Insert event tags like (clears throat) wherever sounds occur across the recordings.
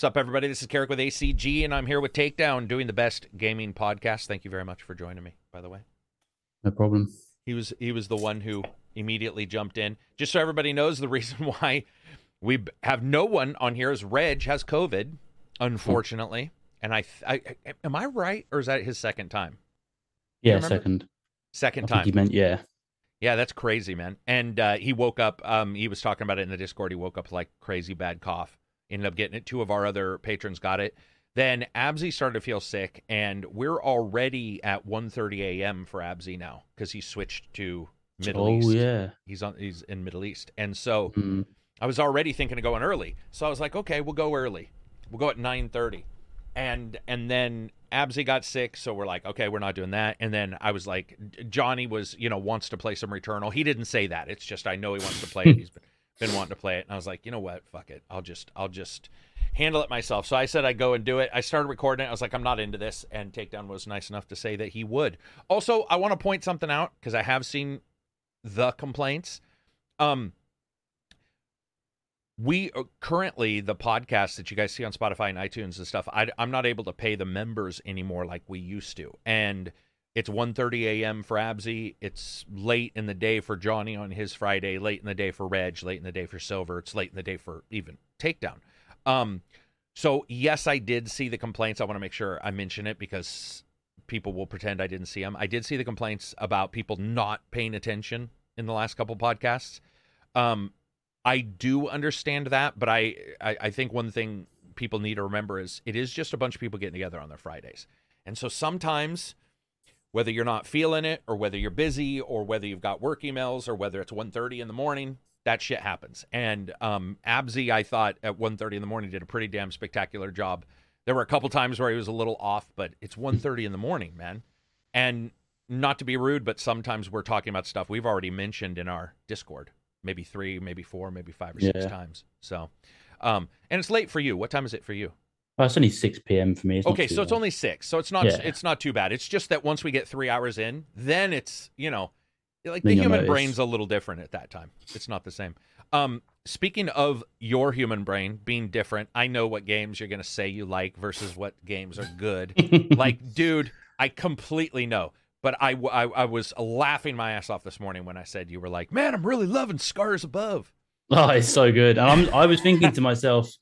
What's up, everybody? This is Carrick with ACG, and I'm here with Takedown doing the best gaming podcast. Thank you very much for joining me, by the way. No problem. He was he was the one who immediately jumped in. Just so everybody knows, the (laughs) reason why we have no one on here is Reg has COVID, unfortunately. And I, I, am I right, or is that his second time? Yeah, second. Second I time. think you meant yeah. Yeah, that's crazy, man. And uh, he woke up. Um, he was talking about it in the Discord. He woke up like crazy bad cough. Ended up getting it. Two of our other patrons got it. Then Absy started to feel sick, and we're already at 1.30 a.m. for Absy now because he switched to Middle oh East. yeah. He's on. He's in Middle East, and so Mm. I was already thinking of going early. So I was like, okay, we'll go early. We'll go at 9:30. And and then Absy got sick, so we're like, okay, we're not doing that. And then I was like, Johnny was, you know, wants to play some Returnal. He didn't say that. It's just I know he wants to play it. (laughs) He's been, been wanting to play it. And I was like, you know what? Fuck it. I'll just I'll just handle it myself. So I said I'd go and do it. I started recording it. I was like, I'm not into this. And Takedown was nice enough to say that he would. Also, I want to point something out because I have seen the complaints. Um, we uh, currently the podcast that you guys see on Spotify and iTunes and stuff. I, am not able to pay the members anymore like we used to, and it's 1:30 a.m. for Absy. It's late in the day for Johnny on his Friday. Late in the day for Reg. Late in the day for Silver. It's late in the day for even Takedown. Um, so yes, I did see the complaints. I want to make sure I mention it because people will pretend I didn't see them. I did see the complaints about people not paying attention in the last couple podcasts. Um, I do understand that, but I, I I think one thing people need to remember is it is just a bunch of people getting together on their Fridays, and so sometimes whether you're not feeling it or whether you're busy or whether you've got work emails or whether it's 1.30 in the morning that shit happens. And um absy i thought at 1.30 in the morning did a pretty damn spectacular job. There were a couple times where he was a little off but it's 1.30 in the morning man. And not to be rude but sometimes we're talking about stuff we've already mentioned in our discord maybe three maybe four maybe five or six Yeah. times. So um and it's late for you. What time is it for you Well, it's only six p.m. for me. It's okay so it's only six so it's not Yeah. it's not too bad it's just that once we get three hours in then it's you know like Then the human notice. brain's a little different at that time it's not the same um speaking of your human brain being different i know what games you're going to say you like versus what games are good (laughs) like dude i completely know but I, I i was laughing my ass off this morning when i said you were like man i'm really loving scars above oh, it's so good. And I'm I was thinking to myself,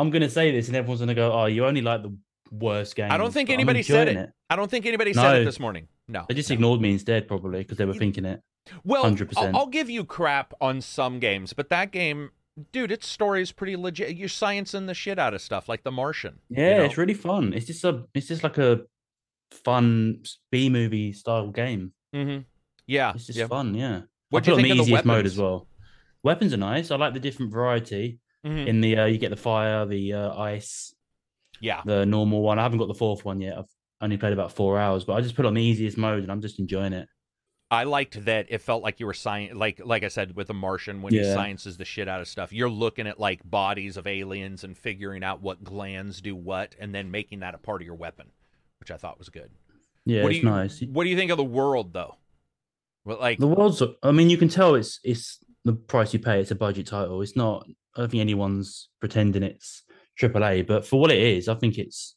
I'm gonna say this, and everyone's gonna go, "Oh, you only like the worst game." i don't think anybody said it. i don't think anybody said it this morning no They just no. ignored me instead, probably because they were thinking it. Well, 100%. I'll, I'll give you crap on some games, but that game, dude, its story is pretty legit. You're sciencing the shit out of stuff like The Martian. you Yeah, know? it's really fun. It's just a, it's just like a fun B movie style game. Mhm. Yeah, It's just yeah. fun. Yeah. What'd I you on think the easiest mode as well. Weapons are nice. I like the different variety. Mhm. In the uh, you get the fire, the uh, ice, Yeah, the normal one. I haven't got the fourth one yet. I've only played about four hours, but I just put on the easiest mode and I'm just enjoying it. I liked that. It felt like you were science, like like I said with The Martian, when he sciences the shit out of stuff. You're looking at like bodies of aliens and figuring out what glands do what, and then making that a part of your weapon, which I thought was good. Yeah, what do it's you nice. What do you think of the world though? Like The world's. I mean, you can tell it's it's the price you pay. It's a budget title. It's not. I don't think anyone's pretending it's AAA, but for what it is, I think it's.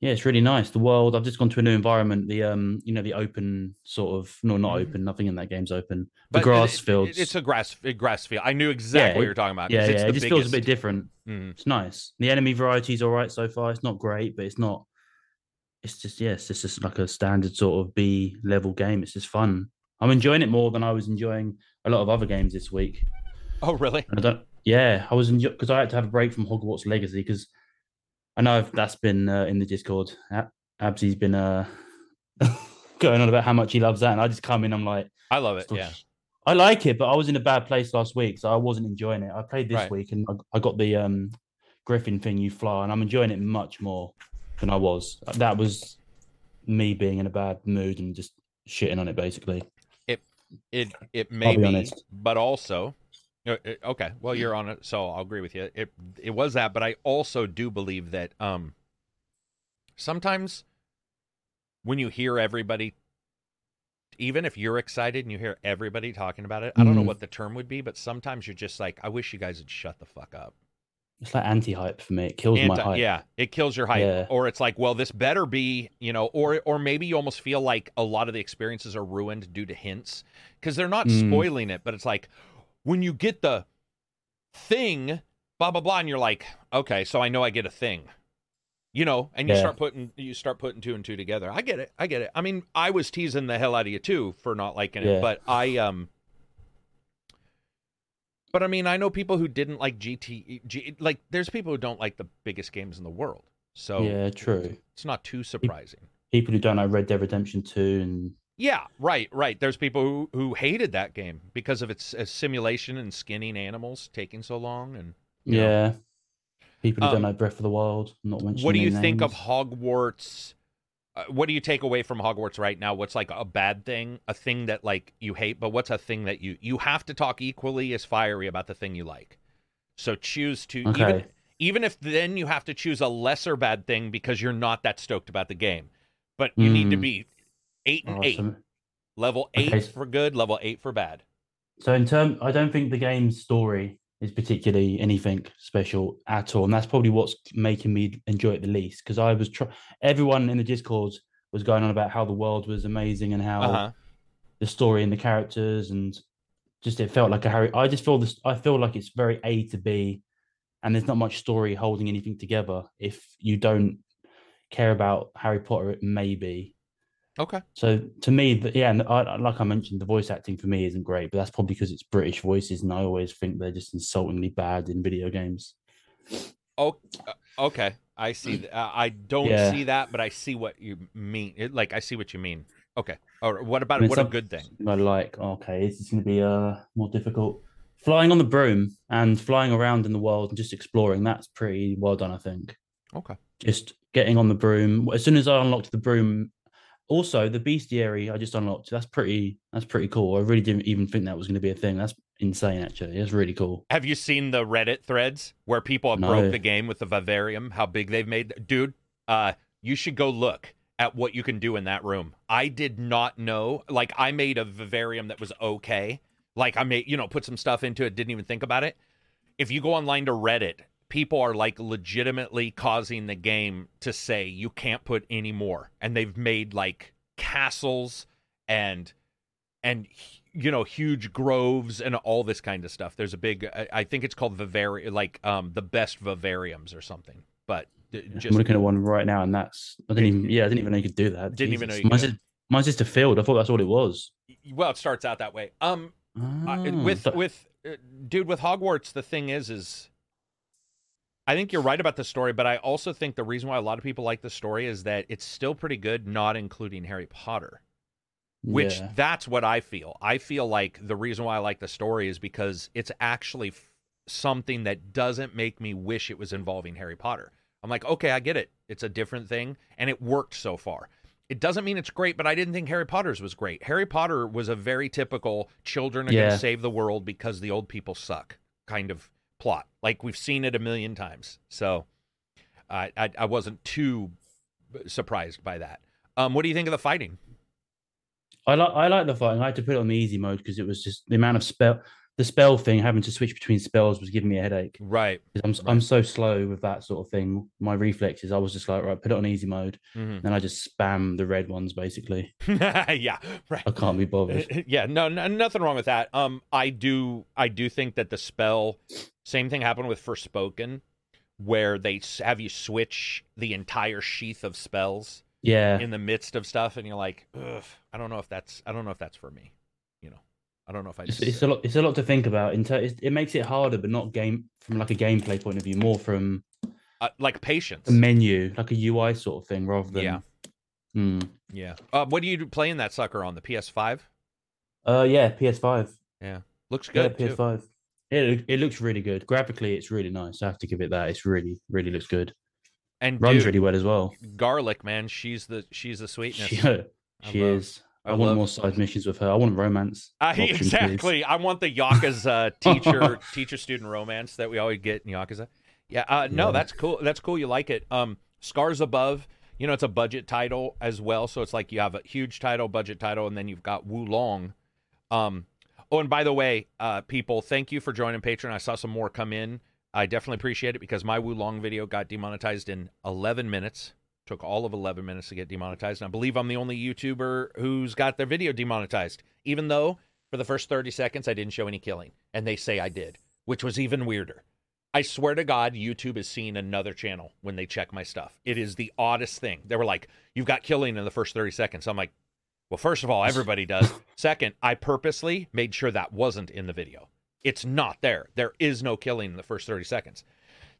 Yeah, it's really nice. The world. I've just gone to a new environment. The um, you know, the open sort of. No, not Mhm. open. Nothing in that game's open. The but grass it- fields. It's a grass a grass field. I knew exactly what you're talking about. yeah, it's yeah. It just feels a bit different. Mhm. It's nice. The enemy variety's all right so far. It's not great, but it's not. It's just yeah, it's just, just like a standard sort of B level game. It's just fun. I'm enjoying it more than I was enjoying a lot of other games this week. Oh, really? I don't. Yeah, I was because I had to have a break from Hogwarts Legacy because I know that's been uh, in the Discord. Ab- Absy's been uh, (laughs) going on about how much he loves that, and I just come in. I'm like, I love it. Yeah. I like it, but I was in a bad place last week, so I wasn't enjoying it. I played this Right. week, and I, I got the um, Griffin thing. You fly, and I'm enjoying it much more than I was. That was me being in a bad mood and just shitting on it, basically. It it may be be, but also, uh, uh, okay. Well, you're on it, so I'll agree with you. It it was that, but I also do believe that um, sometimes when you hear everybody, even if you're excited and you hear everybody talking about it, I don't know Mhm. what the term would be, but sometimes you're just like, I wish you guys would shut the fuck up. It's like anti-hype for me. It kills my hype. yeah, it kills your hype. Yeah. Or it's like, well, this better be, you know, or or maybe you almost feel like a lot of the experiences are ruined due to hints because they're not Mm. spoiling it, but it's like when you get the thing, blah blah blah, and you're like, okay, so I know I get a thing, you know, and you Yeah. start putting you start putting two and two together. I get it, I get it. I mean, I was teasing the hell out of you too for not liking it, but I um. But I mean, I know people who didn't like GT. G, like, there's people who don't like the biggest games in the world. So yeah, true. it's not too surprising. People who don't know Red Dead Redemption Two and Yeah, right, right. There's people who, who hated that game because of its uh, simulation and skinning animals taking so long. And You know. yeah, people who Um, don't know Breath of the Wild. Not mentioning. what do you their think of. Hogwarts? Uh, what do you take away from Hogwarts right now? What's like a bad thing, a thing that like you hate, but what's a thing that you you have to talk equally as fiery about the thing you like. So choose to even Okay. even if then you have to choose a lesser bad thing because you're not that stoked about the game. But you need to Mm. be eight and Oh, eight. Level eight Okay. for good, level eight for bad. So in term, I don't think the game's story is particularly anything special at all, and that's probably what's making me enjoy it the least. Because I was everyone in the Discord was going on about how the world was amazing and how Uh-huh. the story and the characters and just it felt like a Harry. I just feel this. I feel like it's very A to B, and there's not much story holding anything together. If you don't care about Harry Potter, it may be. Okay. So to me, the, yeah, and I, like I mentioned, the voice acting for me isn't great, but that's probably because it's British voices, and I always think they're just insultingly bad in video games. Oh, okay. I see. uh, I don't Yeah. see that, but I see what you mean. It, like I see what you mean. Okay. Or what about I mean, what a good thing? I like, okay, is this going to be uh, more difficult. Flying on the broom and flying around in the world and just exploring, that's pretty well done, I think. Okay. Just getting on the broom. As soon as I unlocked the broom, also the bestiary I just unlocked. That's pretty. That's pretty cool. I really didn't even think that was going to be a thing. That's insane, actually. That's really cool. Have you seen the Reddit threads where people have No. broke the game with the vivarium? How big they've made, dude. Uh, you should go look at what you can do in that room. I did not know. Like I made a vivarium that was okay. Like I made, you know, put some stuff into it. Didn't even think about it. If you go online to Reddit, people are like legitimately causing the game to say you can't put any more, and they've made like castles and and you know huge groves and all this kind of stuff there's a big i, I think it's called vivarium like um the best vivariums or something but d- I'm just looking at one right now, and that's I didn't even. Yeah, I didn't even know you could do that. Didn't even know Jesus. you Mine's do just, mine's just a field. I thought that's all it was. well it starts out that way um Ah, with with uh, dude with hogwarts the thing is is i think you're right about the story but i also think the reason why a lot of people like the story is that it's still pretty good not including harry potter which yeah. that's what I feel. I feel like the reason why I like the story is because it's actually f- something that doesn't make me wish it was involving Harry Potter. I'm like, okay, I get it. It's a different thing, and it worked so far. It doesn't mean it's great, but I didn't think Harry Potter's was great. Harry Potter was a very typical children are going to save the world because the old people suck kind of plot. Like we've seen it a million times. So I I, I wasn't too surprised by that. Um, what do you think of the fighting? I like I like the fighting. I had to put it on the easy mode because it was just the amount of spell. The spell thing, having to switch between spells, was giving me a headache. Right. I'm s- I'm so slow with that sort of thing. My reflexes, I was just like, right, put it on easy mode. hmm Then I just spam the red ones basically. (laughs) yeah, right. I can't be bothered. (laughs) yeah, no, no, nothing wrong with that. Um, I do, I do think that the spell, same thing happened with Forspoken, where they have you switch the entire sheath of spells Yeah, in the midst of stuff, and you're like, Ugh, I don't know if that's, I don't know if that's for me. I don't know if I. it's, Just, it's a lot. It's a lot to think about. In ter- it makes it harder, but not game from like a gameplay point of view, more from uh, like patience. a menu, like a UI sort of thing, rather than. Yeah. Hmm. yeah. Uh, what do you playing that sucker on the PS5? Uh, yeah, PS5. Yeah, Looks good. too. PS5. It it looks really good. Graphically, it's really nice. I have to give it that. It's really really looks good. And Runs dude, really well as well. Garlick, man, she's the she's the sweetness. She, (laughs) she is. I I, want love- more side missions with her. I want romance. Uh, option, please. exactly. I want the Yakuza (laughs) teacher teacher student romance that we always get in Yakuza. Yeah. Uh, no, Yeah. that's cool. That's cool. You like it. Um, Scars Above. You know, it's a budget title as well. So it's like you have a huge title, budget title, and then you've got Wo Long. Um. Oh, and by the way, uh, people, thank you for joining Patreon. I saw some more come in. I definitely appreciate it because my Wo Long video got demonetized in 11 minutes. Took all of 11 minutes to get demonetized. And I believe I'm the only YouTuber who's got their video demonetized, even though for the first 30 seconds I didn't show any killing. And they say I did, which was even weirder. I swear to God, YouTube is seeing another channel when they check my stuff. It is the oddest thing. They were like, You've got killing in the first 30 seconds. I'm like, Well, first of all, everybody does. (laughs) Second, I purposely made sure that wasn't in the video. It's not there. There is no killing in the first 30 seconds.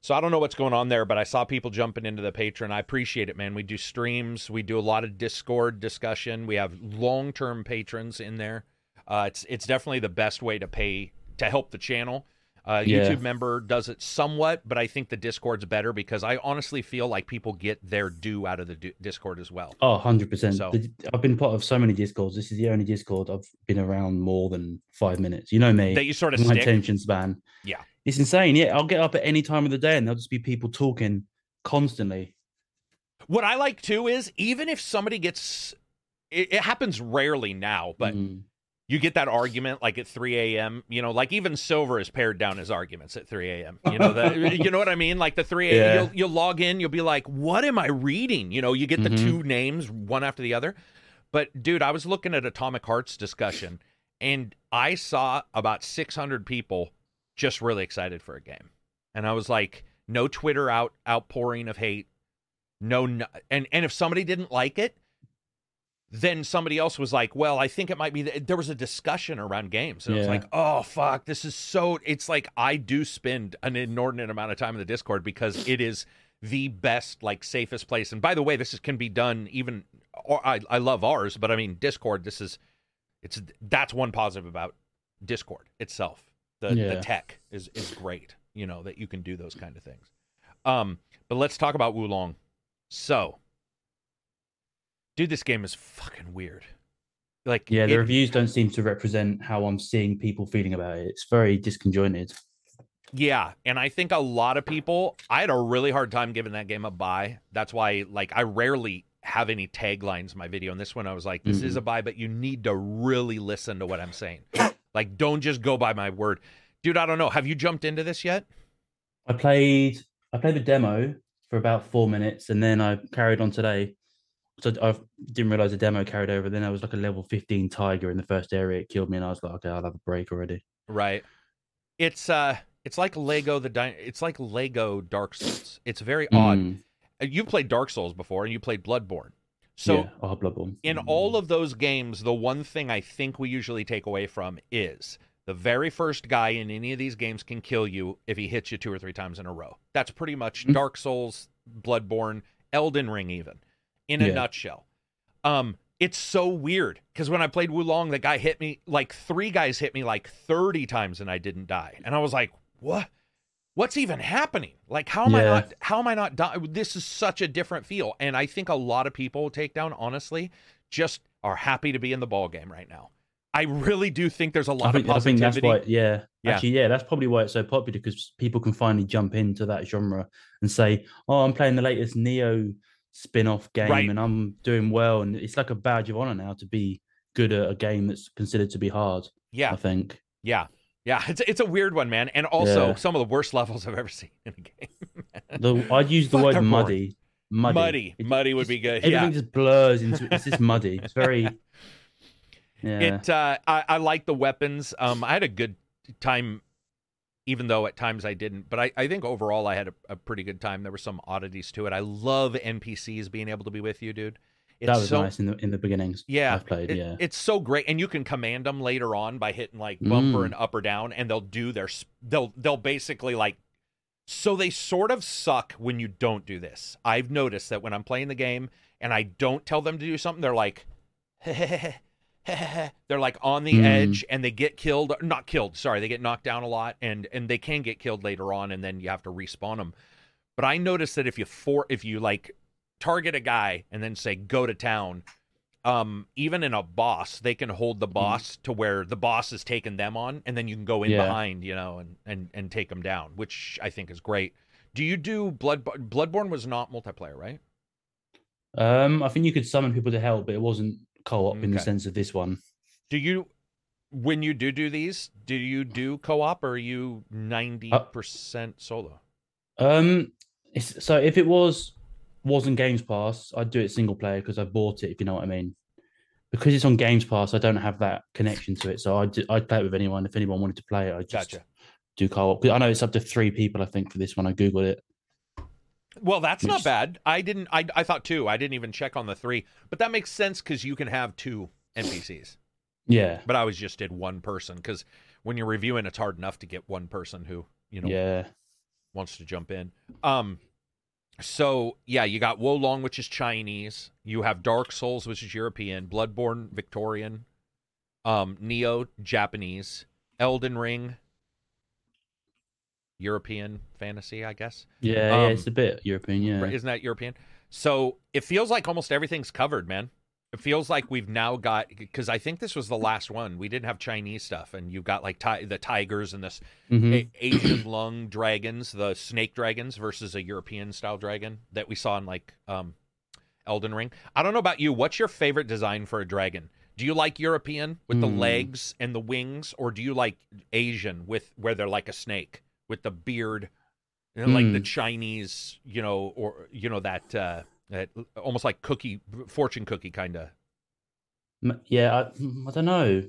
So I don't know what's going on there, but I saw people jumping into the Patreon. I appreciate it, man. We do streams, we do a lot of Discord discussion. We have long term patrons in there. Uh, it's it's definitely the best way to pay to help the channel. Uh, Yeah. YouTube member does it somewhat, but I think the Discord's better because I honestly feel like people get their due out of the Discord as well. Oh, 100%. So- The- I've been part of so many Discords. This is the only Discord I've been around more than five minutes. You know me. That you sort of my stick. attention span. Yeah. It's insane. Yeah, I'll get up at any time of the day and there'll just be people talking constantly. What I like too is even if somebody gets, it, it happens rarely now, but Mm. you get that argument like at 3 a.m. You know, like even Silver is pared down his arguments at 3 a.m. You know, the, (laughs) you know what I mean? Like the 3 a.m. Yeah. You'll, you'll log in, you'll be like, "What am I reading?" You know, you get the Mhm. two names one after the other. But dude, I was looking at Atomic Hearts discussion, and I saw about 600 people just really excited for a game, and I was like, no Twitter out outpouring of hate, no, no and and if somebody didn't like it then somebody else was like, "Well, I think it might be." The, there was a discussion around games, and it was like, "Oh fuck, this is so." It's like I do spend an inordinate amount of time in the Discord because it is the best, like, safest place. And by the way, this is, can be done even. Or I, I love ours, but I mean Discord. This is, it's that's one positive about Discord itself. The the tech is is great. You know that you can do those kind of things. Um, but let's talk about Wo Long. So, dude, this game is fucking weird. Like, Yeah, the it- reviews don't seem to represent how I'm seeing people feeling about it. It's very disconjointed. yeah, and I think a lot of people. I had a really hard time giving that game a buy. That's why, like, I rarely have any taglines in my video. And this one, I was like, "This is a buy, but you need to really listen to what I'm saying. (coughs) like, don't just go by my word, dude. I don't know. Have you jumped into this yet? I played I played the demo for about four minutes and then I carried on today. So I didn't realize the demo carried over. Then I was like a level 15 tiger in the first area. It killed me and I was like, okay, I'll have a break already. Right. It's uh, it's like Lego the Dy- It's like Lego Dark Souls. It's very odd. Mm, You've played Dark Souls before, and you played Bloodborne. So yeah, Bloodborne. in all of those games, the one thing I think we usually take away from is the very first guy in any of these games can kill you if he hits you two or three times in a row. That's pretty much Mhm. Dark Souls, Bloodborne, Elden Ring, even in a Yeah. nutshell. Um, it's so weird because when I played Wo Long, the guy hit me like three guys hit me like 30 times and I didn't die. And I was like, what? What's even happening? Like, how am I not? How am I not? This is such a different feel, and I think a lot of people take down honestly just are happy to be in the ball game right now. I really do think there's a lot think, of I think positivity. that's why, yeah, Yeah. Actually, yeah, that's probably why it's so popular because people can finally jump into that genre and say, "Oh, I'm playing the latest Nioh spin-off game Right. and I'm doing well." And it's like a badge of honor now to be good at a game that's considered to be hard. yeah, I think. yeah, yeah. It's it's a weird one, man, and also Yeah. some of the worst levels I've ever seen in a game. The, I'd use the Fuck, word muddy. Muddy. Muddy, It- muddy would it's- be good. Everything Yeah, just blurs into it's just muddy. It's very (laughs) yeah. it. Uh, I I like the weapons. Um, I had a good time, even though at times I didn't. But I I think overall I had a, a pretty good time. There were some oddities to it. I love NPCs being able to be with you, dude. It's that was so, nice in the in the beginnings. Yeah, I've played. It- yeah. It's so great, and you can command them later on by hitting like bumper Mm. and up or down, and they'll do their they'll they'll basically like. So they sort of suck when you don't do this. I've noticed that when I'm playing the game and I don't tell them to do something, they're like, (laughs) they're like on the Mm. edge and they get killed. Not killed, sorry, they get knocked down a lot, and and they can get killed later on, and then you have to respawn them. But I noticed that if you for if you like target a guy and then say go to town, um, even in a boss, they can hold the boss to where the boss is taking them on, and then you can go in Yeah. behind, you know, and and and take them down, which I think is great. Do you do Blood Bloodborne was not multiplayer, right? Um, I think you could summon people to help, but it wasn't co-op in the sense of this one. Do you when you do do these, do you do co-op or are you ninety percent solo? Um, so if it was wasn't Games Pass, I'd do it single player because I bought it. If you know what I mean. Because it's on Games Pass, I don't have that connection to it, so I'd I'd play it with anyone. If anyone wanted to play it, I'd just Gotcha. do co-op. I know it's up to three people. I think for this one, I googled it. Well, that's not bad. I didn't. I I thought two. I didn't even check on the three, but that makes sense because you can have two NPCs. Yeah, But I always just did one person because when you're reviewing, it's hard enough to get one person who you know yeah, wants to jump in. Um, so yeah, you got Wo Long, which is Chinese. You have Dark Souls, which is European. Bloodborne, Victorian. Um, Nioh, Japanese. Elden Ring, European fantasy, I guess. yeah, Um, yeah. It's a bit European. Yeah, Isn't that European? So it feels like almost everything's covered, man. It feels like we've now got because I think this was the last one. We didn't have Chinese stuff, and you've got like ti- the tigers and this Mhm. a- Asian lung dragons, the snake dragons versus a European style dragon that we saw in like um, Elden Ring. I don't know about you. What's your favorite design for a dragon? Do you like European with the Hmm. legs and the wings, or do you like Asian with where they're like a snake with the beard, you know, like the Hmm. Chinese, you know, or you know that uh, almost like cookie fortune cookie kind of. Yeah. I, mm, I don't know.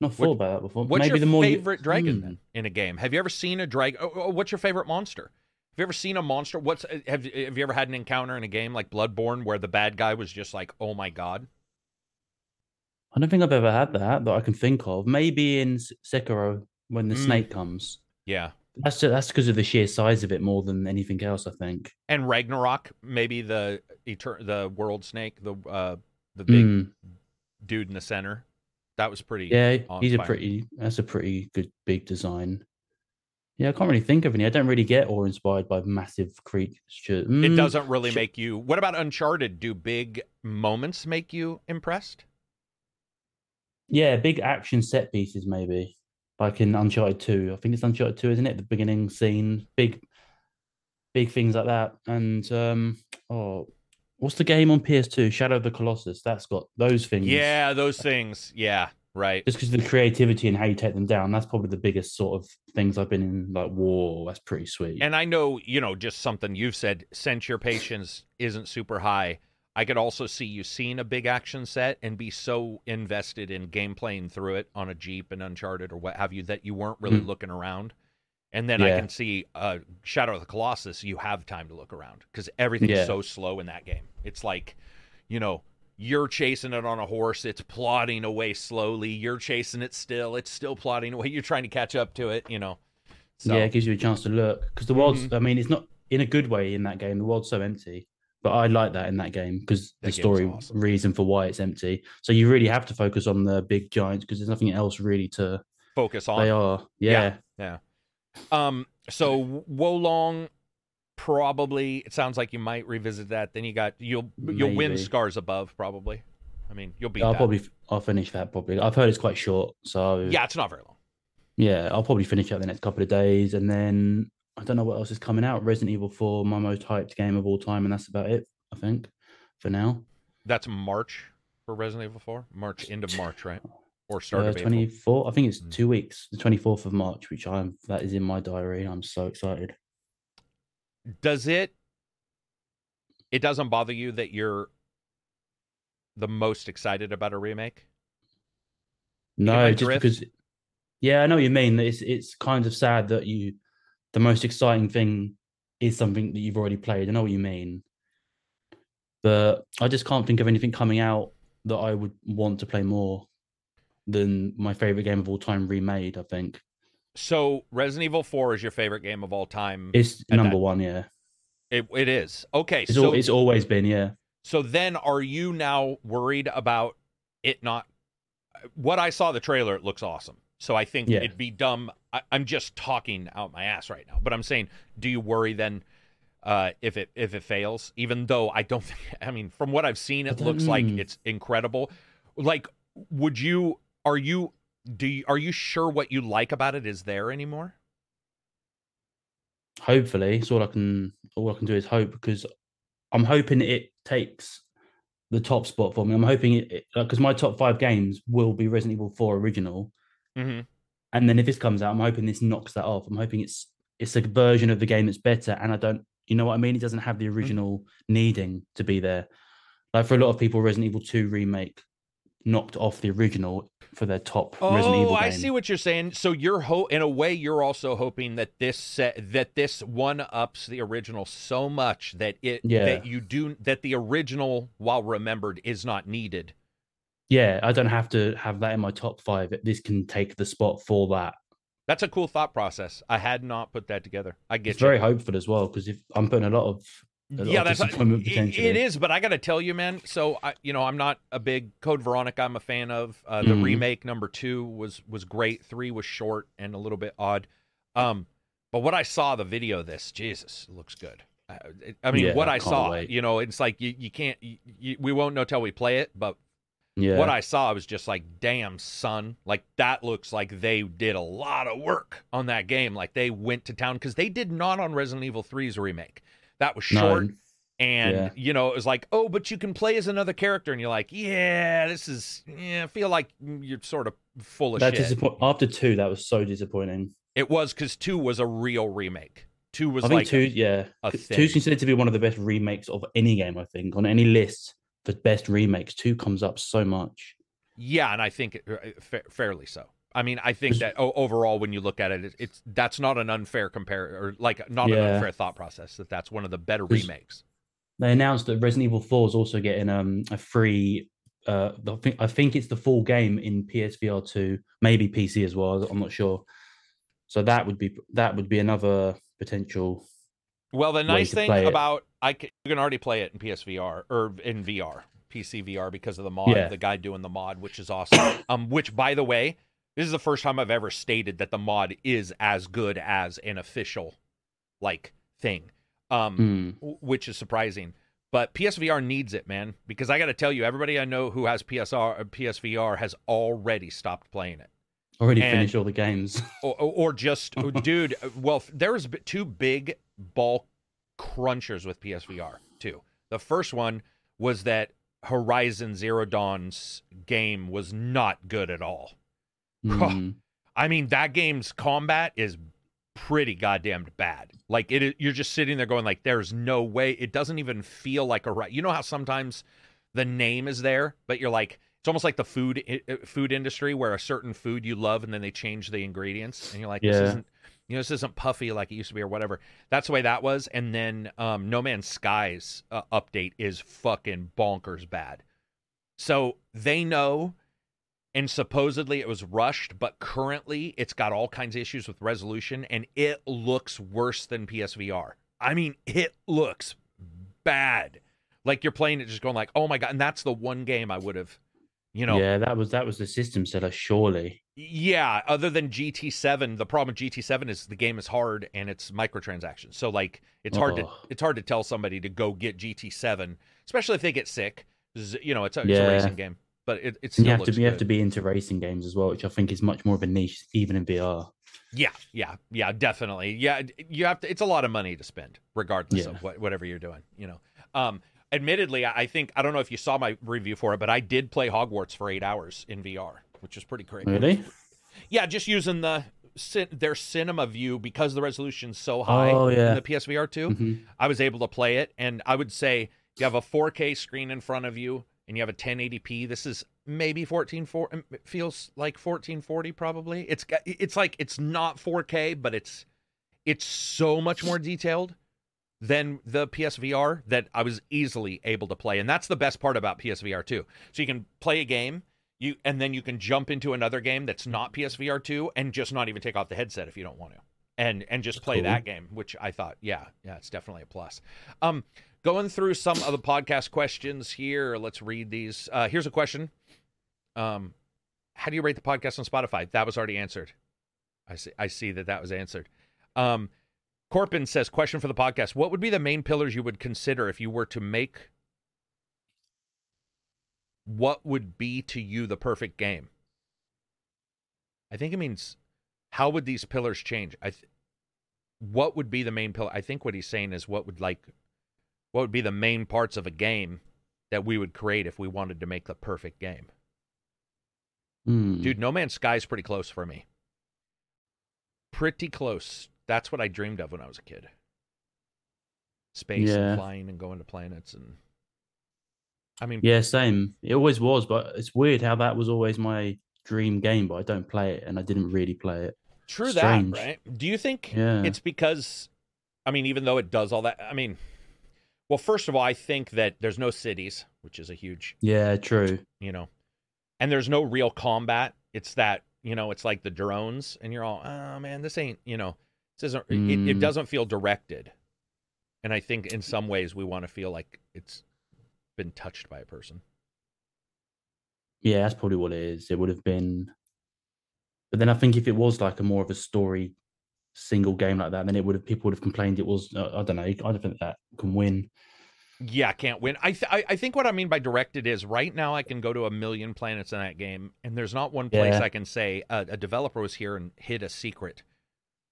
Not thought about that before. What's Maybe your the more you- favorite dragon Hmm. then in a game? Have you ever seen a dragon? Oh, oh, what's your favorite monster? Have you ever seen a monster? What's have have you ever had an encounter in a game like Bloodborne where the bad guy was just like, oh my god? I don't think I've ever had that that I can think of. Maybe in Sekiro when the Mm. snake comes. Yeah. That's ju- that's because of the sheer size of it more than anything else. I think. And Ragnarok, maybe the etern- the world snake, the uh the big Mm, dude in the center. That was pretty. yeah, he's a pretty. That's a pretty good big design. Yeah, I can't really think of any. I don't really get awe inspired by massive creatures. It Mm, doesn't really sh- make you. What about Uncharted? Do big moments make you impressed? Yeah, big action set pieces maybe, like in Uncharted Two. I think it's Uncharted Two, isn't it? The beginning scene, big, big things like that. And um, oh, what's the game on PS2? Shadow of the Colossus. That's got those things. Yeah, those things. Yeah, right. just because of the creativity and how you take them down. That's probably the biggest sort of things I've been in. Like, whoa, that's pretty sweet. And I know, you know, just something you've said, since your patience isn't super high, I could also see you seeing a big action set and be so invested in gameplaying through it on a Jeep and Uncharted or what have you that you weren't really Mhm. looking around. And then I can see uh, Shadow of the Colossus, you have time to look around because everything's Yeah. so slow in that game. It's like, you know, you're chasing it on a horse, it's plodding away slowly. You're chasing it still, it's still plodding away. (laughs) You're trying to catch up to it, you know. So, Yeah, it gives you a chance to look because the world's. Mhm. I mean, it's not in a good way in that game. The world's so empty, but I like that in that game because the story awesome. reason for why it's empty. So you really have to focus on the big giants because there's nothing else really to. focus on. They are, Yeah. yeah, Um, so Wo Long, probably. It sounds like you might revisit that. Then you got you'll you'll win scars above probably. I mean, you'll beat I'll that. probably I'll finish that probably. I've heard it's quite short, so Yeah, it's not very long. yeah, I'll probably finish that the next couple of days, and then I don't know what else is coming out. Resident Evil Four, my most hyped game of all time, and that's about it. I think for now. That's March for Resident Evil 4. March end of March, right? Or start Uh, of April. 24 i think it's Mm. two weeks the 24th of march which i'm that is in my diary i'm so excited Does it? It doesn't bother you that you're the most excited about a remake. no just drift? because yeah i know what you mean it's it's kind of sad that you the most exciting thing is something that you've already played i know what you mean but i just can't think of anything coming out that i would want to play more than my favorite game of all time remade i think So Resident Evil 4 is your favorite game of all time. it's number that- one yeah It, it is. Okay, it's, so al- it's always been yeah So then are you now worried about it not what I saw the trailer it looks awesome. So I think Yeah. it'd be dumb I, I'm just talking out my ass right now. But I'm saying do you worry then uh, if it if it fails even though I don't think (laughs) I mean from what I've seen it looks like it's incredible. Like would you are you do you, are you sure what you like about it is there anymore? hopefully it's all i can all i can do is hope because i'm hoping it takes the top spot for me. I'm hoping it because my top five games will be Resident Evil 4 original, hmm and then if this comes out, I'm hoping this knocks that off. I'm hoping it's it's a version of the game that's better, and I don't, you know what I mean? It doesn't have Mm-hmm. the original needing to be there. Like for a lot of people, Resident Evil 2 remake knocked off the original for their top Resident Oh, Evil game. I see what you're saying. So you're ho- in a way you're also hoping that this set that this one ups the original so much that it Yeah. that you do that the original while remembered is not needed. Yeah, I don't have to have that in my top five. This can take the spot for that. That's a cool thought process. I had not put that together. I get It's you. very hopeful as well because if I'm putting a lot of a lot yeah, of that's it, potentially. it is. But I got to tell you, man. So I, you know, I'm not a big Code Veronica. I'm a fan of uh, the Mhm. remake. Number two was was great. Three was short and a little bit odd. Um, but what I saw the video of this, Jesus, it looks good. It- I mean, Yeah, what I can't saw, wait. you know, it's like you, you can't, you, you, we won't know till we play it. But Yeah, what I saw was just like, damn, son, like that looks like they did a lot of work on that game. Like they went to town because they did not on Resident Evil 3's remake. That was short. And Yeah. you know, it was like, oh, but you can play as another character, and you're like, yeah, this is, yeah, I feel like you're sort of full of that shit. disappoint after two. That was so disappointing. it was because two was a real remake. Two was I think like, two, yeah, a two's considered to be one of the best remakes of any game. I think on any list for best remakes, two comes up so much. yeah, and I think it, uh, fa- fairly so. I mean, I think that overall, when you look at it, it, it's that's not an unfair compare or like not an unfair thought process. That that's one of the better remakes. They announced that Resident Evil Four is also getting um a free. Uh, I think I think it's the full game in PSVR two, maybe PC as well. I'm not sure. So that would be that would be another potential. Well, the nice thing about I can, you can already play it in PSVR or in VR, PC VR because of the mod, Yeah. the guy doing the mod, which is awesome. (coughs) um, which by the way, this is the first time I've ever stated that the mod is as good as an official like thing. Um, w- which is surprising. But PSVR needs it, man, because I got to tell you, everybody I know who has PSR or PSVR has already stopped playing it. Already And- finished all the games. or, or or just (laughs) dude well there's two big bulk crunchers with psvr too. The first one was that horizon zero dawn's game was not good at all. (laughs) Hmm. i mean that game's combat is pretty goddamn bad. Like it you're just sitting there going like there's no way it doesn't even feel like a right you know how sometimes the name is there but you're like it's almost like the food food industry where a certain food you love and then they change the ingredients and you're like this isn't you know this isn't puffy like it used to be or whatever. That's the way that was. And then um no man's skies uh, update is fucking bonkers bad. So they know and supposedly it was rushed but currently it's got all kinds of issues with resolution and it looks worse than psvr i mean it looks bad. Like you're playing it just going like oh my god and that's the one game i would have you know yeah, that was that was the system seller. Surely, yeah, other than GT7, the problem with GT7 is the game is hard and it's microtransactions. So like it's hard to Oh. it's hard to tell somebody to go get GT7, especially if they get sick. You know, it's a, it's a racing game, but it, it and still you have to you have to be into racing games as well, which I think is much more of a niche, even in VR. Yeah, yeah, yeah, definitely. Yeah, you have to. It's a lot of money to spend, regardless Yeah. of what, whatever you're doing. You know. Um, admittedly, I think I don't know if you saw my review for it, but I did play Hogwarts for eight hours in VR, which is pretty crazy. Really? Yeah, just using the their cinema view because the resolution's so high Oh, yeah. in the PSVR 2. Mhm. I was able to play it, and I would say you have a 4K screen in front of you, and you have a 1080p. This is maybe 1440. It feels like 1440 probably. It's it's like it's not 4K, but it's it's so much more detailed than the PSVR that I was easily able to play, and that's the best part about PSVR 2. So you can play a game. You, and then you can jump into another game that's not PSVR 2 and just not even take off the headset if you don't want to. And and just play Cool. that game, which I thought, yeah, yeah, it's definitely a plus. Um going through some of the podcast questions here. Let's read these. Uh here's a question. Um how do you rate the podcast on Spotify? That was already answered. I see I see that that was answered. Um Corpin says question for the podcast. What would be the main pillars you would consider if you were to make what would be to you the perfect game? I think it means how would these pillars change? I th- what would be the main pillar? I think what he's saying is what would like what would be the main parts of a game that we would create if we wanted to make the perfect game. Hmm. Dude, No Man's Sky is pretty close for me. Pretty close. That's what I dreamed of when I was a kid. Space Yeah. and flying and going to planets and I mean Yeah, same. It always was, but it's weird how that was always my dream game, but I don't play it, and I didn't really play it. true strange. that, right? Do you think Yeah. it's because I mean, even though it does all that I mean well, first of all, I think that there's no cities, which is a huge Yeah, true. you know. And there's no real combat. It's that, you know, it's like the drones and you're all, "Oh man, this ain't, you know, this isn't it, it Mm. doesn't feel directed." And I think in some ways we want to feel like it's been touched by a person. Yeah, that's probably what it is. It would have been, but then I think if it was like a more of a story single game like that, then it would have people would have complained it was. Uh, I don't know. I don't think that can win. Yeah, can't win. I, th- I I think what I mean by directed is right now I can go to a million planets in that game, and there's not one place Yeah. I can say uh, a developer was here and hid a secret.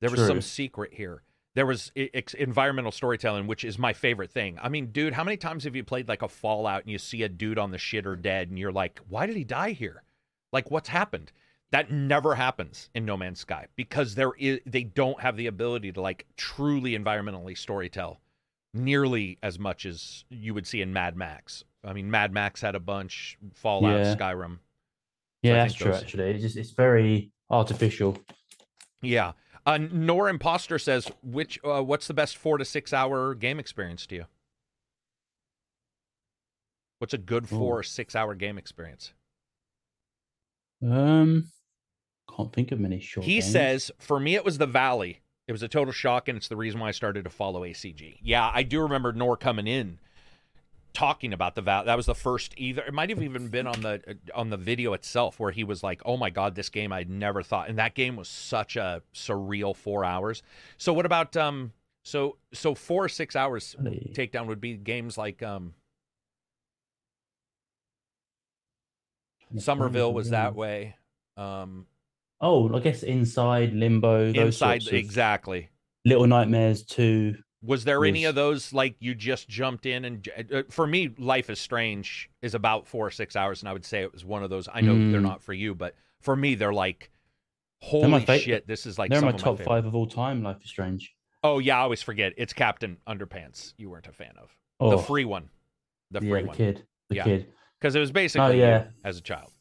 There was some secret here. There was ex- environmental storytelling, which is my favorite thing. I mean, dude, how many times have you played like a Fallout and you see a dude on the shitter dead, and you're like, why did he die here? Like, what's happened? That never happens in No Man's Sky because there is they don't have the ability to like truly environmentally storytell nearly as much as you would see in Mad Max. I mean, Mad Max had a bunch, Fallout, Yeah. Skyrim. Yeah, I that's true. those- Actually, it's just it's very artificial. Yeah. Uh, Nor Imposter says, which uh, what's the best four to six hour game experience to you? What's a good four Ooh. or six hour game experience? Um, can't think of many short. he games. says, for me, it was the Valley. It was a total shock, and it's the reason why I started to follow ACG. Yeah, I do remember Nor coming in talking about the Valley. That was the first either. It might have even been on the on the video itself where he was like, "Oh my god, this game I'd never thought." And that game was such a surreal four hours. So what about um? So so four or six hours takedown would be games like um Somerville was that way. Um Oh, I guess Inside, Limbo, those inside exactly. Little Nightmares two. Was there any of those like you just jumped in and uh, for me Life is Strange is about 4 or 6 hours and I would say it was one of those I know they're Mm. not for you but for me they're like They're holy fa- shit this is like They're my top five of all time. Life is Strange. Oh yeah, I always forget. It's Captain Underpants you weren't a fan of. Oh, The free one. The yeah, free the one. kid, the Yeah. kid. Cuz it was basically yeah. as a child.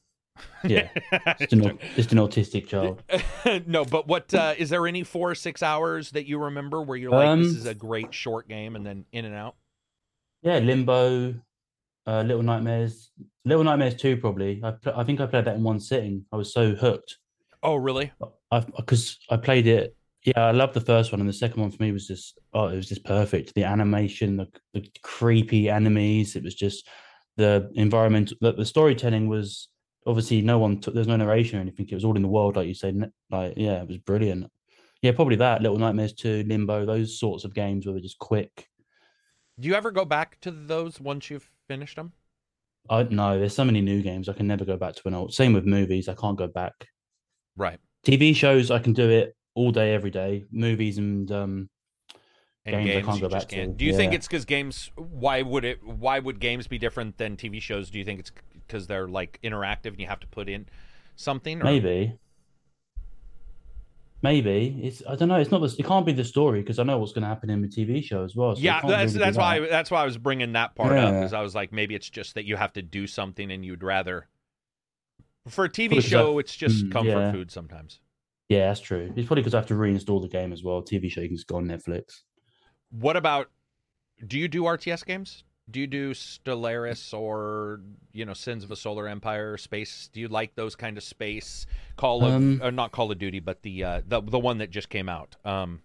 Yeah, (laughs) just an, just an autistic child. (laughs) no, but what uh, is there any four or six hours that you remember where you're like, this Um, is a great short game, and then in and out? Yeah, Limbo, uh, Little Nightmares, Little Nightmares two probably. I I think I played that in one sitting. I was so hooked. Oh, really? I because I played it. Yeah, I loved the first one, and the second one for me was just oh, it was just perfect. The animation, the the creepy enemies. It was just the environment. The, the storytelling was obviously no one took. There's no narration or anything. It was all in the world, like you said. Like yeah, it was brilliant. Yeah, probably that. Little Nightmares two, Limbo, those sorts of games where they're just quick. Do you ever go back to those once you've finished them? I no, there's so many new games. I can never go back to an old. Same with movies. I can't go back. Right. TV shows, I can do it all day, every day. Movies and um, And Games I can't go back to, can't. Do you think it's because games? Why would it? Why would games be different than TV shows? Do you think it's because they're like interactive and you have to put in something? Or? maybe, maybe it's. I don't know. It's not. The, it can't be the story because I know what's going to happen in the TV show as well. so yeah, that's really that's why that. that's why I was bringing that part up. Because I was like, maybe it's just that you have to do something and you'd rather. For a TV Because I- show, it's just Mm, comfort yeah. food sometimes. Yeah, that's true. It's probably because I have to reinstall the game as well. TV show you can just go on Netflix. What about? Do you do RTS games? Do you do Stellaris or you know Sins of a Solar Empire space? Do you like those kind of space Call of Um, uh, not Call of Duty, but the uh, the the one that just came out? Um,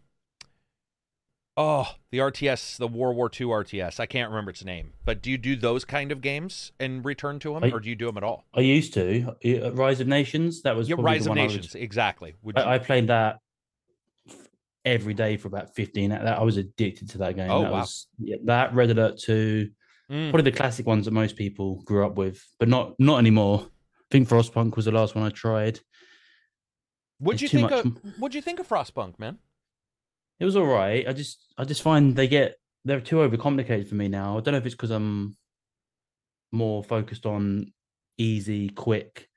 oh, the RTS, the World War II RTS. I can't remember its name, but do you do those kind of games and return to them, I- or do you do them at all? I used to uh, Rise of Nations. That was Yeah, Rise the of I would- Nations, exactly. Would you, I, I played that every day for about 15 that I was addicted to that game. Oh, that wow. was yeah, that Red Alert 2, Mm. probably the classic ones that most people grew up with, but not not anymore. I think Frostpunk was the last one I tried. What'd you think much of? What'd you think of Frostpunk, man? It was all right. I just I just find they get they're too overcomplicated for me now. I don't know if it's because I'm more focused on easy, quick.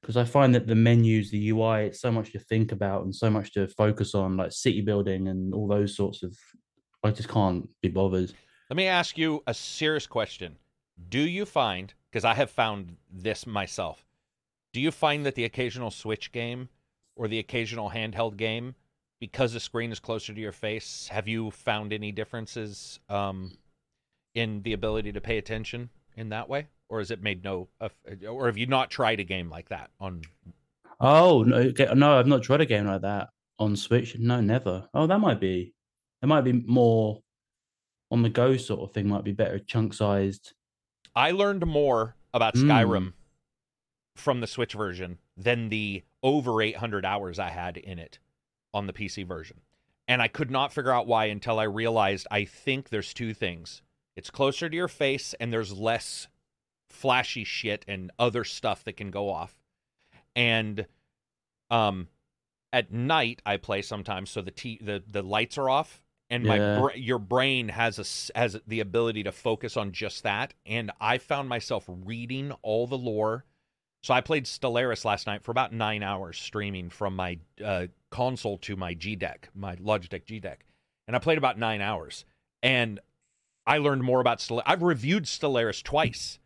Because I find that the menus, the UI, it's so much to think about and so much to focus on, like city building and all those sorts of. I just can't be bothered. Let me ask you a serious question. Do you find, because I have found this myself, do you find that the occasional Switch game or the occasional handheld game, because the screen is closer to your face, have you found any differences um, in the ability to pay attention in that way? Or has it made no, or have you not tried a game like that on? Oh no, no, I've not tried a game like that on Switch. No, never. Oh, that might be. It might be more on the go sort of thing. Might be better chunk sized. I learned more about Mm. Skyrim from the Switch version than the over 800 hours I had in it on the PC version. And I could not figure out why until I realized I think there's two things. It's closer to your face and there's less flashy shit and other stuff that can go off. And um at night I play sometimes so the t- the the lights are off and my Yeah. bra- your brain has a has the ability to focus on just that and I found myself reading all the lore. So I played Stellaris last night for about 9 hours streaming from my uh, console to my G deck, my Logitech G deck. And I played about 9 hours and I learned more about Stellaris. I've reviewed Stellaris twice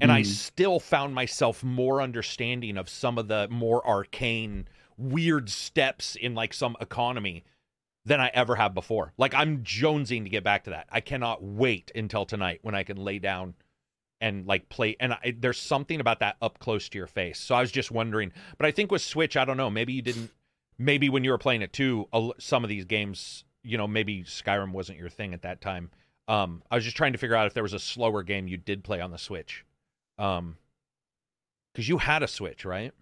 and I Mm. still found myself more understanding of some of the more arcane weird steps in like some economy than I ever have before. Like I'm jonesing to get back to that. I cannot wait until tonight when I can lay down and like play and I, there's something about that up close to your face. So I was just wondering, but I think with Switch, I don't know, maybe you didn't maybe when you were playing it too, some of these games, you know, maybe Skyrim wasn't your thing at that time. Um I was just trying to figure out if there was a slower game you did play on the Switch. Um cuz you had a Switch, right?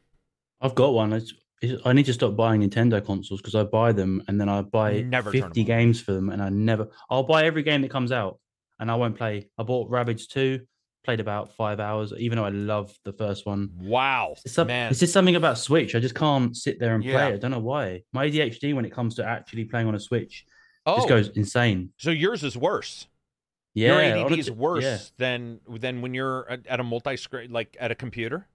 I've got one. It's, it's, I need to stop buying Nintendo consoles because I buy them and then I buy Never 50 games for them and I never. I'll buy every game that comes out and I won't play. I bought Ravage 2, played about five hours, even though I love the first one. Wow. It's, some, Man. it's just something about Switch. I just can't sit there and Yeah. play. I don't know why. My ADHD, when it comes to actually playing on a Switch, oh, just goes insane. so yours is worse. Yeah, your ADD is worse Yeah. than than when you're at, a multi-screen like at a computer.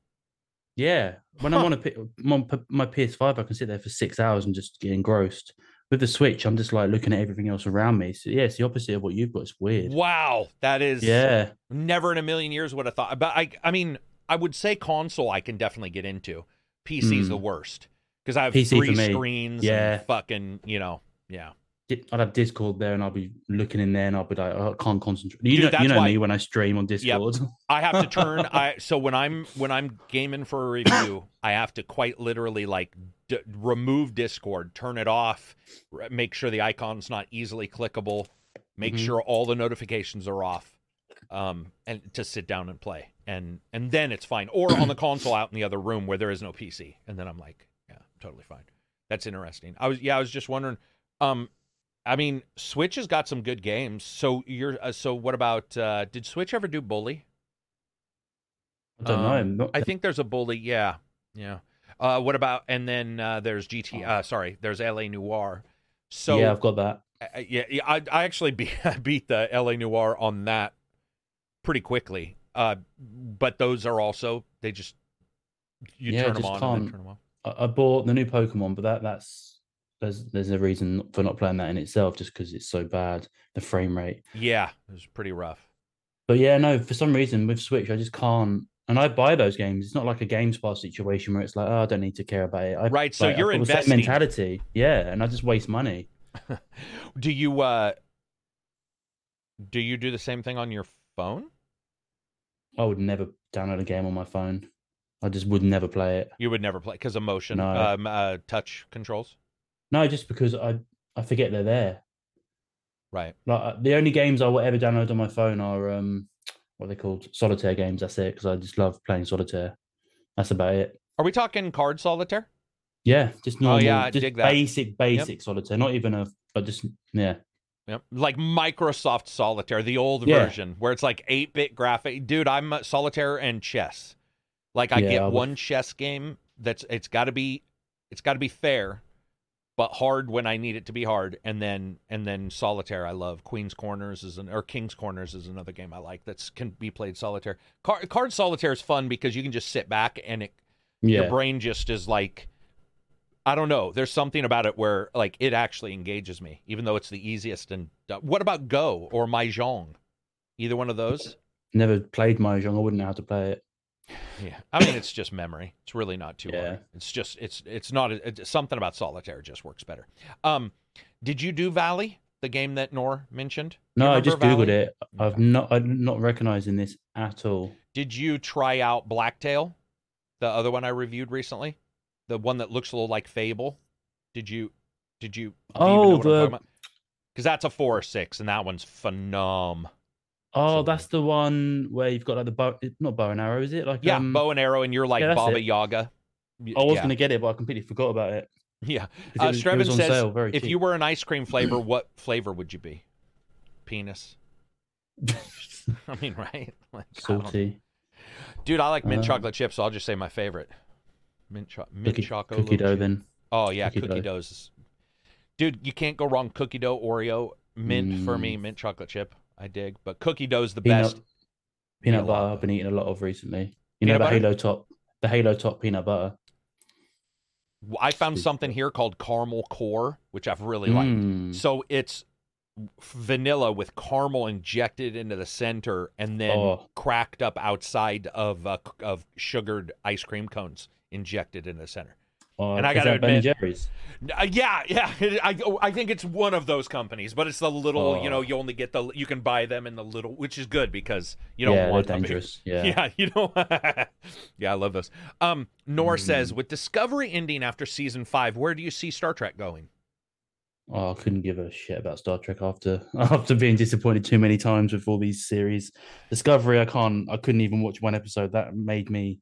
Yeah, when Huh. I'm on a P- I'm on my PS5, I can sit there for six hours and just get engrossed. With the Switch, I'm just like looking at everything else around me. So yeah, it's the opposite of what you've got. It's weird. Wow, that is Yeah, never in a million years would have thought. But I I mean, I would say console I can definitely get into. PC's Mm. the worst because I have PC three screens. Yeah. and fucking you know yeah. I'd have Discord there, and I'll be looking in there, and I'll be like, oh, I can't concentrate. You Dude, know, you know why- me when I stream on Discord. (laughs) I have to turn. I so when I'm when I'm gaming for a review, I have to quite literally like d- remove Discord, turn it off, r- make sure the icon's not easily clickable, make Mhm. sure all the notifications are off, um, and to sit down and play, and and then it's fine. Or on the (clears throat) console out in the other room where there is no PC, and then I'm like, yeah, totally fine. That's interesting. I was yeah, I was just wondering. Um, I mean, Switch has got some good games. So you're uh, so what about? Uh, did Switch ever do Bully? I don't know. Um, I'm not- I think there's a bully. Yeah, yeah. Uh, what about? And then uh, there's GT. Uh, sorry, there's LA Noire. So yeah, I've got that. uh, yeah, yeah, I, I actually (laughs) beat, beat the LA Noire on that pretty quickly. Uh, but those are also they just you Yeah, turn them just on and can't- turn them off. I, I bought the new Pokemon, but that that's there's there's a reason for not playing that in itself, just because it's so bad the frame rate. Yeah, it was pretty rough. But yeah, no, for some reason with Switch, I just can't. And I buy those games. It's not like a Games Pass situation where it's like, oh, I don't need to care about it. I, Right, so like, you're same investing. mentality. Yeah, and I just waste money. (laughs) Do you uh do you do the same thing on your phone? I would never download a game on my phone. I just would never play it. You would never play because of motion, No. um, uh, touch controls. No, just because I I forget they're there. Right. Like uh, the only games I will ever download on my phone are um what are they called solitaire games. That's it because I just love playing solitaire. That's about it. Are we talking card solitaire? Yeah, just normal, Oh, yeah, just basic, basic solitaire. Not even a, but just yeah, Yep. Like Microsoft Solitaire, the old Yeah. version where it's like 8-bit graphic. Dude, I'm solitaire and chess. Like I Yeah, get I would- one chess game that's it's got to be it's got to be fair. But hard when I need it to be hard. And then and then solitaire I love. Queen's Corners is an or King's Corners is another game I like that's can be played solitaire. Card, card solitaire is fun because you can just sit back and it Yeah. your brain just is like I don't know. There's something about it where like it actually engages me, even though it's the easiest. And what about Go or Mahjong? Either one of those? Never played Mahjong. I wouldn't know how to play it. Yeah, I mean it's just memory. It's really not too Yeah. hard. It's just it's it's not it's something about solitaire just works better. Um, did you do Valley, the game that Nor mentioned? No, I just googled Valley? it. I've Okay. not. I'm not recognizing this at all. Did you try out Blacktail, the other one I reviewed recently, the one that looks a little like Fable? Did you? Did you? Oh, the- because that's a four or six, and that one's phenom. Oh, that's the one where you've got like the bow. Not bow and arrow, is it? Like Yeah, um, bow and arrow, and you're like yeah, Baba it. Yaga. I was yeah. gonna get it, but I completely forgot about it. Yeah, It Uh, was, Strevin says, sale, If cheap. you were an ice cream flavor, (clears throat) what flavor would you be? Penis. (laughs) (laughs) I mean, right? (laughs) Like, I salty Dude, I like mint Uh, chocolate chips, so I'll just say my favorite. Mint, cho- mint cookie, choco. cookie dough, chip. then Oh yeah, Cookie cookie, dough. doughs. Dude, you can't go wrong. Cookie dough, Oreo, mint for me, Mm. mint chocolate chip. I dig, but cookie dough's the peanut best. peanut butter. I've been eating a lot of recently. You Peanut know the butter? Halo top, the Halo top peanut butter. I found something here called caramel core, which I've really liked. Mm. So it's vanilla with caramel injected into the center and then Oh. cracked up outside of uh, of sugared ice cream cones injected in the center. Oh, And I that Ben admit- Jerry's. Uh, yeah, yeah. (laughs) I, I think it's one of those companies, but it's the little. You know, Oh. you only get the. You can buy them in the little, which is good because you don't yeah, want dangerous. (laughs) Yeah. Yeah, you know. (laughs) yeah, I love those. Um, Nor Mm. says with Discovery ending after season five, where do you see Star Trek going? Oh, I couldn't give a shit about Star Trek after after being disappointed too many times with all these series. Discovery, I can't. I couldn't even watch one episode. That made me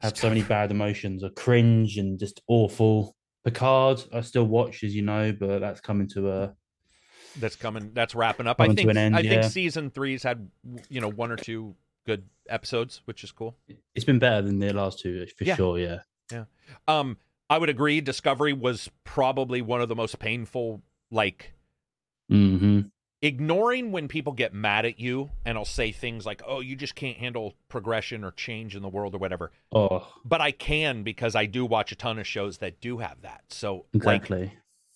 have so many bad emotions. A cringe and just awful. Picard, I still watch, as you know, but that's coming to a. That's coming. That's wrapping up. I think. an end, I think season three's had you know one or two good episodes, which is cool. It's been better than the last two for Yeah. sure. Yeah. Yeah. Um, I would agree. Discovery was probably one of the most painful. Like hmm ignoring when people get mad at you and I'll say things like, "Oh, you just can't handle progression or change in the world or whatever." Oh, But I can because I do watch a ton of shows that do have that. So like exactly.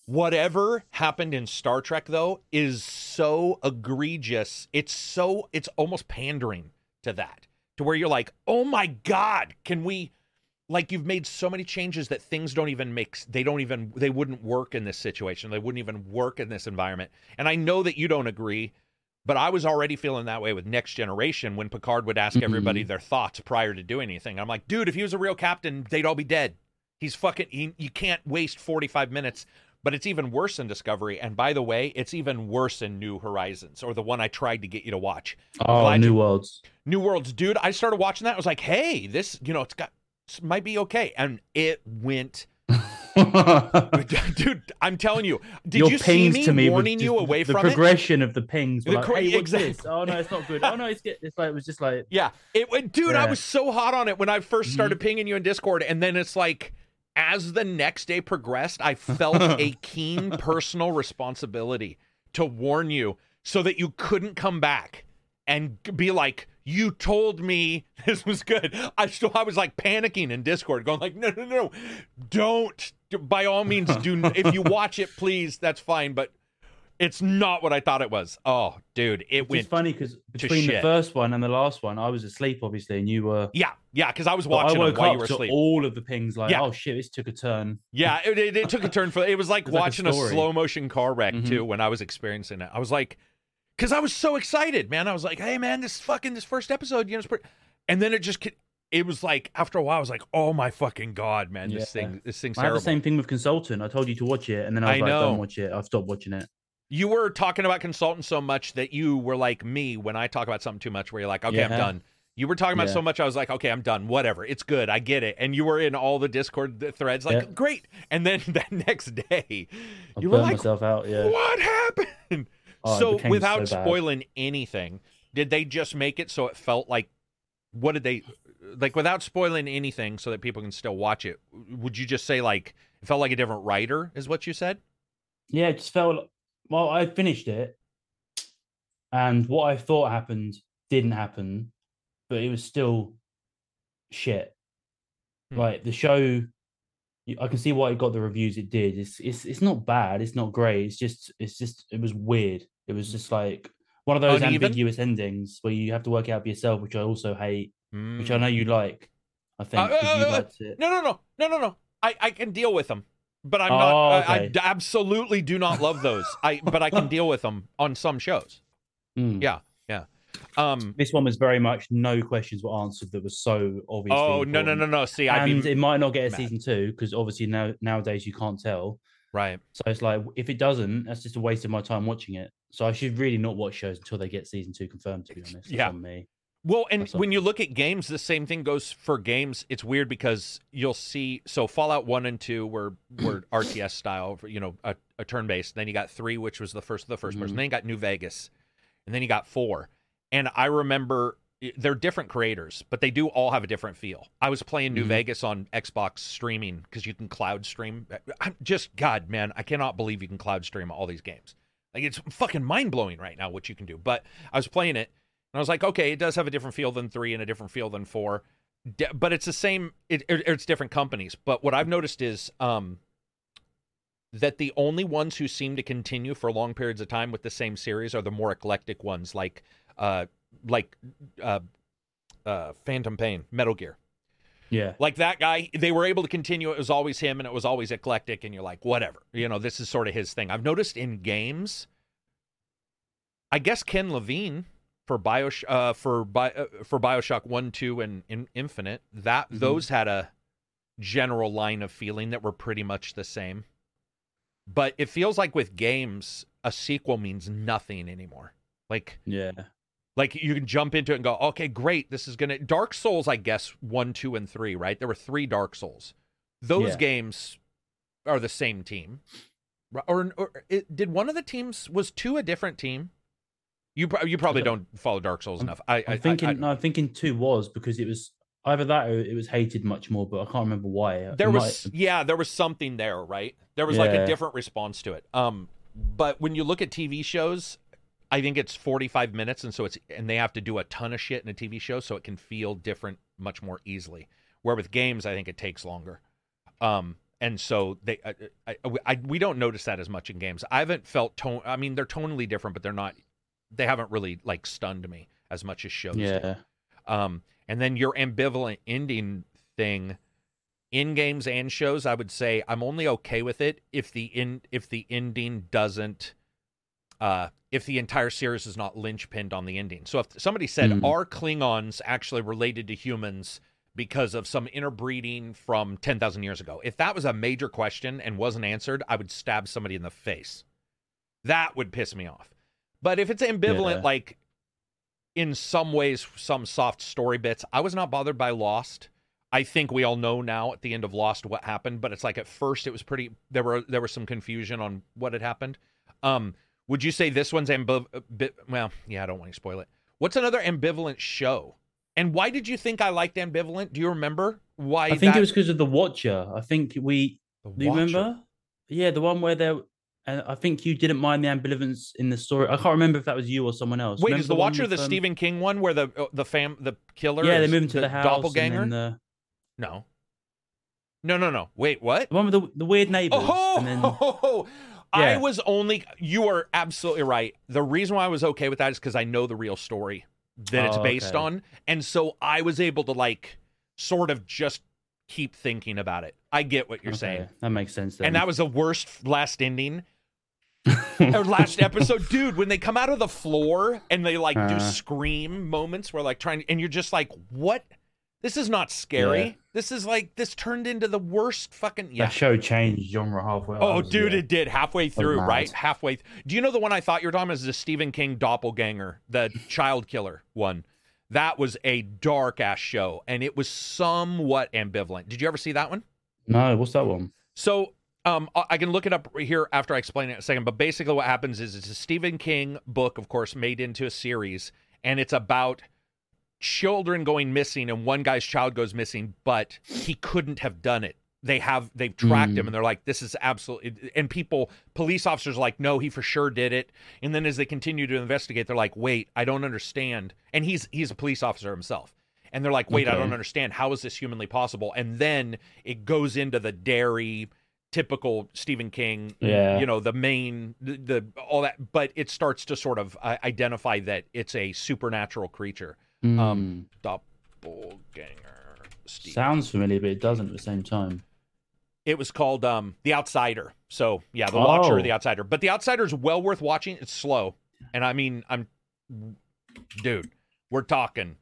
whatever happened in Star Trek though is so egregious. It's so it's almost pandering to that. To where you're like, "Oh my god, can we like you've made so many changes that things don't even make they don't even they wouldn't work in this situation. They wouldn't even work in this environment." And I know that you don't agree, but I was already feeling that way with Next Generation when Picard would ask everybody mm-hmm. their thoughts prior to doing anything. I'm like, "Dude, if he was a real captain, they'd all be dead." He's fucking. He, you can't waste 45 minutes. But it's even worse in Discovery. And by the way, it's even worse in New Horizons, or the one I tried to get you to watch. Oh, New you- Worlds. New Worlds, dude. I started watching that. I was like, hey, this, you know, it's got might be okay, and it went, (laughs) (laughs) dude. I'm telling you. Did Your you see me to me warning you away the from it? progression of the pings. The like, cor- hey, this? exactly. Oh no, it's not good. Oh no, it's get. It's like it was just like Yeah, it went, dude. I was so hot on it when I first Mhm. started pinging you in Discord, and then it's like, as the next day progressed, I felt a (laughs) keen personal responsibility to warn you so that you couldn't come back and be like, "You told me (laughs) this was good." I still, I was like panicking in Discord, going like, "No, no, no, don't." By all means, do. if you watch it, please, that's fine, but. It's not what I thought it was. Oh, dude, it It's went just funny because between the first one and the last one, I was asleep obviously, and you were. Yeah, yeah, because I was watching I them woke while up you were to asleep. all of the pings like, Yeah. oh shit, this took a turn. Yeah, it, it, it took a turn for it was like (laughs) It's like a watching a, slow motion car wreck Mhm. too when I was experiencing it. I was like, because I was so excited, man. I was like, hey, man, this fucking this first episode, you know, it's pretty... and then it just it was like after a while, I was like, oh my fucking god, man, this Yeah. thing this thing's I had terrible. the same thing with Consultant. I told you to watch it, and then I was I like, know. don't watch it. I've stopped watching it. You were talking about consultant so much that you were like me when I talk about something too much, where you're like, okay, I'm done. You were talking about Yeah. so much, I was like, okay, I'm done. Whatever, it's good. I get it. And you were in all the Discord threads, like, Yeah. great. And then (laughs) that next day, I you were like, myself out. Yeah. what happened? Oh, so without so spoiling anything, did they just make it so it felt like what did they like without spoiling anything so that people can still watch it? Would you just say like It felt like a different writer, is what you said. Yeah, it just felt well. I finished it, and what I thought happened didn't happen, but it was still shit. Hmm. Like the show, I can see why it got the reviews it did. It's it's it's not bad. It's not great. It's just it's just it was weird. It was just like one of those Uneven? ambiguous endings where you have to work out for yourself, which I also hate. Which I Mm. know you like. I think you uh, uh, it. No, no, no, no, no, no. I, I can deal with them, but I'm Oh, not. I, I absolutely do not love those. I but I can (laughs) deal with them on some shows. Mm. Yeah. Um. This one was very much no questions were answered. That was so obvious. Oh no no no no. See, I'd and it might not get a mad. season two because obviously now nowadays you can't tell. right. So it's like if it doesn't, that's just a waste of my time watching it. So I should really not watch shows until they get season two confirmed. To be honest, That's Yeah. me. Well, and That's when you look at games, the same thing goes for games. It's weird because you'll see so Fallout One and Two were were (clears throat) RTS style, you know, a, a turn based. Then you got three, which was the first of the 1st person. Mhm. Then you got New Vegas, and then you got four. And I remember they're different creators, but they do all have a different feel. I was playing New Mhm. Vegas on Xbox streaming because you can cloud stream. I'm just God, man, I cannot believe you can cloud stream all these games. Like it's fucking mind blowing right now what you can do. But I was playing it and I was like, okay, it does have a different feel than three and a different feel than four, but it's the same. It, it- it's different companies. But what I've noticed is um, that the only ones who seem to continue for long periods of time with the same series are the more eclectic ones, like uh, like uh, uh, Phantom Pain, Metal Gear. Yeah, Like that guy, they were able to continue. It was always him, and it was always eclectic. And you're like, whatever, you know, this is sort of his thing. I've noticed in games. I guess Ken Levine for Bio uh, for Bi- uh, for Bioshock One, Two, and, and Infinite that Mhm. those had a general line of feeling that were pretty much the same. But it feels like with games, a sequel means nothing anymore. Like yeah, like you can jump into it and go, okay, great. This is gonna Dark Souls, I guess one, two, and three, right? There were three Dark Souls. Those Yeah. games are the same team, or, or it, did one of the teams was two a different team? You you probably don't follow Dark Souls enough. I, I I'm thinking. I, no, I'm thinking two was because it was either that or it was hated much more, but I can't remember why. It there might- was yeah there was something there right there was like a different response to it um but when you look at tv shows i think it's 45 minutes and so it's and they have to do a ton of shit in a tv show so it can feel different much more easily. Where with games i think it takes longer. Um and so they I, I, I we don't notice that as much in games. I haven't felt tone i mean they're tonally different but they're not they haven't really like stunned me as much as shows do. yeah, Um, and then your ambivalent ending thing in games and shows, I would say I'm only okay with it if the in if the ending doesn't uh if the entire series is not linchpinned on the ending. So if somebody said Hmm. are Klingons actually related to humans because of some interbreeding from 10,000 years ago. If that was a major question and wasn't answered, I would stab somebody in the face. That would piss me off. But if it's ambivalent Yeah. like in some ways some soft story bits. I was not bothered by Lost. I think we all know now at the end of Lost what happened, but it's like at first it was pretty there were there was some confusion on what had happened. Um would you say this one's ambiv- well, yeah, I don't want to spoil it. What's another ambivalent show? And why did you think I liked ambivalent? Do you remember why I think that- it was because of the Watcher. I think we. The Do you remember? Yeah, the one where there. And I think you didn't mind the ambivalence in the story. I can't remember if that was you or someone else. Wait, Remember is the one Watcher with, the um, Stephen King one where the uh, the fam the killer Yeah, they is moved into the, house. and doppelganger? the, No. No, no, no. Wait, what? the one with the, the weird neighbors. Oh, and then (laughs) I was only. You are absolutely right. The reason why I was okay with that is because I know the real story that it's Oh, based okay. on, and so I was able to like sort of just keep thinking about it. I get what you're Okay, saying, that makes sense. Then. and that was the worst last ending (laughs) or last episode, dude. When they come out of the floor and they like do Uh. scream moments, where like trying, and you're just like, what? This is not scary. Yeah. This is like this turned into the worst fucking yeah. that show changed genre halfway. Oh, was- dude, yeah. it did halfway through, right? Halfway. th- Do you know the one I thought you were talking about is the Stephen King doppelganger, the child killer one? That was a dark ass show, and it was somewhat ambivalent. Did you ever see that one? No, what's that one? So, um, I can look it up here after I explain it in a second. But basically, what happens is it's a Stephen King book, of course, made into a series, and it's about children going missing, and one guy's child goes missing, but he couldn't have done it. They have they've tracked him Mm. and they're like this is absolutely and people police officers are like no he for sure did it. And then as they continue to investigate they're like wait i don't understand. And he's he's a police officer himself. And they're like wait i don't understand. How is this humanly possible? And then it goes into the dairy typical stephen king Yeah. you know the main the, the all that. But it starts to sort of uh, identify that it's a supernatural creature Um, Mm. doppelganger Stephen Sounds familiar, but it doesn't at the same time. It was called um The Outsider. So yeah, The Watcher or Oh. The Outsider. But The Outsider is well worth watching. It's slow. And I mean, I'm dude, we're talking.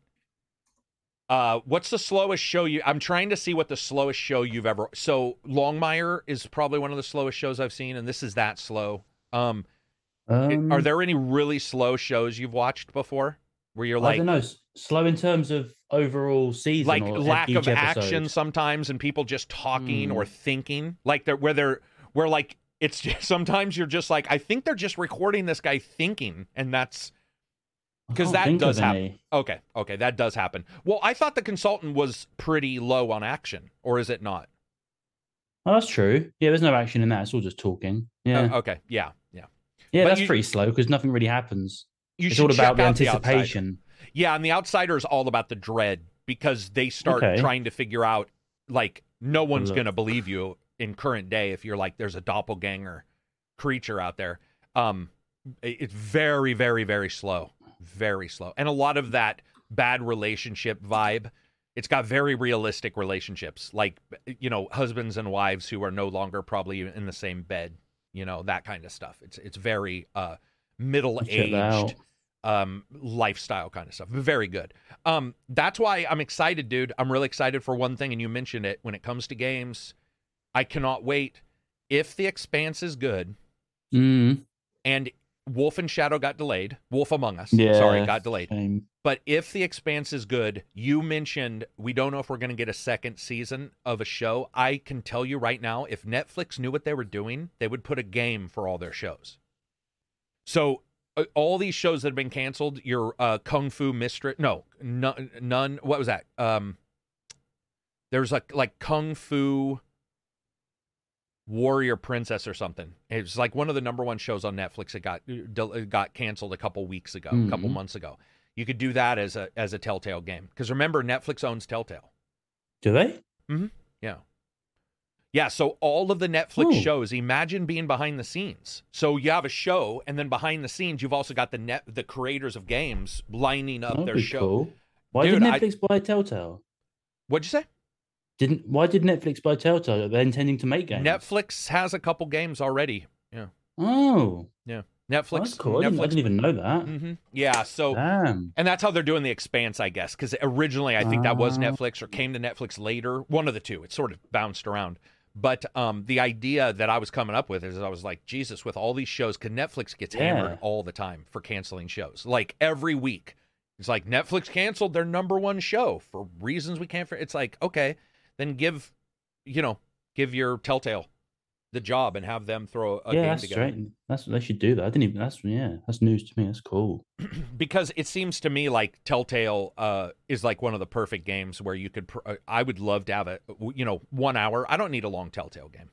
Uh what's the slowest show you I'm trying to see what the slowest show you've ever so Longmire is probably one of the slowest shows I've seen, and this is that slow. Um, Um, are there any really slow shows you've watched before where you're I like don't know. Slow in terms of overall season, like lack of episode? action sometimes and people just talking Hmm. or thinking like they're where they're where like it's just, (laughs) sometimes you're just like i think they're just recording this guy thinking and that's because that does happen. okay okay that does happen well i thought the consultant was pretty low on action or is it not Oh, that's true. Yeah, there's no action in that. It's all just talking. Yeah, Uh, okay yeah yeah yeah, but that's you- pretty slow because nothing really happens. You it's should all about the out The anticipation. yeah and the outsider is all about the dread because they start Okay. trying to figure out like no one's going to believe you in current day if you're like there's a doppelganger creature out there. Um it's very very very slow very slow. And a lot of that bad relationship vibe it's got very realistic relationships like you know husbands and wives who are no longer probably in the same bed you know that kind of stuff. It's it's very uh middle Check that out. aged um lifestyle kind of stuff. Very good. Um that's why i'm excited dude. I'm really excited for one thing and you mentioned it. When it comes to games i cannot wait. If the expanse is good Mm, and wolf and shadow got delayed wolf among us yeah, sorry got delayed. same. but if the expanse is good you mentioned we don't know if we're going to get a second season of a show. I can tell you right now if netflix knew what they were doing they would put a game for all their shows so uh, all these shows that have been canceled your uh kung fu mistress no none, none what was that um there's like like kung fu warrior princess or something it was like one of the number one shows on netflix that got it got canceled a couple weeks ago a couple Mhm. months ago you could do that as a as a telltale game because remember netflix owns telltale Do they? Mm-hmm. yeah. Yeah, so all of the Netflix Ooh. shows, imagine being behind the scenes. So you have a show and then behind the scenes you've also got the net the creators of games lining up That'd their show. cool. Why Dude, did I- Netflix buy Telltale? What'd you say? Didn't why did Netflix buy Telltale? They're intending to make games. Netflix has a couple games already. Yeah. Oh, Yeah. Netflix that's cool. I didn't, I didn't even know that. hmm Yeah, so Damn. and that's how they're doing the expanse, I guess, because originally I think that was Ah. Netflix or came to Netflix later. One of the two. It sort of bounced around. But um, the idea that I was coming up with is I was like, Jesus, with all these shows, because Netflix gets hammered all the time for canceling shows. Like every week. It's like Netflix canceled their number one show for reasons we can't. It's like, okay, then give, you know, give your Telltale the job and have them throw a yeah, game that's together. straight. That's they should do that. I didn't even. That's yeah. That's news to me. That's cool. (clears throat) because it seems to me like Telltale uh, is like one of the perfect games where you could. Pr- uh, I would love to have a you know one hour. I don't need a long Telltale game.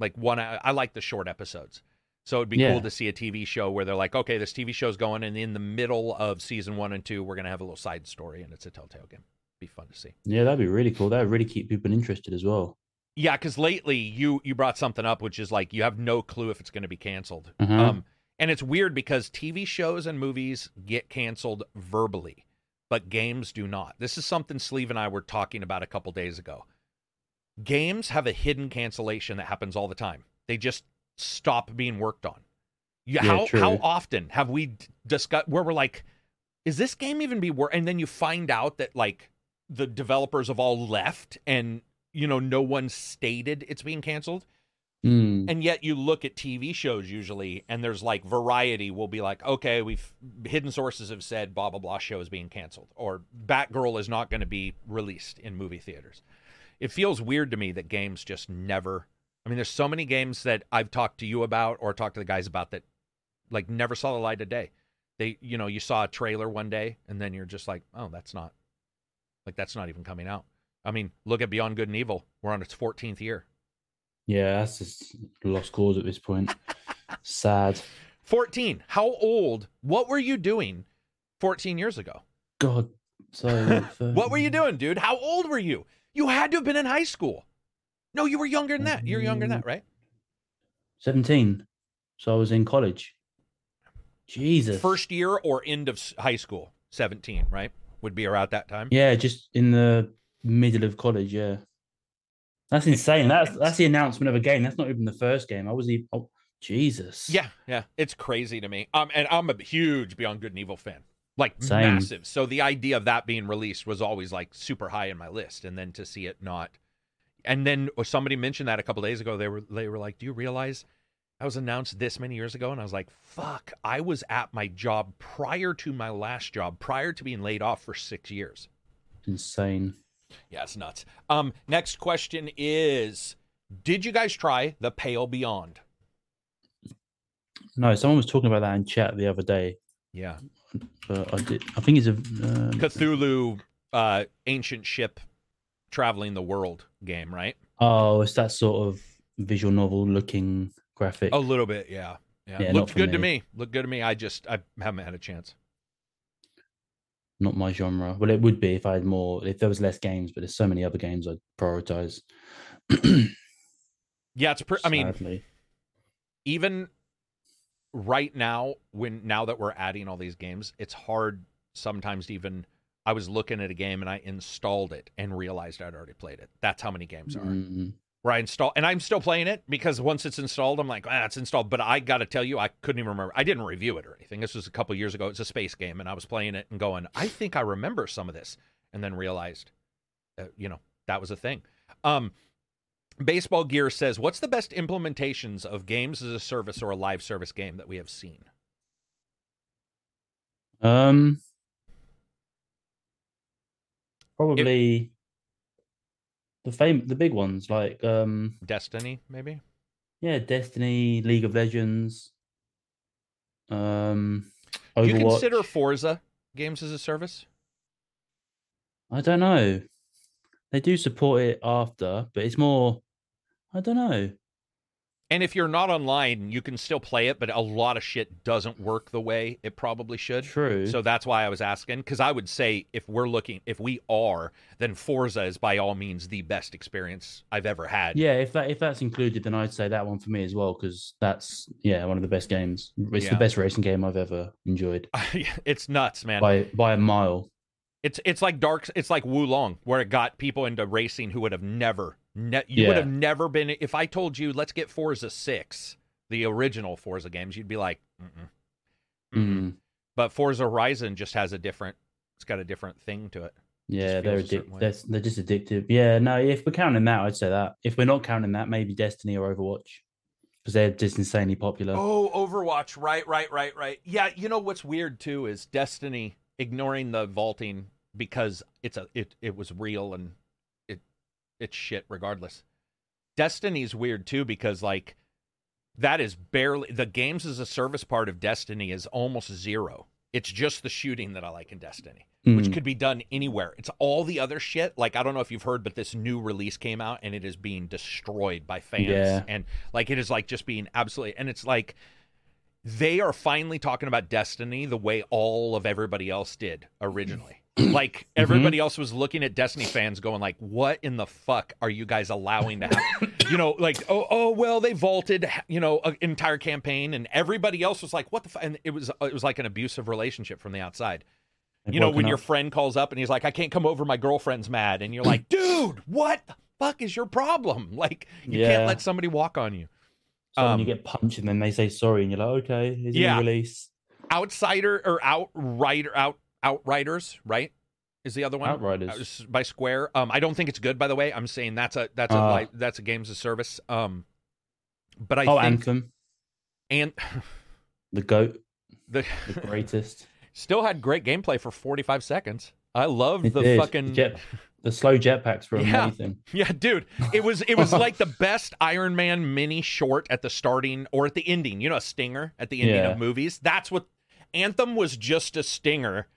Like one, I like the short episodes. So it'd be Yeah. cool to see a TV show where they're like, okay, this TV show's going, and in the middle of season one and two, we're gonna have a little side story, and it's a Telltale game. Be fun to see. Yeah, that'd be really cool. That'd really keep people interested as well. Yeah, because lately you you brought something up, which is like you have no clue if it's going to be canceled. Mhm. Um, and it's weird because TV shows and movies get canceled verbally, but games do not. This is something Sleeve and I were talking about a couple days ago. Games have a hidden cancellation that happens all the time. They just stop being worked on. You, Yeah, how true. how often have we d- discussed where we're like, is this game even be work? And then you find out that like the developers have all left, and you know no one stated it's being canceled. Mm. And yet you look at TV shows usually, and there's like variety will be like, okay, we've hidden sources have said blah blah blah show is being canceled, or Batgirl is not going to be released in movie theaters. It feels weird to me that games just never. I mean, there's so many games that I've talked to you about or talked to the guys about that, like never saw the light of day. They, you know, you saw a trailer one day, and then you're just like, oh, that's not, like that's not even coming out. I mean, look at Beyond Good and Evil. We're on its 14th year. Yeah, that's just lost cause at this point. (laughs) Sad. 14. How old? What were you doing 14 years ago? God. So (laughs) What were you doing, dude? How old were you? You had to have been in high school. No, you were younger than that. You're younger than that, right? 17. So I was in college. Jesus. First year or end of high school, 17, right? Would be around that time. Yeah, just in the middle of college. Yeah, that's insane. That's that's the announcement of a game. That's not even the first game. I was even. Oh, Jesus. Yeah, yeah, it's crazy to me. Um, and I'm a huge Beyond Good and Evil fan, like Same. massive. So the idea of that being released was always like super high in my list, and then to see it not, and then somebody mentioned that a couple days ago. They were they were like, "Do you realize I was announced this many years ago?" And I was like, "Fuck!" I was at my job prior to my last job, prior to being laid off for six years. Insane. Yeah, it's nuts. Um, next question is, did you guys try the Pale Beyond? No, someone was talking about that in chat the other day, Yeah, but I did. I think it's a. Um, Cthulhu uh ancient ship traveling the world game, right? oh, it's that sort of visual novel looking graphic. A little bit, yeah. Yeah. Yeah, Looked good to me. me. Looked good to me. I just I haven't had a chance. Not my genre. Well, it would be if I had more. If there was less games, but there's so many other games I'd prioritize. (clears throat) Yeah, it's I mean, even right now when now that we're adding all these games, it's hard sometimes to even I was looking at a game and I installed it and realized I'd already played it. That's how many games are. Mm, where I install and I'm still playing it because once it's installed, I'm like, ah, it's installed. But I got to tell you, I couldn't even remember. I didn't review it or anything. This was a couple years ago. It's a space game, and I was playing it and going, I think I remember some of this, and then realized, that, you know, that was a thing. Um, Baseball Gear says, "What's the best implementations of games as a service or a live service game that we have seen?" Um, probably the fame, the big ones like um, Destiny, maybe. yeah, Destiny, League of Legends, um, Do you consider Forza games as a service? I don't know. They do support it after, but it's more. I don't know. And if you're not online, you can still play it, but a lot of shit doesn't work the way it probably should. True. So that's why I was asking because I would say if we're looking, if we are, then Forza is by all means the best experience I've ever had. yeah, if that if that's included, then I'd say that one for me as well because that's yeah one of the best games. It's Yeah. the best racing game I've ever enjoyed (laughs) it's nuts, man. by by a mile. It's it's like dark. It's like Wo Long, where it got people into racing who would have never, ne- you would have never been. If I told you, let's get Forza Six, the original Forza games, you'd be like, Mm-mm. Mm-mm. Mm. but Forza Horizon just has a different. It's got a different thing to it. Yeah, they're feels addic- they're, they're just addictive. Yeah, no, if we're counting that, I'd say that. If we're not counting that, maybe Destiny or Overwatch because they're just insanely popular. Oh, Overwatch. Right, right, right, right. Yeah, you know what's weird too is Destiny ignoring the vaulting because it's a it it was real and it it's shit regardless. Destiny's weird too because like that is barely the games as a service part of Destiny is almost zero. It's just the shooting that I like in Destiny, which Mm. could be done anywhere. It's all the other shit. Like I don't know if you've heard, but this new release came out and it is being destroyed by fans. Yeah. And like it is like just being absolutely and it's like they are finally talking about Destiny the way all of everybody else did originally. (clears throat) like everybody else was looking at Destiny fans going like, "What in the fuck are you guys allowing to happen?" (coughs) you know, like, "Oh, oh, well, they vaulted, you know, an entire campaign," and everybody else was like, "What the?" F-? And it was it was like an abusive relationship from the outside. They've you know, when your friend calls up and he's like, "I can't come over, my girlfriend's mad," and you're like, (coughs) "Dude, what the fuck is your problem?" (laughs) Like, you can't let somebody walk on you. So um, you get punched and then they say sorry and you're like, okay, here's Yeah. a release. outsider or outrider out outriders right is the other one Outriders. Uh, by square um i don't think it's good by the way i'm saying that's a that's a Ah. li- that's a games of service um but i oh, think Anthem, and the goat, the the (laughs) greatest. still had great gameplay for 45 seconds i love the fucking jet, the slow jetpacks were Yeah. amazing. (laughs) yeah dude it was it was like the best iron man mini short at the starting or at the ending you know a stinger at the ending Yeah. of movies that's what anthem was just a stinger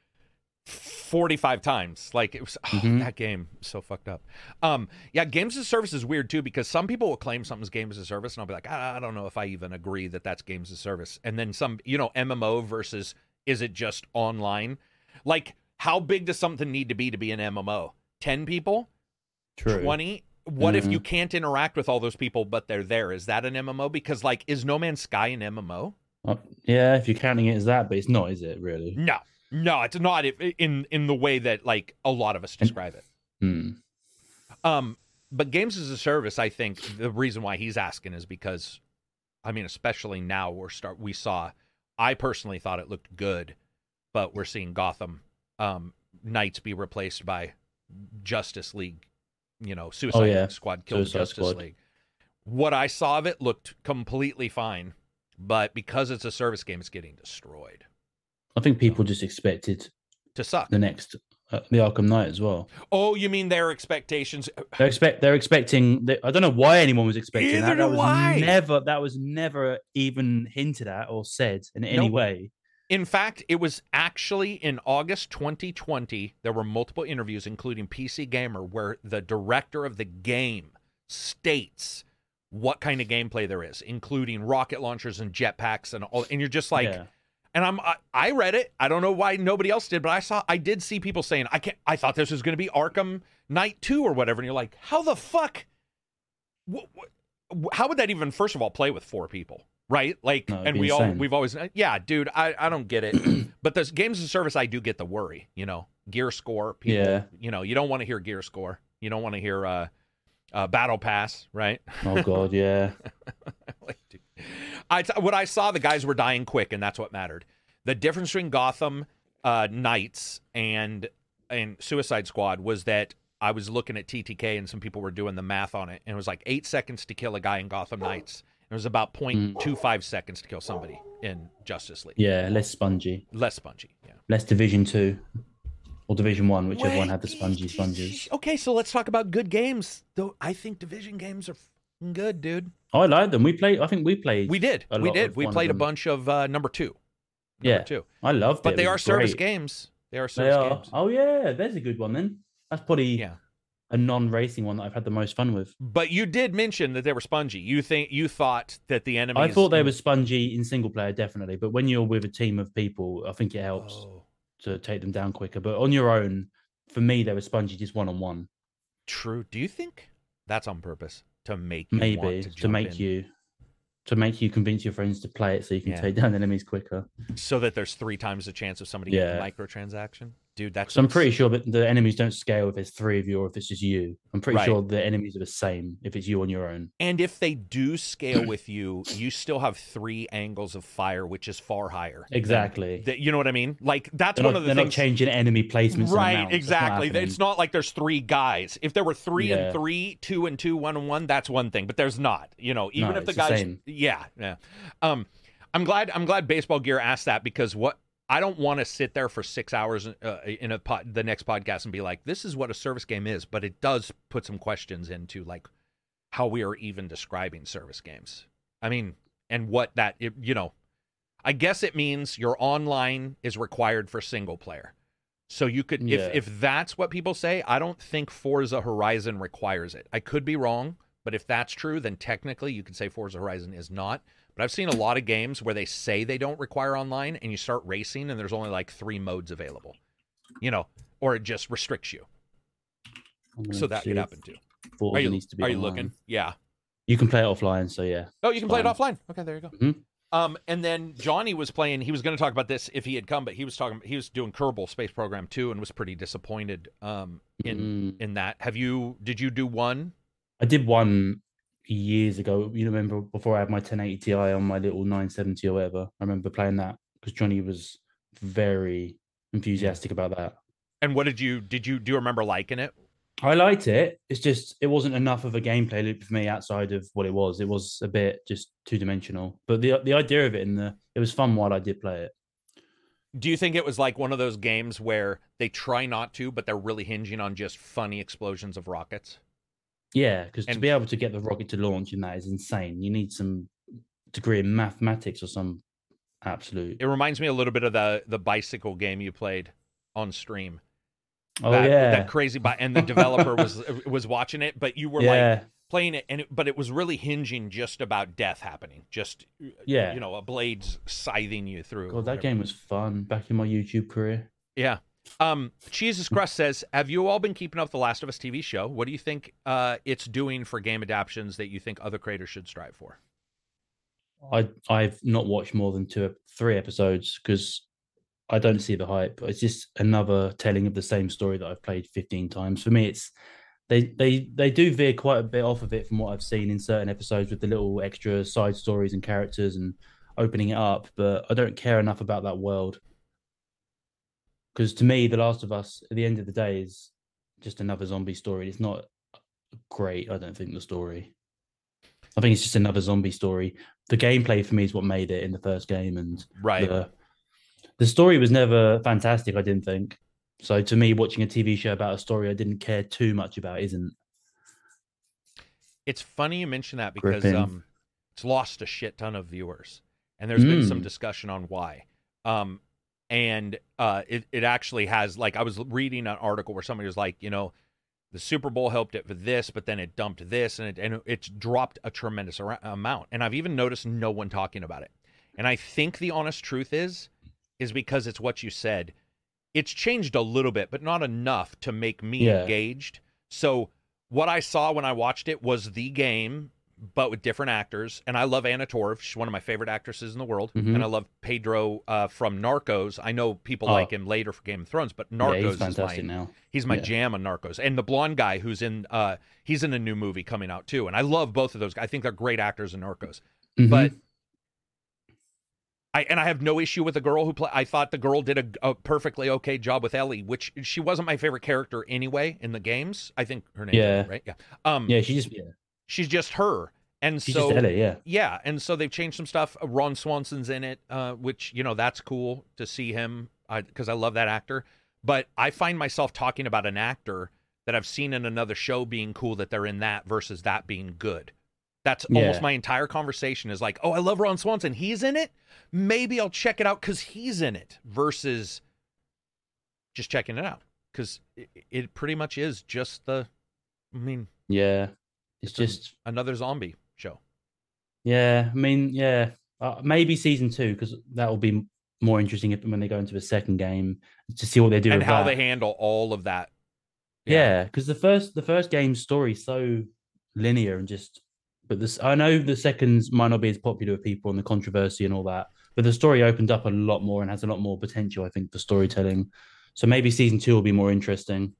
45 times. Like it was oh, Mhm. that game so fucked up. Um yeah, games as a service is weird too because some people will claim something's games as a service and I'll be like, I, I don't know if I even agree that that's games as a service. And then some, you know, MMO versus is it just online? Like how big does something need to be to be an MMO? 10 people? True. 20? What if Mhm. you can't interact with all those people but they're there? Is that an MMO? Because like is No Man's Sky an MMO? Uh, yeah, if you're counting it as that, but it's not, is it really? No. No, it's not in in the way that like a lot of us describe it. Hmm. Um, but games as a service, I think the reason why he's asking is because, I mean, especially now we're start we saw. I personally thought it looked good, but we're seeing Gotham um, Knights be replaced by Justice League. You know, Suicide Oh, yeah. Squad killed Suicide Justice Squad. League. What I saw of it looked completely fine, but because it's a service game, it's getting destroyed I think people just expected to suck. the next, uh, the Arkham Knight as well. Oh, you mean their expectations? They're expect they're expecting. They, I don't know why anyone was expecting Neither that. That was I. never. That was never even hinted at or said in any Nope. way. In fact, it was actually in August 2020. There were multiple interviews, including PC Gamer, where the director of the game states what kind of gameplay there is, including rocket launchers and jetpacks and all. And you're just like, yeah. And I'm I, I read it. I don't know why nobody else did, but I saw I did see people saying I can't. I thought this was going to be Arkham Knight Two or whatever, and you're like, how the fuck? Wh- wh- how would that even first of all play with four people? Right, like, No, and we all we've always, yeah, dude, I, I don't get it, (clears throat) but the games as a service, I do get the worry, you know, gear score, people, Yeah. you know, you don't want to hear gear score, you don't want to hear uh, uh, battle pass, right? Oh god, yeah. (laughs) like. I what I saw, the guys were dying quick, and that's what mattered. The difference between Gotham uh, Knights and and Suicide Squad was that I was looking at TTK, and some people were doing the math on it, and it was like eight seconds to kill a guy in Gotham Knights. It was about 0.25 seconds to kill somebody in Justice League. Yeah, less spongy, Less spongy. Yeah. less Division Two or Division One, whichever one had the spongy sponges. Okay, so let's talk about good games. Though I think division games are good, dude. I like them. We played. I think we played. We did. We did. We played a bunch of uh, number two. Number Yeah, two. I loved it. But It they was are service games. They are They service are. games. Oh yeah, there's a good one then. That's probably Yeah. a non-racing one that I've had the most fun with. But you did mention that they were spongy. You think you thought that the enemies. I thought they were spongy in single player, definitely. But when you're with a team of people, I think it helps Oh, to take them down quicker. But on your own, for me, they were spongy just one on one. true. Do you think that's on purpose to make you Maybe want to, jump make in you to make you convince your friends to play it so you can Yeah. take down enemies quicker. so that there's three times the chance of somebody Yeah. getting a microtransaction? Dude, that's So I'm pretty sure that the enemies don't scale if there's three of you or if it's just you. I'm pretty Right. sure the enemies are the same if it's you on your own. And if they do scale with you, you still have three angles of fire, which is far higher. Exactly. that- you know what I mean? Like that's They're, one not, of the they're not changing enemy placements. right, not exactly. happening. It's not like there's three guys. If there were three Yeah. and three, two and two, one and one, that's one thing. But there's not. You know, even No, if the it's the guys, yeah, yeah. Um, I'm glad. I'm glad baseball gear asked that because what I don't want to sit there for six hours uh, in a pod, the next podcast and be like, this is what a service game is. But it does put some questions into like how we are even describing service games. I mean, and what that it, you know, I guess it means your online is required for single player. So you could Yeah. if if that's what people say, I don't think Forza Horizon requires it. I could be wrong, but if that's true, then technically you could say Forza Horizon is not. But I've seen a lot of games where they say they don't require online and you start racing and there's only like 3 modes available. You know, or it just restricts you. So that could happen too. Are you needs to be are you looking? Yeah. You can play it offline, so yeah. Oh, you can play it offline. Okay, there you go. Mhm. Um, and then Johnny was playing. He was going to talk about this if he had come, but he was talking. He was doing Kerbal Space Program two, and was pretty disappointed. Um, in Mm. in that. Have you? Did you do one? I did one years ago. You remember before I had my 1080 Ti on my little 970 or whatever. I remember playing that because Johnny was very mm. enthusiastic about that. And what did you? Did you? Do you remember liking it? I liked it. It's just it wasn't enough of a gameplay loop for me outside of what it was. It was a bit just two dimensional. But the the idea of it and the it was fun while I did play it. Do you think it was like one of those games where they try not to, but they're really hinging on just funny explosions of rockets? Yeah, because to be able to get the rocket to launch in that is insane. You need some degree in mathematics or some absolute. It reminds me a little bit of the the bicycle game you played on stream. Oh that, yeah, that crazy bot, and the developer was (laughs) uh, was watching it, but you were yeah, like playing it, and it, but it was really hinging just about death happening, just uh, yeah. you know, a blade's scything you through. God, that game was fun back in my YouTube career. Yeah. Um, Jesus Crust says, "Have you all been keeping up the Last of Us TV show? What do you think uh, it's doing for game adaptations that you think other creators should strive for?" I I've not watched more than two, three episodes because I don't see the hype. It's just another telling of the same story that I've played fifteen times. For me, it's they they they do veer quite a bit off of it from what I've seen in certain episodes with the little extra side stories and characters and opening it up. But I don't care enough about that world because to me, The Last of Us at the end of the day is just another zombie story. It's not great. I don't think the story. I think it's just another zombie story. The gameplay for me is what made it in the first game, and Right. the the story was never fantastic. I didn't think. So to me, watching a TV show about a story I didn't care too much about isn't. It's funny you mention that because Gripping. um, it's lost a shit ton of viewers, and there's been some Mm. discussion on why. Um, and uh, it it actually has like I was reading an article where somebody was like, you know, the Super Bowl helped it for this, but then it dumped this, and it and it's dropped a tremendous ar- amount. And I've even noticed no one talking about it. And I think the honest truth is, is because it's what you said. It's changed a little bit, but not enough to make me Yeah. engaged. So what I saw when I watched it was the game, but with different actors. And I love Anna Torv; she's one of my favorite actresses in the world. Mhm. And I love Pedro uh, from Narcos. I know people Oh. like him later for Game of Thrones, but yeah, Narcos he's is my now. He's my Yeah. jam on Narcos, and the blonde guy who's in uh he's in a new movie coming out too, and I love both of those. guys. I think they're great actors in Narcos. Mhm. But I and I have no issue with the girl who play. I thought the girl did a, a perfectly okay job with Ellie, which she wasn't my favorite character anyway in the games. I think her name, Yeah. right? Yeah. Um, yeah, she just yeah, she's just her, and so. Yeah, yeah, and so they've changed some stuff. Uh, Ron Swanson's in it, uh, which you know that's cool to see him because I, love that actor. But I find myself talking about an actor that I've seen in another show being cool that they're in that versus that being good. That's almost my entire conversation is like, oh, I love Ron Swanson. He's in it. Maybe I'll check it out because he's in it versus just checking it out because it, it pretty much is just the, I mean, yeah. It's just another zombie show. yeah. I mean, yeah. Uh, maybe season two because that will be more interesting if, when they go into the second game to see what they do and how that. they handle all of that. Yeah, because the first the first game's story is so linear and just. But this, I know the seconds might not be as popular with people and the controversy and all that, but the story opened up a lot more and has a lot more potential, I think, for storytelling. So maybe season two will be more interesting.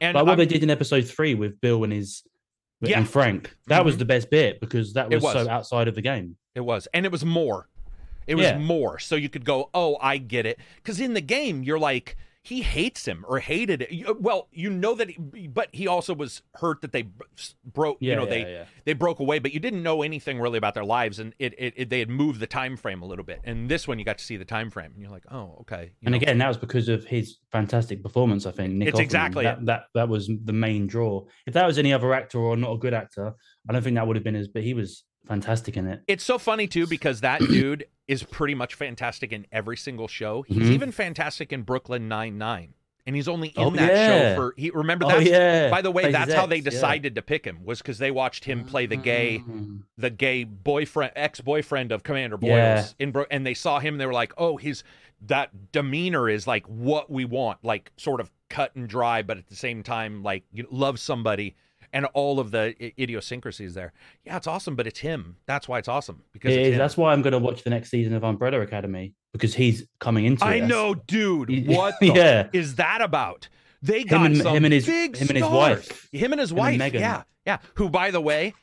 And like what I'm- they did in episode three with Bill and his Yeah. and Frank, that was Mhm. the best bit because that was, was. so outside of the game. It was, and it was more. It was Yeah. more, so you could go, "Oh, I get it." Because in the game, you're like, he hates him or hated it. Uh, well, you know that, he, but he also was hurt that they broke. Yeah, you know, yeah, they yeah. they broke away, but you didn't know anything really about their lives, and it, it, it they had moved the time frame a little bit. And this one, you got to see the time frame, and you're like, "Oh, okay." you And know. again, that was because of his fantastic performance. I think Nick It's Offerman. exactly that, that. That was the main draw. If that was any other actor or not a good actor, I don't think that would have been as. But he was fantastic in it. It's so funny too because that (clears throat) dude is pretty much fantastic in every single show. He's Mhm. even fantastic in Brooklyn Nine Nine, and he's only in Oh, that yeah. show for. He remember Oh that. yeah. By the way, Plays that's how they ex, yeah. decided to pick him was because they watched him play the gay, Mm. the gay boyfriend, ex boyfriend of Commander Boyles Yeah. in Bro- and they saw him. and They were like, oh, his that demeanor is like what we want, like sort of cut and dry, but at the same time, like you love somebody. And all of the idiosyncrasies there. Yeah, it's awesome, but it's him. That's why it's awesome because It it's is. That's why I'm going to watch the next season of Umbrella Academy because he's coming into it. I know, dude. What (laughs) the yeah. is that about? They got Him and, some him and his big him and his wife. Him and his and wife. Megan. Yeah, yeah. Who, by the way,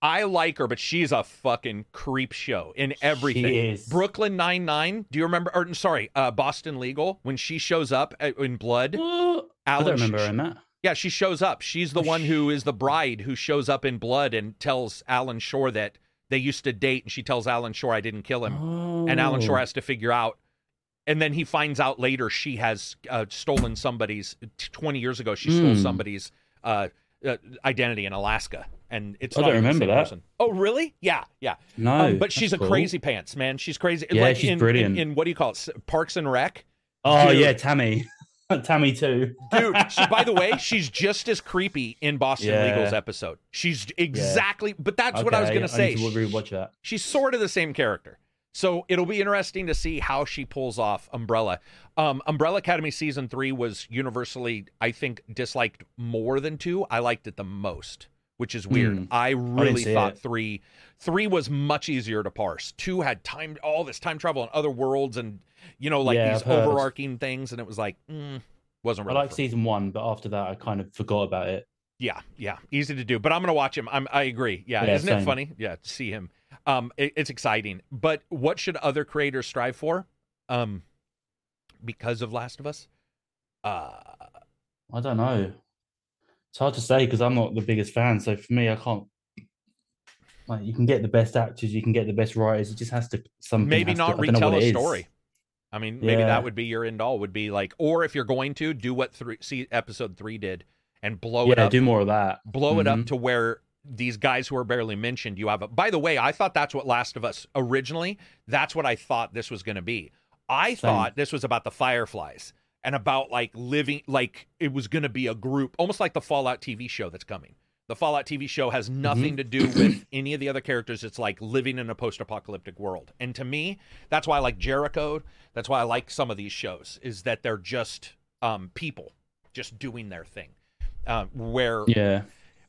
I like her, but she's a fucking creep show in everything. She is. Brooklyn Nine Nine. Do you remember? Or sorry, uh, Boston Legal. When she shows up uh, in Blood, What? I don't remember her in that. Yeah, she shows up. She's the one who is the bride who shows up in Blood and tells Alan Shore that they used to date, and she tells Alan Shore, "I didn't kill him." and Alan Shore Oh. has to figure out. And then he finds out later she has uh, stolen somebody's. Twenty years ago, she stole Hmm. somebody's uh, uh, identity in Alaska, and it's I not don't remember that. person. Oh, really? Yeah, yeah. No, Um, but she's a cool. crazy pants, man. She's crazy. Yeah, like she's in, brilliant. In, in what do you call it? Parks and Rec. Oh Dude. yeah, Tammy. (laughs) Tammy too. dude. She, by the way, (laughs) she's just as creepy in Boston Yeah. Legal's episode. She's exactly, but that's what I was say. Need to rewatch that. she's sort of the same character. So it'll be interesting to see how she pulls off Umbrella. Um, Umbrella Academy season three was universally, I think, disliked more than two. I liked it the most, which is weird. Hmm. I really see thought it. three three was much easier to parse. Two had time all this time travel and other worlds and you know like Yeah, these overarching things, and it was like mm, wasn't Really I like for me. season one, but after that, I kind of forgot about it. Yeah, yeah, easy to do. But I'm gonna watch him. I'm, I agree. Yeah, Yeah, isn't it funny? Yeah, to see him. Um, it- it's exciting. But what should other creators strive for? Um, because of Last of Us. Uh, I don't know. It's hard to say because I'm not the biggest fan. So for me, I can't. Like, you can get the best actors, you can get the best writers. It just has to something. maybe to- not know retell a is. story. I mean, maybe Yeah. that would be your end all. Would be like, or if you're going to do what three see episode three did and blow it up, do more of that. blow it up Mhm. to where these guys who are barely mentioned you have a by the way i thought that's what last of us originally that's what i thought this was going to be i Same. thought this was about the fireflies and about like living like it was going to be a group almost like the fallout tv show that's coming. The fallout tv show has Mm-hmm. nothing to do with (clears throat) any of the other characters. It's like living in a post-apocalyptic world. And to me that's why i like jericho. That's why i like some of these shows is that they're just um, people just doing their thing. Uh, where Yeah,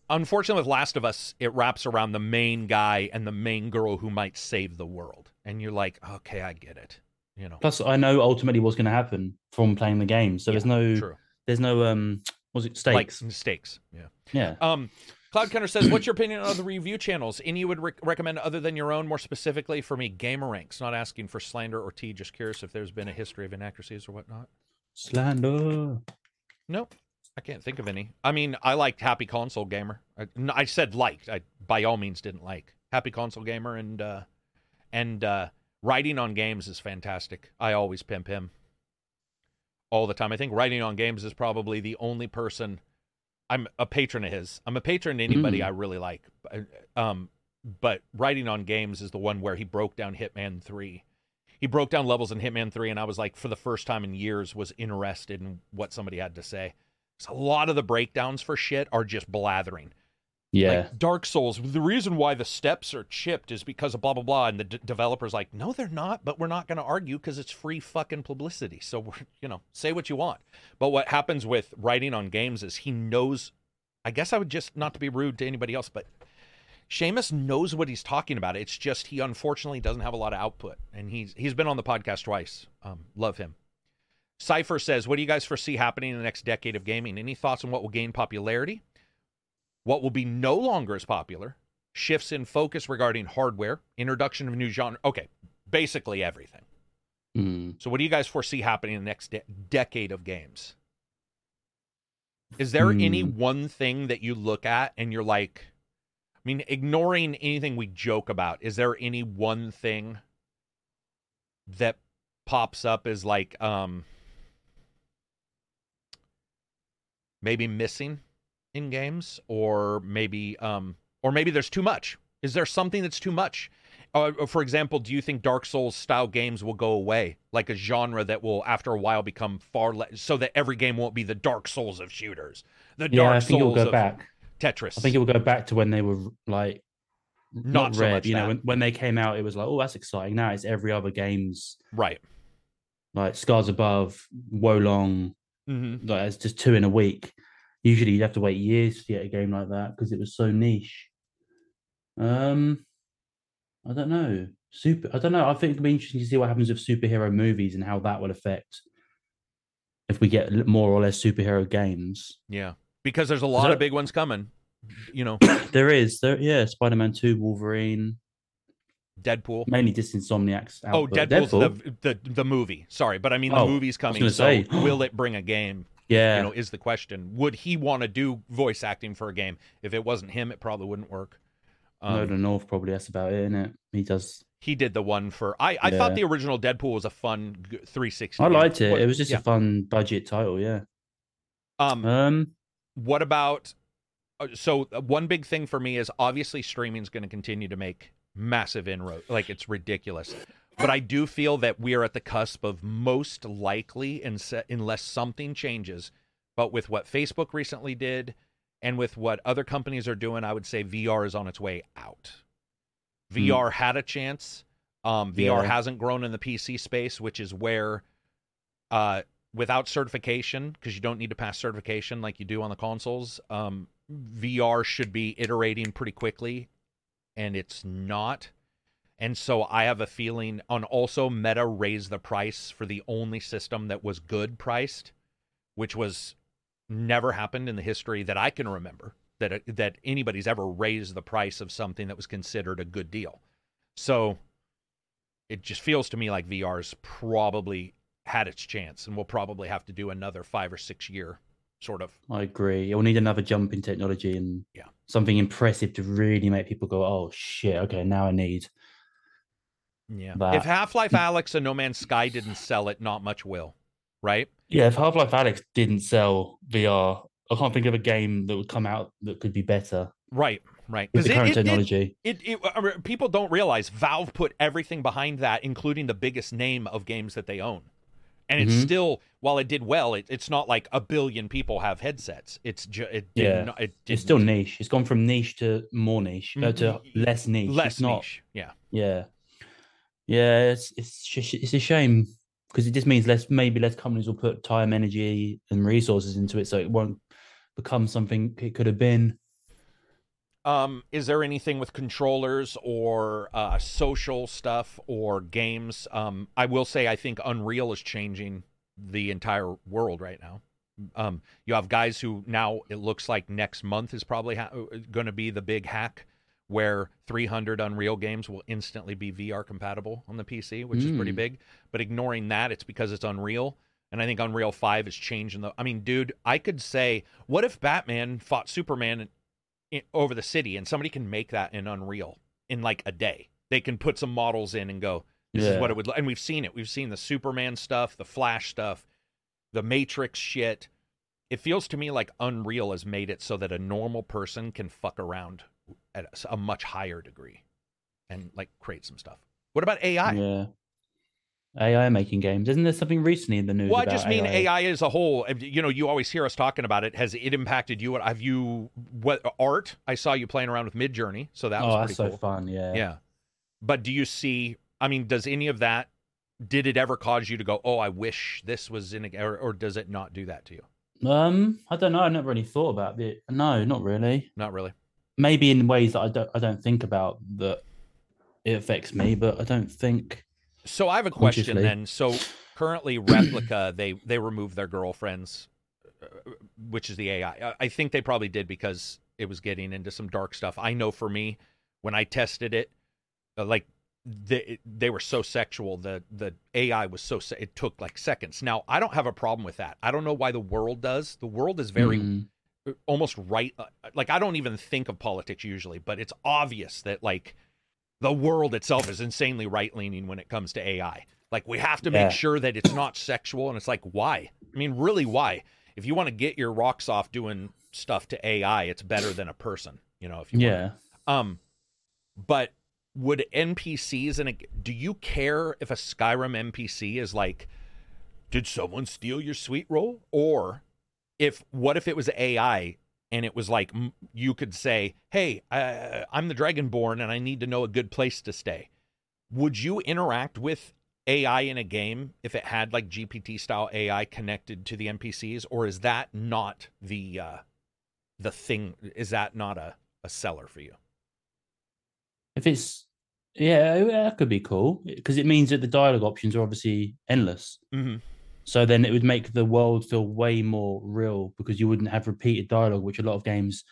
unfortunately with last of us it wraps around the main guy and the main girl who might save the world. And you're like okay i get it you know Plus, I know ultimately what's going to happen from playing the game. So there's no, true there's no, um, was it like stakes? yeah yeah. um cloud Kenner says what's your opinion on the review channels any you would rec- recommend other than your own more specifically for me gamer ranks not asking for slander or tea just curious if there's been a history of inaccuracies or whatnot Slander. Nope. I can't think of any. I mean, I liked Happy Console Gamer. I, I said liked. I by all means didn't like Happy Console Gamer and uh, and uh, writing on games is fantastic. I always pimp him all the time. I think writing on games is probably the only person. I'm a patron of his. I'm a patron to anybody Mm. I really like. Um, but writing on games is the one where he broke down Hitman Three. He broke down levels in Hitman Three, and I was like, for the first time in years, was interested in what somebody had to say. So a lot of the breakdowns for shit are just blathering. Yeah. Like Dark Souls, the reason why the steps are chipped is because of blah blah blah, and the d- developer's like, no, they're not, but we're not going to argue because it's free fucking publicity. So we're, you know, say what you want. But what happens with writing on games is he knows. I guess I would just not to be rude to anybody else, but Seamus knows what he's talking about. It's just he unfortunately doesn't have a lot of output, and he's he's been on the podcast twice. Um, love him. Cipher says, "What do you guys foresee happening in the next decade of gaming? Any thoughts on what will gain popularity? What will be no longer as popular? Shifts in focus regarding hardware, introduction of new genre. Okay, basically everything. Mm. So, what do you guys foresee happening in the next de- decade of games? Is there any Hmm. one thing that you look at and you're like, I mean, ignoring anything we joke about, is there any one thing that pops up as like, um, maybe missing in games, or maybe, um, or maybe there's too much? Is there something that's too much? Uh, for example, do you think Dark Souls style games will go away, like a genre that will, after a while, become far less, so that every game won't be the Dark Souls of shooters, the Yeah, Dark I think Souls go of back. Tetris? I think it will go back to when they were like Not not, so red. you know, when, when they came out, it was like, oh, that's exciting. Now it's every other game's right. like Scars Above, Wo Long. Mm-hmm. Like it's just two in a week. Usually you'd have to wait years to get a game like that because it was so niche. Um, I don't know. Super. I don't know. I think it'll be interesting to see what happens with superhero movies and how that will affect if we get more or less superhero games. Yeah, because there's a lot of big ones coming. You know, (coughs) there is. There, yeah. Spider Man Two, Wolverine, Deadpool. mainly just Insomniac's. Oh. Deadpool's Deadpool? the, the the movie. Sorry, but I mean the Oh, movie's coming. So say. (gasps) will it bring a game? Yeah. You know, is the question. Would he want to do voice acting for a game? If it wasn't him, it probably wouldn't work. Um, the North probably. That's about it, isn't it? He does. he did the one for. I I thought the original Deadpool was a fun g- 360. I game. liked it. What- It was just yeah. a fun budget title. Yeah. um. Um. what about uh, so uh, one big thing for me is obviously streaming is going to continue to make massive inroad like it's ridiculous but I do feel that we are at the cusp of most likely, unless something changes, but with what Facebook recently did and with what other companies are doing, I would say VR is on its way out. VR mm. had a chance. Um, VR yeah. hasn't grown in the PC space, which is where, uh, without certification, because you don't need to pass certification like you do on the consoles, um, VR should be iterating pretty quickly, and it's not. And so I have a feeling on also Meta raised the price for the only system that was good priced, which was never happened in the history that I can remember that uh, that anybody's ever raised the price of something that was considered a good deal. So it just feels to me like VR's probably had its chance and we'll probably have to do another 5 or 6 year sort of. I agree. You'll need another jump in technology and yeah. something impressive to really make people go, "Oh shit, okay, now I need yeah. That. If Half Life Alyx and No Man's Sky didn't sell it, not much will, right? Yeah, if Half Life Alyx didn't sell VR, I can't think of a game that would come out that could be better. Right, right. With the current it, technology, it, it, people don't realize Valve put everything behind that, including the biggest name of games that they own. And it's mm-hmm. still, while it did well, it, it's not like a billion people have headsets. It's just, it yeah, not, it it's still niche. It's gone from niche to more niche, mm-hmm. uh, to mm-hmm. less niche. Less it's not, niche. Yeah, yeah. Yeah, it's it's it's a shame because it just means less maybe less companies will put time, energy, and resources into it, so it won't become something it could have been. Um, is there anything with controllers or uh, social stuff or games? Um, I will say I think Unreal is changing the entire world right now. Um, you have guys who now it looks like next month is probably ha- going to be the big hack where 300 Unreal games will instantly be VR compatible on the PC, which mm. is pretty hmm. big. But ignoring that, it's because it's Unreal. And I think Unreal 5 is changing the. I mean, dude, I could say, what if Batman fought Superman in, over the city and somebody can make that in Unreal in like a day? They can put some models in and go, this yeah. is what it would. look And we've seen it. We've seen the Superman stuff, the Flash stuff, the Matrix shit. It feels to me like Unreal has made it so that a normal person can fuck around at a much higher degree and like create some stuff. What about AI? Yeah. AI making games. Isn't there something recently in the news? Well, I just mean AI? AI as a whole. You know, you always hear us talking about it. Has it impacted you? Have you what art? I saw you playing around with Midjourney, so that oh, was pretty that's cool. so fun. Yeah, yeah. But do you see? I mean, does any of that? Did it ever cause you to go, "Oh, I wish this was in," a, or, or does it not do that to you? Um, I don't know. I never really thought about it. No, not really. Not really maybe in ways that I don't I don't think about that it affects me, but I don't think. So I have a question then. So currently, (clears throat) Replika they they remove their girlfriends, uh, which is the AI. I think they probably did because it was getting into some dark stuff. I know for me, when I tested it, uh, like they they were so sexual. The the AI was so it took like seconds. Now I don't have a problem with that. I don't know why the world does. The world is very mm almost right uh, like i don't even think of politics usually but it's obvious that like the world itself is insanely right leaning when it comes to ai like we have to yeah. make sure that it's not sexual and it's like why i mean really why if you want to get your rocks off doing stuff to ai it's better than a person you know if you yeah want. um but would npcs and do you care if a skyrim npc is like did someone steal your sweet roll or if what if it was AI and it was like you could say, "Hey, uh, I'm the Dragonborn and I need to know a good place to stay." Would you interact with AI in a game if it had like GPT style AI connected to the NPCs, or is that not the uh, the thing? Is that not a, a seller for you? If it's yeah, that could be cool because it means that the dialogue options are obviously endless. Mm-hmm. So then it would make the world feel way more real because you wouldn't have repeated dialogue, which a lot of games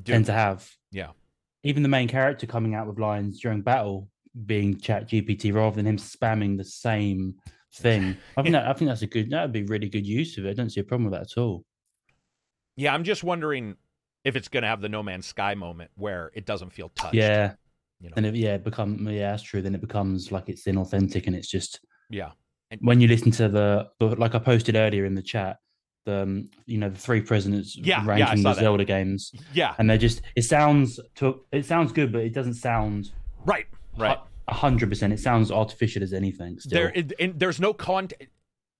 Do. tend to have. Yeah. Even the main character coming out with lines during battle being Chat GPT rather than him spamming the same (laughs) thing. I think that I think that's a good that would be really good use of it. I don't see a problem with that at all. Yeah, I'm just wondering if it's going to have the No Man's Sky moment where it doesn't feel touched. Yeah, you know? and it, yeah, become yeah, that's true. Then it becomes like it's inauthentic and it's just yeah when you listen to the, like I posted earlier in the chat, the um, you know the three presidents yeah, ranking yeah, the that. Zelda games. Yeah, and they're just it sounds to it sounds good, but it doesn't sound right. Right. hundred percent. It sounds artificial as anything. Still. There, it, there's no context.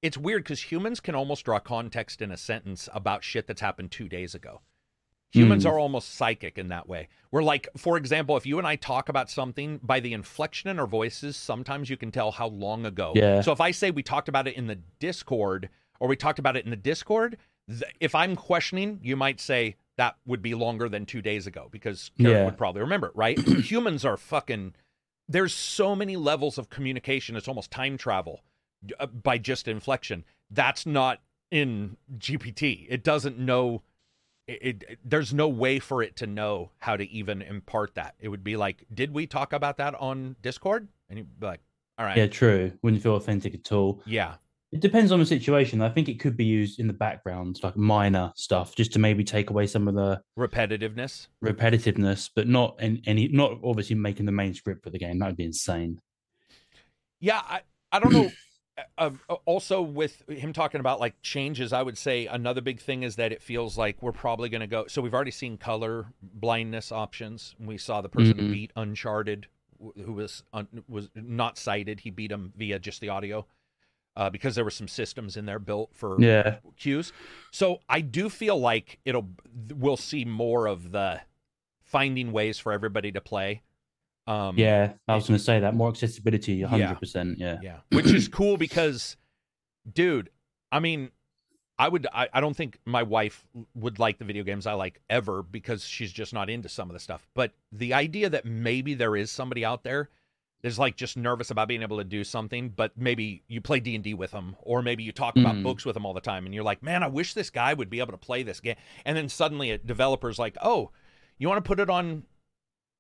It's weird because humans can almost draw context in a sentence about shit that's happened two days ago. Humans Hmm. are almost psychic in that way. We're like, for example, if you and I talk about something by the inflection in our voices, sometimes you can tell how long ago. Yeah. So if I say we talked about it in the Discord or we talked about it in the Discord, th- if I'm questioning, you might say that would be longer than two days ago because Karen Yeah. would probably remember it, right? (clears throat) Humans are fucking. There's so many levels of communication. It's almost time travel uh, by just inflection. That's not in GPT. It doesn't know. It, it there's no way for it to know how to even impart that. It would be like, did we talk about that on Discord? And you'd be like, all right, Yeah, true. Wouldn't feel authentic at all. yeah, It depends on the situation. I think it could be used in the background, like minor stuff, just to maybe take away some of the repetitiveness. repetitiveness, but not in any, not obviously making the main script for the game. That would be insane. Yeah, I, I don't know. (clears throat) Uh, uh, also, with him talking about like changes, I would say another big thing is that it feels like we're probably going to go. So we've already seen color blindness options. We saw the person who Mhm. beat Uncharted, who was un, was not sighted. He beat him via just the audio, uh, because there were some systems in there built for Yeah, cues. So I do feel like it'll we'll see more of the finding ways for everybody to play. Um, yeah. I was going to say that more accessibility, hundred percent. Yeah, yeah, which is cool because, dude, I mean, I would, I, I don't think my wife would like the video games I like ever because she's just not into some of the stuff. But the idea that maybe there is somebody out there that's like just nervous about being able to do something, but maybe you play D and D with them, or maybe you talk about Mhm. books with them all the time, and you're like, man, I wish this guy would be able to play this game. And then suddenly a developer's like, oh, you want to put it on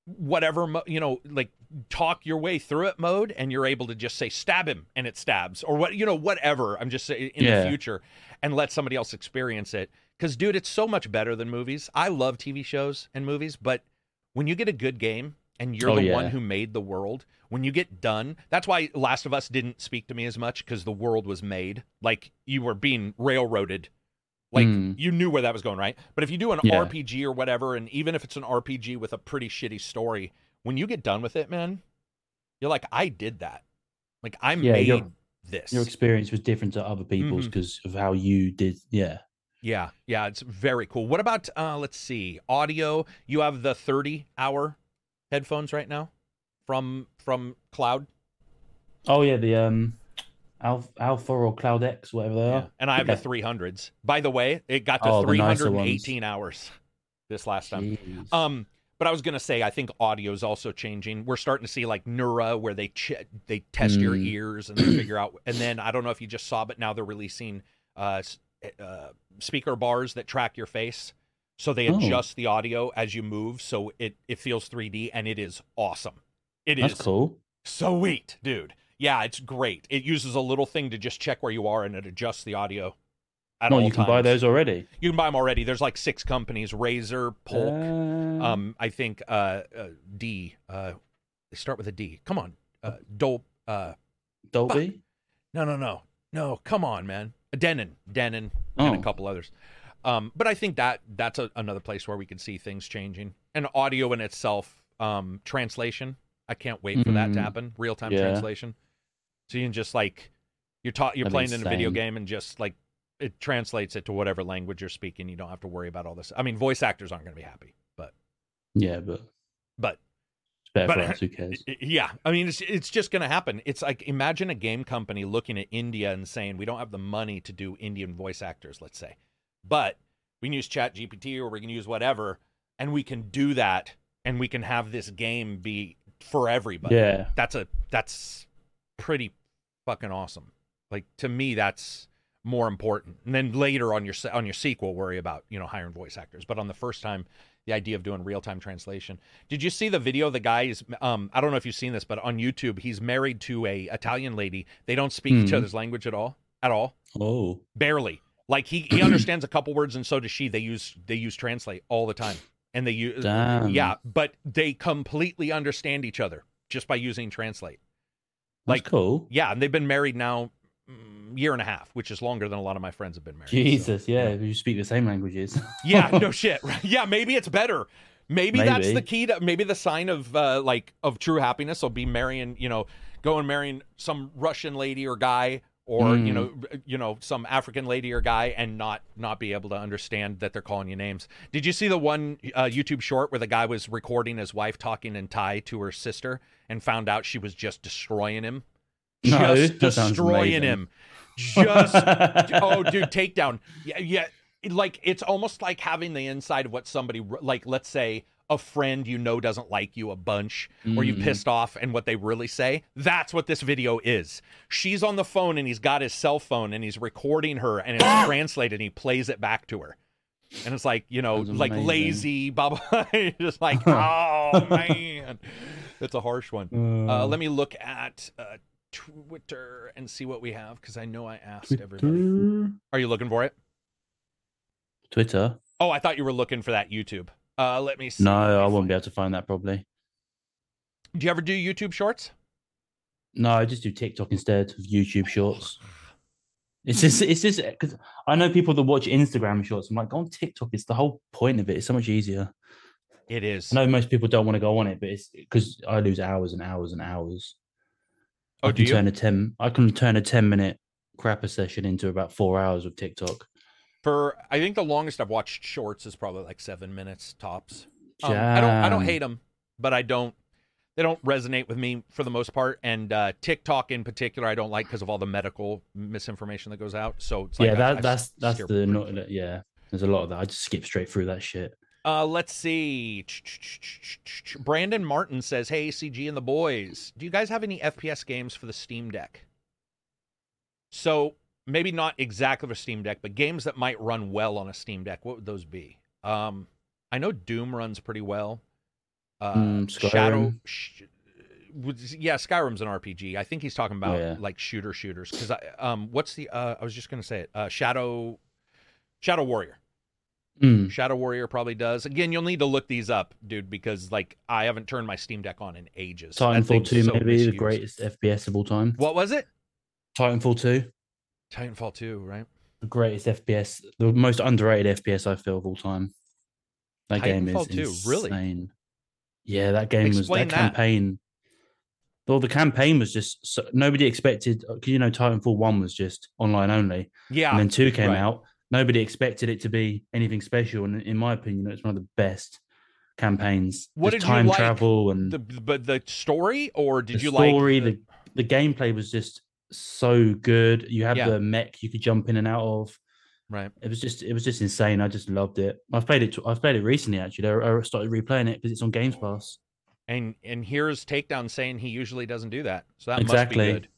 whatever mo- you know like talk your way through it mode and you're able to just say stab him and it stabs or what you know whatever. I'm just saying in the future and let somebody else experience it. Because dude it's so much better than movies. I love tv shows and movies but when you get a good game and you're Oh, the yeah. one who made the world when you get done that's why last of us didn't speak to me as much because the world was made. Like you were being railroaded like Mm. you knew where that was going, right? But if you do an Yeah. RPG or whatever, and even if it's an RPG with a pretty shitty story, when you get done with it, man, you're like, I did that. Like I Yeah, made your- this. your experience was different to other people's because of how you did. Yeah, yeah, yeah, it's very cool. What about uh let's see, audio? You have the 30 hour headphones right now from from Cloud. Oh yeah, the um, Alpha, Alpha or Cloud X, whatever they Yeah. are. And I have Okay. the 300s. By the way, it got to Oh, 318 hours this last time. Jeez. Um, but I was gonna say, I think audio is also changing. We're starting to see like Nura, where they ch- they test your Mm. ears and they figure out. And then I don't know if you just saw, but now they're releasing uh, uh, speaker bars that track your face, so they Oh. adjust the audio as you move, so it it feels 3D, and it is awesome. It is That's cool. sweet, dude. Yeah, it's great. It uses a little thing to just check where you are, and it adjusts the audio. At No, all you can buy those already. You can buy them already. There's like six companies: Razer, Polk, Uh, um, I think uh, uh D. Uh, they start with a D. Come on, uh, Dol. Uh, Dolby. no, no, no, no. Come on, man. Denon, Denon, and a Oh. couple others. Um, but I think that that's a, another place where we can see things changing. And audio in itself, um, translation. I can't wait for that to Mm. happen. Real time Yeah. translation. So you can just like you're taught you're That'd playing in a video game and just like it translates it to whatever language you're speaking. You don't have to worry about all this. I mean, voice actors aren't going to be happy, but Yeah, but but it's But- us. Who cares? Yeah, I mean, it's it's just going to happen. It's like imagine a game company looking at India and saying, "We don't have the money to do Indian voice actors, let's say, but we can use Chat GPT or we can use whatever, and we can do that, and we can have this game be for everybody." Yeah. that's a that's pretty fucking awesome. Like to me, that's more important. And then later on your on your sequel, worry about you know hiring voice actors. But on the first time, the idea of doing real time translation. Did you see the video? The guy is um I don't know if you've seen this, but on YouTube, he's married to a Italian lady. They don't speak each Hmm. other's language at all, at all, Oh, barely. Like he he understands a couple words, and so does she. They use they use translate all the time, and they use Damn. yeah, but they completely understand each other just by using translate. That's Like, cool. Yeah, and they've been married now mm, year and a half, which is longer than a lot of my friends have been married. so, Jesus, yeah, you speak the same languages. (laughs) yeah, no (laughs) shit. Right? Yeah, maybe it's better. Maybe, that's the key to maybe the sign of uh, like of true happiness will be marrying, you know, going marrying some Russian lady or guy or you Mm. know you know some African lady or guy and not not be able to understand that they're calling you names. Did you see the one uh, YouTube short where the guy was recording his wife talking in Thai to her sister and found out she was just destroying him? No, just destroying him. Just (laughs) oh dude takedown yeah yeah like it's almost like having the inside of what somebody like let's say a friend you know doesn't like you a bunch or you Mm. pissed off and what they really say that's what this video is she's on the phone and he's got his cell phone and he's recording her and it's (gasps) translated and he plays it back to her and it's like you know like lazy (laughs) blah blah (laughs) just like (laughs) oh man it's a harsh one uh, let me look at uh, Twitter and see what we have because I know I asked everybody. Are you looking for it? Twitter? Oh, I thought you were looking for that YouTube. Uh, let me see. No, I won't be able to find that probably. Do you ever do YouTube Shorts? No, I just do TikTok instead of YouTube Shorts. (sighs) It's just, it's just because I know people that watch Instagram Shorts. I'm like, go on TikTok. It's the whole point of it. It's so much easier. It is. I know most people don't want to go on it, but it's because I lose hours and hours and hours. Oh, I do can you? turn a ten. I can turn a ten minute crapper session into about four hours of TikTok. For I think the longest I've watched Shorts is probably like seven minutes tops. Um, I don't. I don't hate them, but I don't. They don't resonate with me for the most part, and uh, TikTok in particular, I don't like because of all the medical misinformation that goes out. So it's like yeah, that, I that's that's the not, yeah. There's a lot of that. I just skip straight through that shit. Uh, let's see. Brandon Martin says, "Hey, CG and the boys, do you guys have any FPS games for the Steam Deck?" So maybe not exactly for Steam Deck, but games that might run well on a Steam Deck. What would those be? Um, I know Doom runs pretty well. Uh, Mm, Shadow, sh- yeah, Skyrim's an RPG. I think he's talking about yeah. like shooter shooters. Because I, um, what's the? Uh, I was just gonna say it. Uh, Shadow, Shadow Warrior. Mm. Shadow Warrior probably does. Again, you'll need to look these up, dude, because like I haven't turned my Steam Deck on in ages. Titanfall two, so maybe the greatest FPS of all time. What was it? Titanfall two, Titanfall 2, right? the greatest FPS, the most underrated FPS I feel of all time. That game is Titanfall 2, really? Yeah, that game Explain was that. that, campaign. Well, the campaign was just so, nobody expected. You know, Titanfall one was just online only, Yeah. and then two came right. out. Nobody expected it to be anything special, and in my opinion, it's one of the best campaigns. What Just did you time like? travel and the but the story or did the you story, like the the gameplay was just so good. You had Yeah. the mech you could jump in and out of. right? It was just it was just insane. I just loved it. I've played it. I've played it recently actually. I started replaying it because it's on Games Pass. And and here's Takedown saying he usually doesn't do that. So that Exactly. must be good.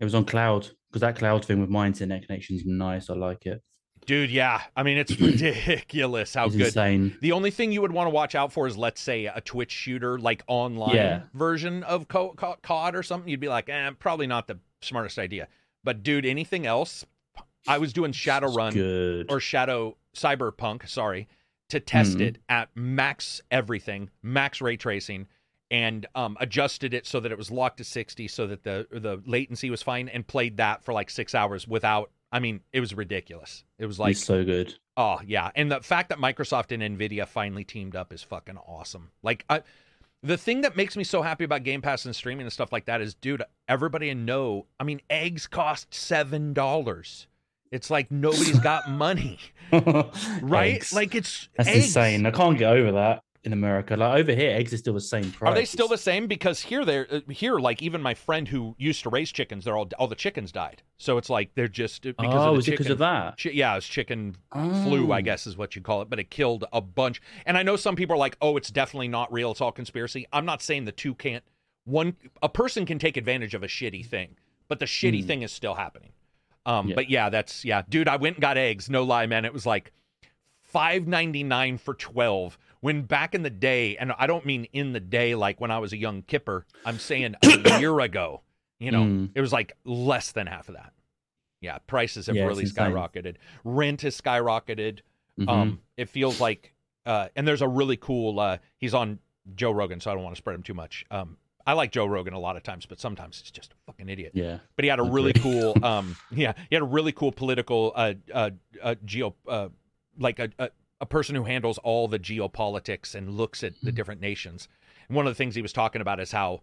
It was on cloud because that cloud thing with my internet connection is nice. I like it. Dude, yeah. I mean, it's (clears throat) ridiculous how it's good. insane. The only thing you would want to watch out for is, let's say, a Twitch shooter, like online Yeah. version of Co- Co- COD or something. You'd be like, eh, probably not the smartest idea. But dude, anything else? I was doing It's Shadowrun Good. or Shadow Cyberpunk, sorry, to test Mhm. it at max everything, max ray tracing, and um, adjusted it so that it was locked to sixty, so that the the latency was fine, and played that for like six hours without. I mean, it was ridiculous. It was like it's so good. Oh yeah, and the fact that Microsoft and Nvidia finally teamed up is fucking awesome. Like, I, the thing that makes me so happy about Game Pass and streaming and stuff like that is, dude, everybody know. I mean, eggs cost seven dollars. It's like nobody's got money, (laughs) right? Eggs. Like it's that's eggs. insane. I can't get over that in America. Like over here, eggs are still the same price. Are they still the same? Because here, they're uh, here. Like even my friend who used to raise chickens, they're all all the chickens died. So it's like they're just because oh, of the it because of that? Chi- yeah, it's chicken flu, I Oh. guess is what you call it, but it killed a bunch. And I know some people are like, "Oh, it's definitely not real; it's all conspiracy." I'm not saying the two can't. One, a person can take advantage of a shitty thing, but the shitty Hmm. thing is still happening. Um, Yeah. but yeah, that's yeah, dude. I went and got eggs. No lie, man. It was like five ninety nine for twelve. When back in the day, and I don't mean in the day like when I was a young kipper. I'm saying a (coughs) year ago. You know, Mm. it was like less than half of that. Yeah, prices have Yeah, really skyrocketed. Rent has skyrocketed. Mhm. Um, it feels like, uh, and there's a really cool. Uh, he's on Joe Rogan, so I don't want to spread him too much. Um, I like Joe Rogan a lot of times, but sometimes he's just a fucking idiot. yeah. But he had a I really (laughs) cool. Um, yeah, he had a really cool political, uh, uh, uh geo, uh, like a, a a person who handles all the geopolitics and looks at the different nations. And one of the things he was talking about is how,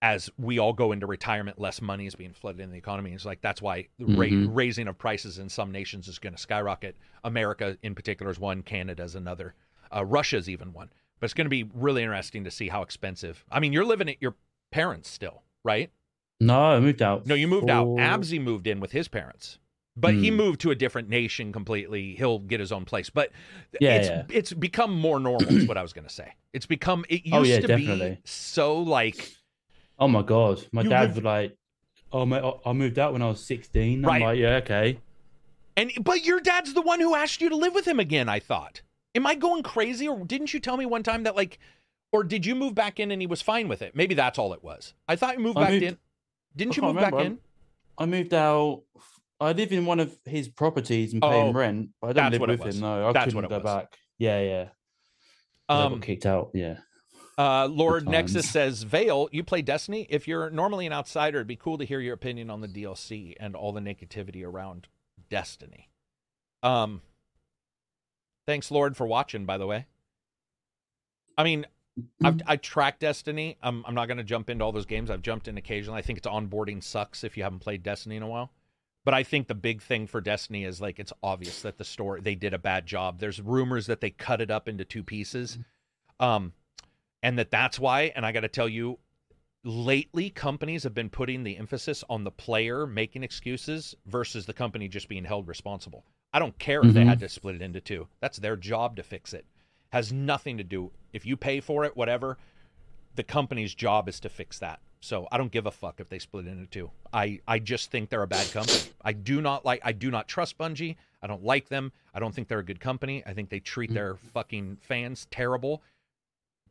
as we all go into retirement, less money is being flooded in the economy. It's like that's why the ra- raising of prices in some nations is going to skyrocket. America, in particular, is one. Canada is another. Uh, Russia's even one. But it's going to be really interesting to see how expensive. I mean, you're living at your parents still, right? No, I moved out. No, you moved out. for- Absy moved in with his parents. But he Hmm. moved to a different nation completely. He'll get his own place. But Yeah, it's yeah. it's become more normal is what I was going to say. It's become it used Oh, yeah, to definitely. be so like Oh my god, my dad live- would like, oh my, I- moved out when I was sixteen. Right. I'm like, yeah, okay. and but your dad's the one who asked you to live with him again, I thought. Am I going crazy or didn't you tell me one time that like or did you move back in and he was fine with it? Maybe that's all it was. I thought you moved I back moved- in. Didn't you move back in? I moved out. I live in one of his properties and pay Oh, him rent, but I don't that's live what it with was. him. No, I That's couldn't what it go was. back. Yeah, yeah. 'Cause I Um got kicked out. Yeah. Uh, Lord Good Nexus says, Vale, you play Destiny. If you're normally an outsider, it'd be cool to hear your opinion on the DLC and all the negativity around Destiny. Um, thanks, Lord, for watching. By the way, I mean, I've I track Destiny. I'm I'm not going to jump into all those games. I've jumped in occasionally. I think its onboarding sucks if you haven't played Destiny in a while. But I think the big thing for Destiny is like it's obvious that the story they did a bad job. There's rumors that they cut it up into two pieces, um, and that that's why. And I got to tell you, lately companies have been putting the emphasis on the player making excuses versus the company just being held responsible. I don't care if they Mhm. had to split it into two. That's their job to fix it. Has nothing to do if you pay for it, whatever. The company's job is to fix that. So I don't give a fuck if they split it into two. I I just think they're a bad company. I do not like. I do not trust Bungie. I don't like them. I don't think they're a good company. I think they treat Mm. their fucking fans terrible.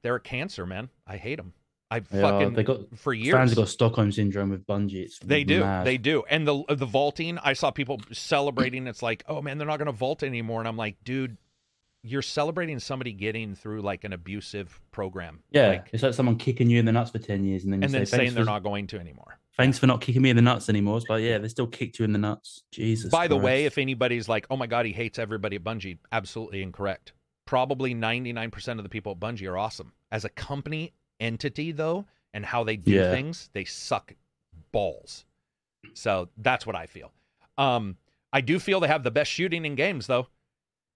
They're a cancer, man. I hate them. I Yeah, fucking they got for years. fans have got Stockholm syndrome with Bungie. It's They do. mad. They do. And the the vaulting, I saw people celebrating. It's like, oh man, they're not going to vault anymore. And I'm like, dude, you're celebrating somebody getting through like an abusive program. Yeah, Like, it's like someone kicking you in the nuts for ten years and then you and say, then saying "Thanks they're for- not going to anymore. Thanks for not kicking me in the nuts anymore. It's like, yeah, they still kicked you in the nuts. Jesus. By the way, if anybody's like, oh my god, he hates everybody at Bungie, absolutely incorrect. Probably 99% of the people at Bungie are awesome. As a company entity, though, and how they do Yeah. things, they suck balls. So that's what I feel. Um, I do feel they have the best shooting in games, though.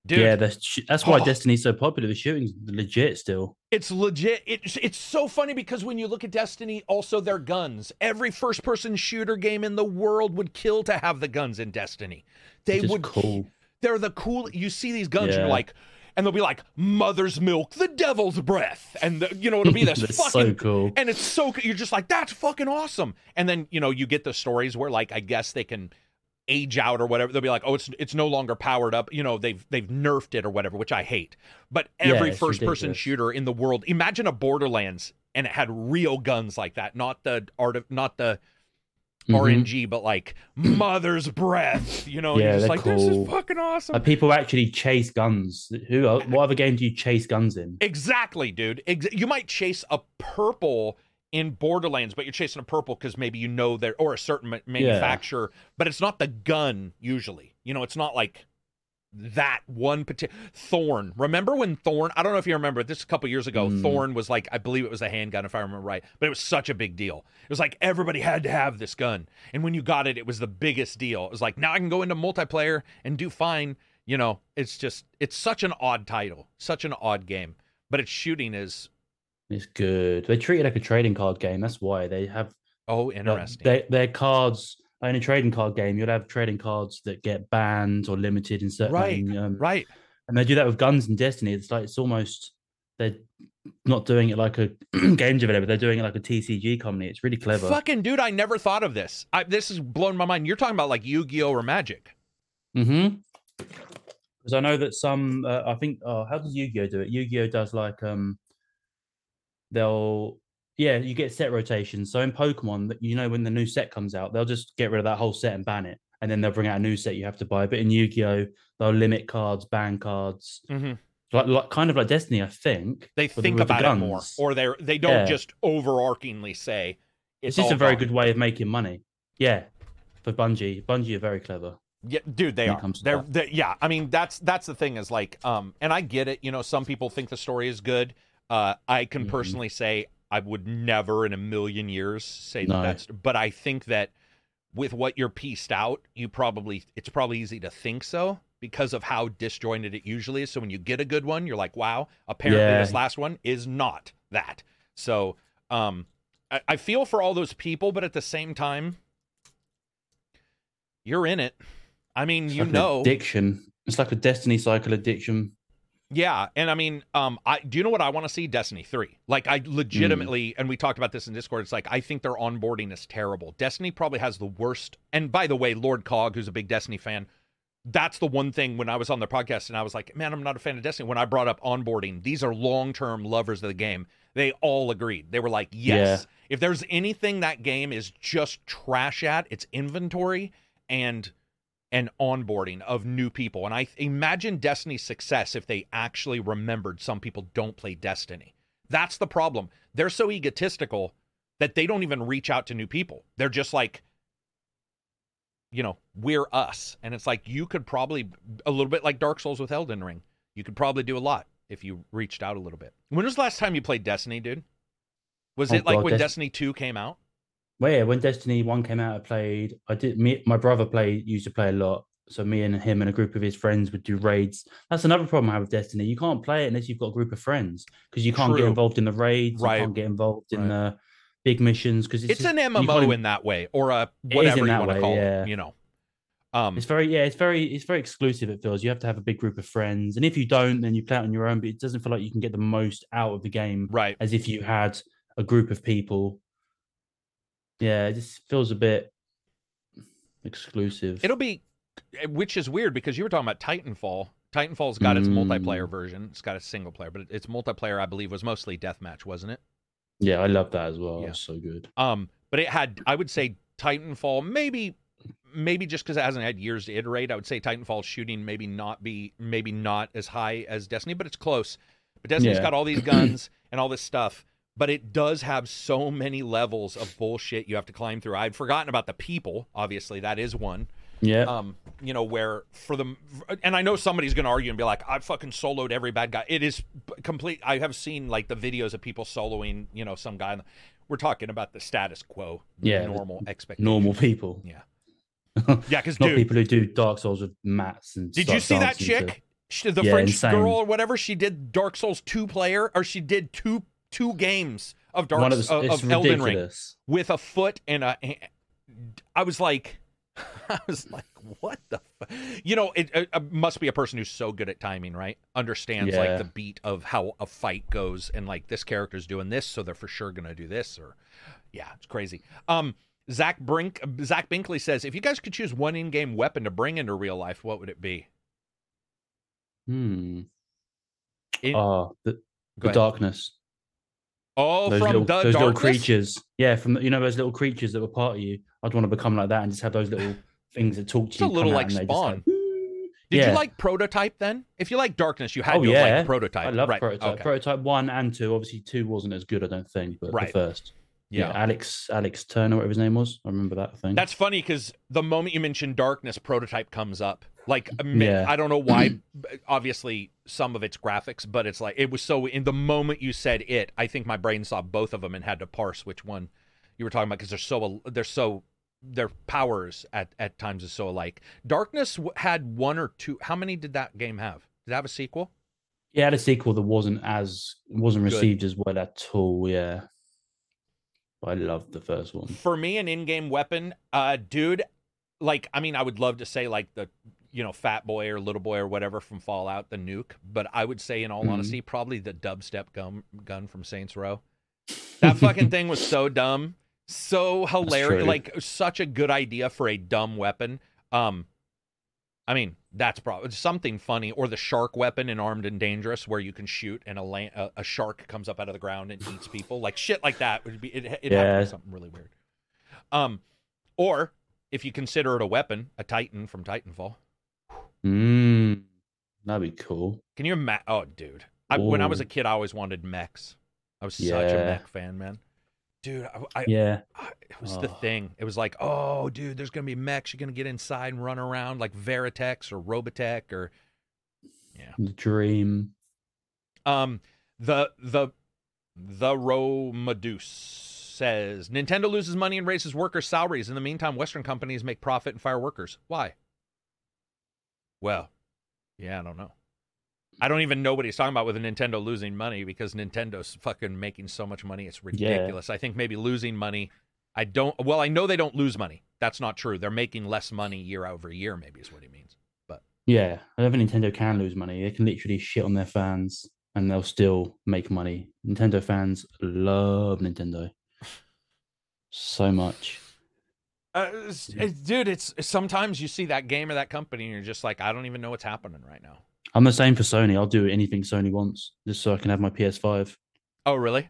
Dude, yeah, that's that's why Oh. Destiny's so popular. The shooting's legit still. It's legit. It's it's so funny because when you look at Destiny, also their guns. Every first person shooter game in the world would kill to have the guns in Destiny. They would cool. They're the cool. You see these guns, and you're like, and they'll be like mother's milk, the devil's breath, and the, you know it'll be this (laughs) That's fucking. so cool. And it's so you're just like that's fucking awesome. And then you know you get the stories where like I guess they can age out or whatever. They'll be like, oh, it's it's no longer powered up. You know they've they've nerfed it or whatever, which I hate. But every it's first person shooter in the world, imagine a Borderlands and it had real guns like that, not the art of not the Mhm. RNG, but like mother's breath. You know, Yeah, you're just like this is fucking awesome. People actually chase guns. Who? What other game do you chase guns in? Exactly, dude. Ex- you might chase a purple in Borderlands, but you're chasing a purple because maybe you know there or a certain ma- manufacturer, but it's not the gun usually. You know, it's not like that one particular Thorn. Remember when Thorn? I don't know if you remember this. A couple years ago, Mm. Thorn was like I believe it was a handgun if I remember right, but it was such a big deal. It was like everybody had to have this gun, and when you got it, it was the biggest deal. It was like now I can go into multiplayer and do fine. You know, it's just it's such an odd title, such an odd game, but its shooting is It's good. They treat it like a trading card game. That's why they have oh like, interesting. they, their cards. like In a trading card game, you'll have trading cards that get banned or limited in certain. Right, um, right. and they do that with guns in Destiny. It's like it's almost they're not doing it like a (clears throat) game developer. They're doing it like a TCG company. It's really clever. Fucking dude, I never thought of this. I, this is blowing my mind. You're talking about like Yu-Gi-Oh or Magic. Mm-hmm. Because I know that some, uh, I think, oh, how does Yu-Gi-Oh do it? Yu-Gi-Oh does like, um, they'll, yeah, you get set rotations. So in Pokemon, that you know, when the new set comes out, they'll just get rid of that whole set and ban it, and then they'll bring out a new set you have to buy. But in Yu-Gi-Oh, they'll limit cards, ban cards, Mm-hmm. like, like kind of like Destiny, I think. They with think with the about it more, or they they don't Yeah. just overarchingly say It's, it's, just a very gone. good way of making money. Yeah, for Bungie, Bungie are very clever. Yeah, dude, they are. They're, yeah. I mean, that's that's the thing is like, um, and I get it. You know, some people think the story is good. Uh, I can Mhm. personally say I would never in a million years say that No. that's. But I think that with what you're pieced out, you probably it's probably easy to think so because of how disjointed it usually is. So when you get a good one, you're like, wow. Apparently, Yeah. this last one is not that. So, um, I, I feel for all those people, but at the same time, you're in it. I mean, It's you like know, addiction. It's like a destiny cycle addiction. Yeah, and I mean, um, I do you know what I want to see? Destiny three. Like, I legitimately, and we talked about this in Discord. It's like I think their onboarding is terrible. Destiny probably has the worst. And by the way, Lord Cog, who's a big Destiny fan, that's the one thing when I was on their podcast and I was like, man, I'm not a fan of Destiny. When I brought up onboarding, these are long term lovers of the game. They all agreed. They were like, yes, if there's anything that game is just trash at, it's inventory and and onboarding of new people. And I imagine Destiny's success if they actually remembered some people don't play Destiny. That's the problem. They're so egotistical that they don't even reach out to new people. They're just like, you know, we're us. And it's like you could probably a little bit like Dark Souls with Elden Ring. You could probably do a lot if you reached out a little bit. When was the last time you played Destiny, dude? Was Oh, it like God, when Des- Destiny 2 came out? Well, yeah, when Destiny One came out, I played. I did. Me, my brother played. Used to play a lot. So me and him and a group of his friends would do raids. That's another problem I have with Destiny. You can't play it unless you've got a group of friends because you can't True. get involved in the raids. Right. You can't get involved in Right. the big missions because It's, an MMO in that way, or a whatever you want to call yeah. it. You know, um, It's very yeah, it's very it's very exclusive. It feels you have to have a big group of friends, and if you don't, then you play it on your own. But it doesn't feel like you can get the most out of the game right. as if you had a group of people. Yeah, it just feels a bit exclusive. It'll be, which is weird because you were talking about Titanfall. Titanfall's got its Mm. multiplayer version. It's got a single player, but its multiplayer, I believe, was mostly deathmatch, wasn't it? yeah, I love that as well. Yeah. It's so good. Um, but it had, I would say, Titanfall maybe, maybe just because it hasn't had years to iterate, I would say Titanfall shooting maybe not be, maybe not as high as Destiny, but it's close. But Destiny's Yeah. got all these guns and all this stuff, but it does have so many levels of bullshit you have to climb through. I'd forgotten about the people. Obviously, that is one. Yeah, um, you know, where for the and I know somebody's going to argue and be like, I fucking soloed every bad guy. It is complete. I have seen like the videos of people soloing, you know, some guy. We're talking about the status quo, Yeah, normal expectation. normal people, Yeah, (laughs) yeah. Because not dude, people who do Dark Souls with mats and. did you see that dancing to- chick, She- the Yeah, French insane. girl or whatever? She did Dark Souls two player, or she did two two games of Dark of, of, of Elden Ring with a foot and a. I was like, (laughs) I was like, what the? Fu-? You know, it, it, must be a person who's so good at timing, right? Understands like the beat of how a fight goes, and like this character's doing this, so they're for sure gonna do this, or yeah, it's crazy. Um, Zach Brink, Zach Binkley says, if you guys could choose one in-game weapon to bring into real life, what would it be? Hmm. In- Oh, the, the darkness. Oh, those from little, the those little creatures. Yeah, from you know those little creatures that were part of you. I'd want to become like that and just have those little (sighs) things that talk to It's you. a little like and they just Spawn. Go, Did yeah. you like Prototype then? If you like Darkness, you had Oh, to yeah. liked Prototype. I love right. prototype. Okay. Prototype one and two. Obviously, two wasn't as good, I don't think, but Right. the first. yeah. Alex Alex Turner, whatever his name was. I remember that thing. That's funny because the moment you mention darkness, prototype comes up. Like, I mean, Yeah. I don't know why. (clears throat) obviously, some of it's graphics, but it's like it was so. In the moment you said it, I think my brain saw both of them and had to parse which one you were talking about because they're so they're so their powers at at times is so alike. Darkness had one or two. How many did that game have? Did it have a sequel? He had a sequel that wasn't as wasn't Good. received as well at all. Yeah, I loved the first one. for me an in-game weapon uh dude like i mean i would love to say like the you know fat boy or little boy or whatever from fallout the nuke. But i would say in all Mhm. honesty probably the dubstep gun gun from saints row. That fucking thing was so dumb so hilarious like such a good idea for a dumb weapon. Um i mean that's probably something funny or the shark weapon in armed and dangerous where you can shoot and a, a shark comes up out of the ground and eats people. Like shit like that would be it, it Yeah. be something really weird. Um or if you consider it a weapon a titan from titanfall Mm, that'd be cool. can you imagine oh dude I, when i was a kid i always wanted mechs i was such a Yeah. mech fan man dude, I, I, Yeah, I- it was the Oh. thing. It was like, oh, dude, there's gonna be mechs. You're gonna get inside and run around like Veritechs or Robotech or Yeah. the dream. Um, the the the Romadeus says Nintendo loses money and raises workers' salaries. In the meantime, Western companies make profit and fire workers. Why? Well, yeah, I don't know. I don't even know what he's talking about with Nintendo losing money because Nintendo's fucking making so much money. It's ridiculous. I think maybe losing money. I don't. Well, I know they don't lose money. That's not true. They're making less money year over year. Maybe is what he means. But yeah, I don't think Nintendo can lose money. They can literally shit on their fans and they'll still make money. Nintendo fans love Nintendo so much. Uh, it's- it's- dude, it's sometimes you see that game or that company and you're just like, I don't even know what's happening right now. I'm the same for Sony. I'll do anything Sony wants just so I can have my PS5. Oh, really?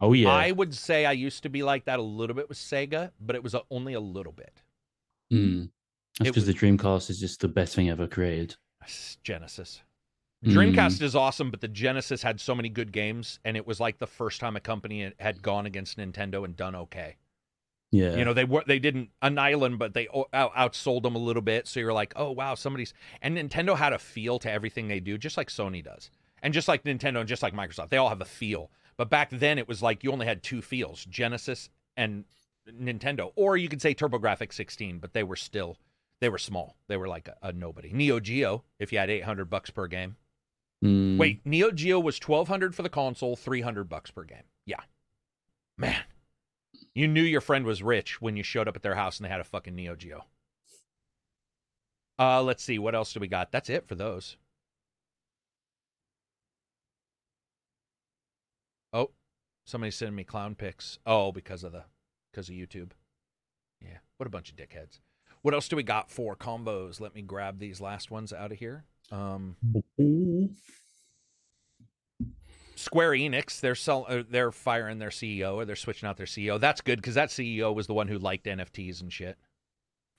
Oh yeah, I would say I used to be like that a little bit with Sega, but it was a, only a little bit. Mm. That's because the Dreamcast is just the best thing ever created. Genesis. Mm. Dreamcast is awesome, but the Genesis had so many good games, and it was like the first time a company had gone against Nintendo and done okay. Yeah, You know, they were they didn't an island, but they out, outsold them a little bit. So you're like, oh wow, somebody's and Nintendo had a feel to everything they do, just like Sony does, and just like Nintendo and just like Microsoft, they all have a feel. But back then, it was like you only had two feels: Genesis and Nintendo, or you could say TurboGrafx 16, but they were still they were small. They were like a, a nobody. Neo Geo, if you had 800 bucks per game. Mm. Wait, Neo Geo was 1200 for the console, 300 bucks per game. Yeah. Man. You knew your friend was rich when you showed up at their house and they had a fucking Neo Geo. Uh let's see what else do we got? That's it for those. Oh, somebody's sending me clown pics. Oh, because of the because of YouTube. Yeah, what a bunch of dickheads. What else do we got for combos? Let me grab these last ones out of here. Um Square Enix, they're sell, uh, they're firing their CEO or they're switching out their CEO. That's good because that CEO was the one who liked NFTs and shit.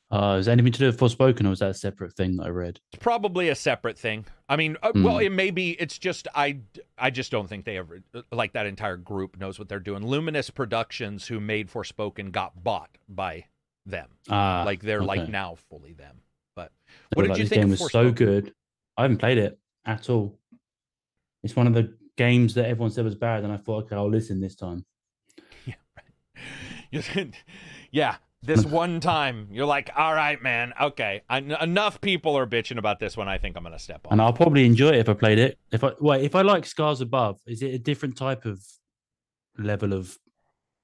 Uh, is that anything to do with Forspoken, or was that a separate thing that I read? It's probably a separate thing. I mean, uh, well, it may be. It's just I I just don't think they ever like that entire group knows what they're doing. Luminous Productions, who made Forspoken, got bought by them. Ah, like they're like now fully them. But what did like, you this think game was so good. I haven't played it at all. It's one of the games that everyone said was bad, and I thought, okay, I'll listen this time. (laughs) yeah, (laughs) yeah. this (laughs) one time you're like, all right, man, okay. I, enough people are bitching about this one. I think I'm gonna step on. And I'll probably enjoy it if I played it. If I wait, if I like Scars Above, is it a different type of level of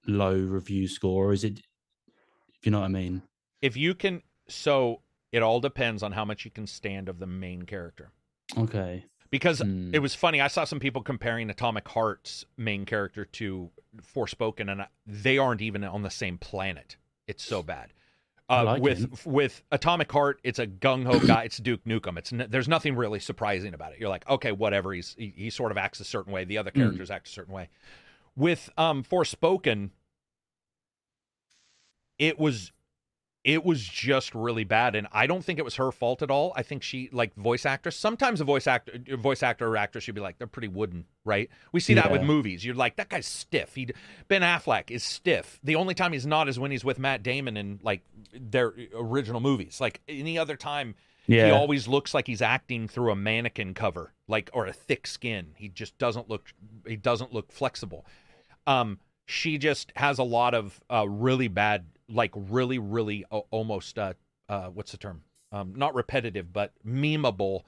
low review score, or is it? If you know what I mean. if you can so it all depends on how much you can stand of the main character Okay. Because Hmm. it was funny i saw some people comparing atomic heart's main character to forspoken and I- they aren't even on the same planet. It's so bad. Uh, like with with atomic heart it's a gung-ho guy. It's duke nukem. It's n- there's nothing really surprising about it. You're like okay whatever he's he, he sort of acts a certain way. The other Hmm. characters act a certain way. With um forspoken it was it was just really bad and i don't think it was her fault at all. I think she like voice actress sometimes a voice actor voice actor or actress should be like they're pretty wooden right? We see that with movies. You're like that guy's stiff. He ben affleck is stiff. The only time he's not is when he's with matt damon in like their original movies. Like any other time Yeah. he always looks like he's acting through a mannequin cover like or a thick skin. He just doesn't look he doesn't look flexible. Um she just has a lot of uh really bad like really really uh, almost uh uh what's the term? Um not repetitive but memeable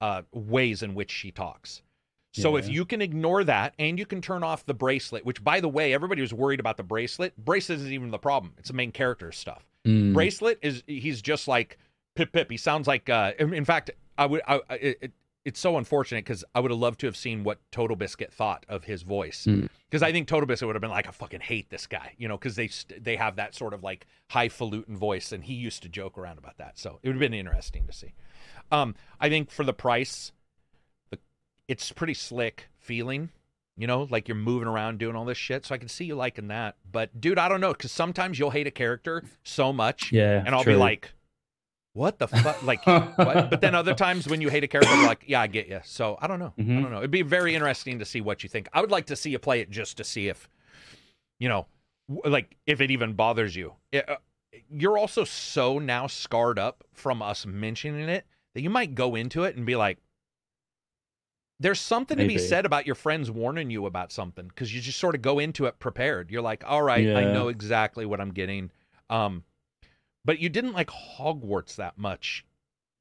uh ways in which she talks. So if you can ignore that and you can turn off the bracelet which by the way everybody was worried about the bracelet. Bracelet isn't even the problem. It's the main character stuff. Mm. bracelet is he's just like pip pip. He sounds like uh in fact i would I, it, it's so unfortunate because i would have loved to have seen what TotalBiscuit thought of his voice. Mm. because i think TotalBiscuit would have been like i fucking hate this guy you know because they st- they have that sort of like highfalutin voice and he used to joke around about that. So it would have been interesting to see. Um i think for the price the it's pretty slick feeling you know like you're moving around doing all this shit. So i can see you liking that. But dude i don't know because sometimes you'll hate a character so much Yeah. and I'll be like, "What the fuck?" Like, what? but then other times when you hate a character, like, "Yeah, I get you." So I don't know. I Mhm. don't know. It'd be very interesting to see what you think. I would like to see you play it just to see if, you know, like if it even bothers you. It, uh, you're also so now scarred up from us mentioning it that you might go into it and be like, there's something to be said about your friends warning you about something because you just sort of go into it prepared. You're like, all right, I know exactly what I'm getting. Um, but you didn't like Hogwarts that much.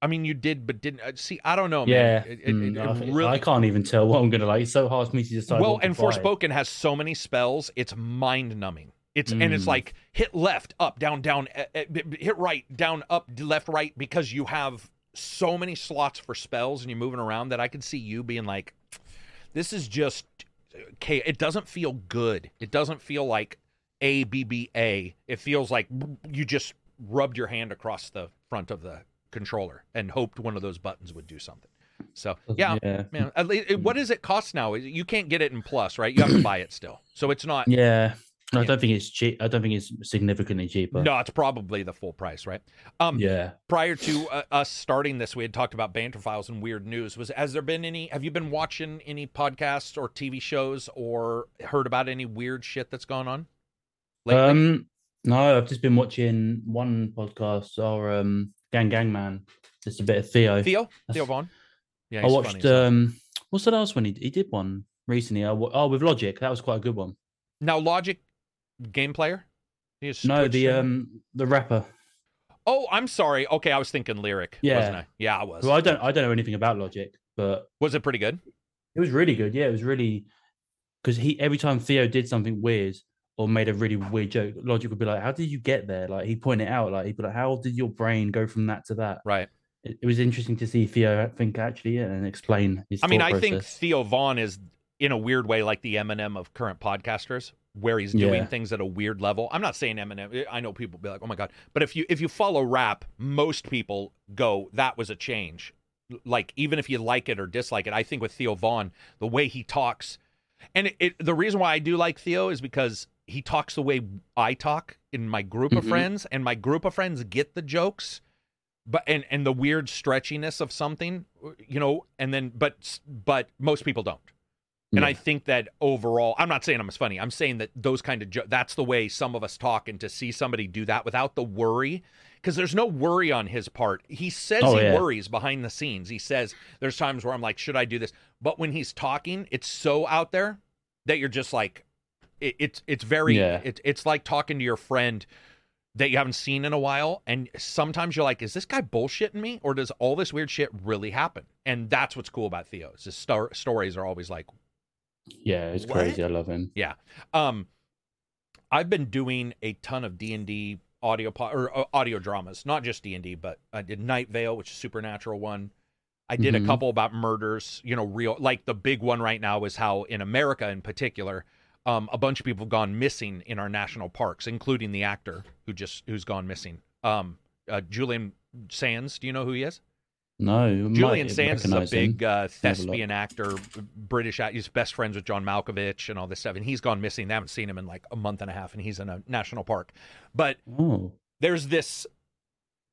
I mean, you did, but didn't uh, see. I don't know, yeah, man. It, it, mm, it really, I can't even tell what I'm gonna like. It's so hard for me to decide. well, and. Forspoken has so many spells, it's mind numbing. It's and it's Mm. like hit left, up, down, down, eh, eh, hit right, down, up, left, right, because you have so many slots for spells and you're moving around that I could see you being like, this is just okay. It doesn't feel good. It doesn't feel like A B B A. It feels like you just rubbed your hand across the front of the controller and hoped one of those buttons would do something. So yeah, yeah, Man, at least, what does it cost now? You can't get it in plus, right? You have to buy it still. So it's not. yeah. I Yeah. don't think it's cheap. I don't think it's significantly cheaper. No, it's probably the full price, right? Um, Yeah. Prior to uh, us starting this, we had talked about banter files and weird news. Was has there been any? Have you been watching any podcasts or TV shows or heard about any weird shit that's gone on? Lately? Um, no, I've just been watching one podcast or um, Gang Gang Man. Just a bit of Theo. Theo, that's- Theo Von. Yeah, I watched. funny. Um, what's the last one he he did one recently? I, oh, with Logic. That was quite a good one. now Logic, game player. No, the um the rapper. Oh, I'm sorry. Okay, I was thinking lyric. Yeah. wasn't I? Yeah, I was. Well, I don't I don't know anything about Logic, but Was it pretty good? it was really good. Yeah, it was really because he every time Theo did something weird or made a really weird joke, Logic would be like, "How did you get there?" Like he pointed out, like he'd be like, "How did your brain go from that to that?" Right. It, it was interesting to see Theo I think actually yeah, and explain his. I mean, I think. Theo Von is in a weird way like the Eminem of current podcasters, where he's doing Yeah. things at a weird level. I'm not saying Eminem. Eh, I know people be like, "Oh my god," but if you if you follow rap, most people go, "That was a change." Like even if you like it or dislike it, I think with Theo Von, the way he talks, and it, it, the reason why I do like Theo is because he talks the way I talk in my group of Mhm. friends, and my group of friends get the jokes but and and the weird stretchiness of something you know and then but but most people don't and Yeah. i think that overall i'm not saying i'm as funny i'm saying that those kind of jo- that's the way some of us talk and to see somebody do that without the worry because there's no worry on his part he says Oh, he yeah. worries behind the scenes he says there's times where i'm like should i do this but when he's talking it's so out there that you're just like it, it's it's very Yeah. it, it's like talking to your friend that you haven't seen in a while and sometimes you're like is this guy bullshitting me or does all this weird shit really happen and that's what's cool about theo is his star- stories are always like yeah, it's What? crazy. I love him. Yeah. Um i've been doing a ton of d&d audio po- or uh, audio dramas not just d&d but i did night vale which is a supernatural one i did a Mhm. couple about murders you know real like the big one right now is how in america in particular um, a bunch of people have gone missing in our national parks including the actor who just who's gone missing um, uh, julian sands do you know who he is No, Julian Sands is a big uh, Have a thespian actor, British. act- He's best friends with John Malkovich and all this stuff. And he's gone missing. They haven't seen him in like a month and a half, and he's in a national park. But Oh, there's this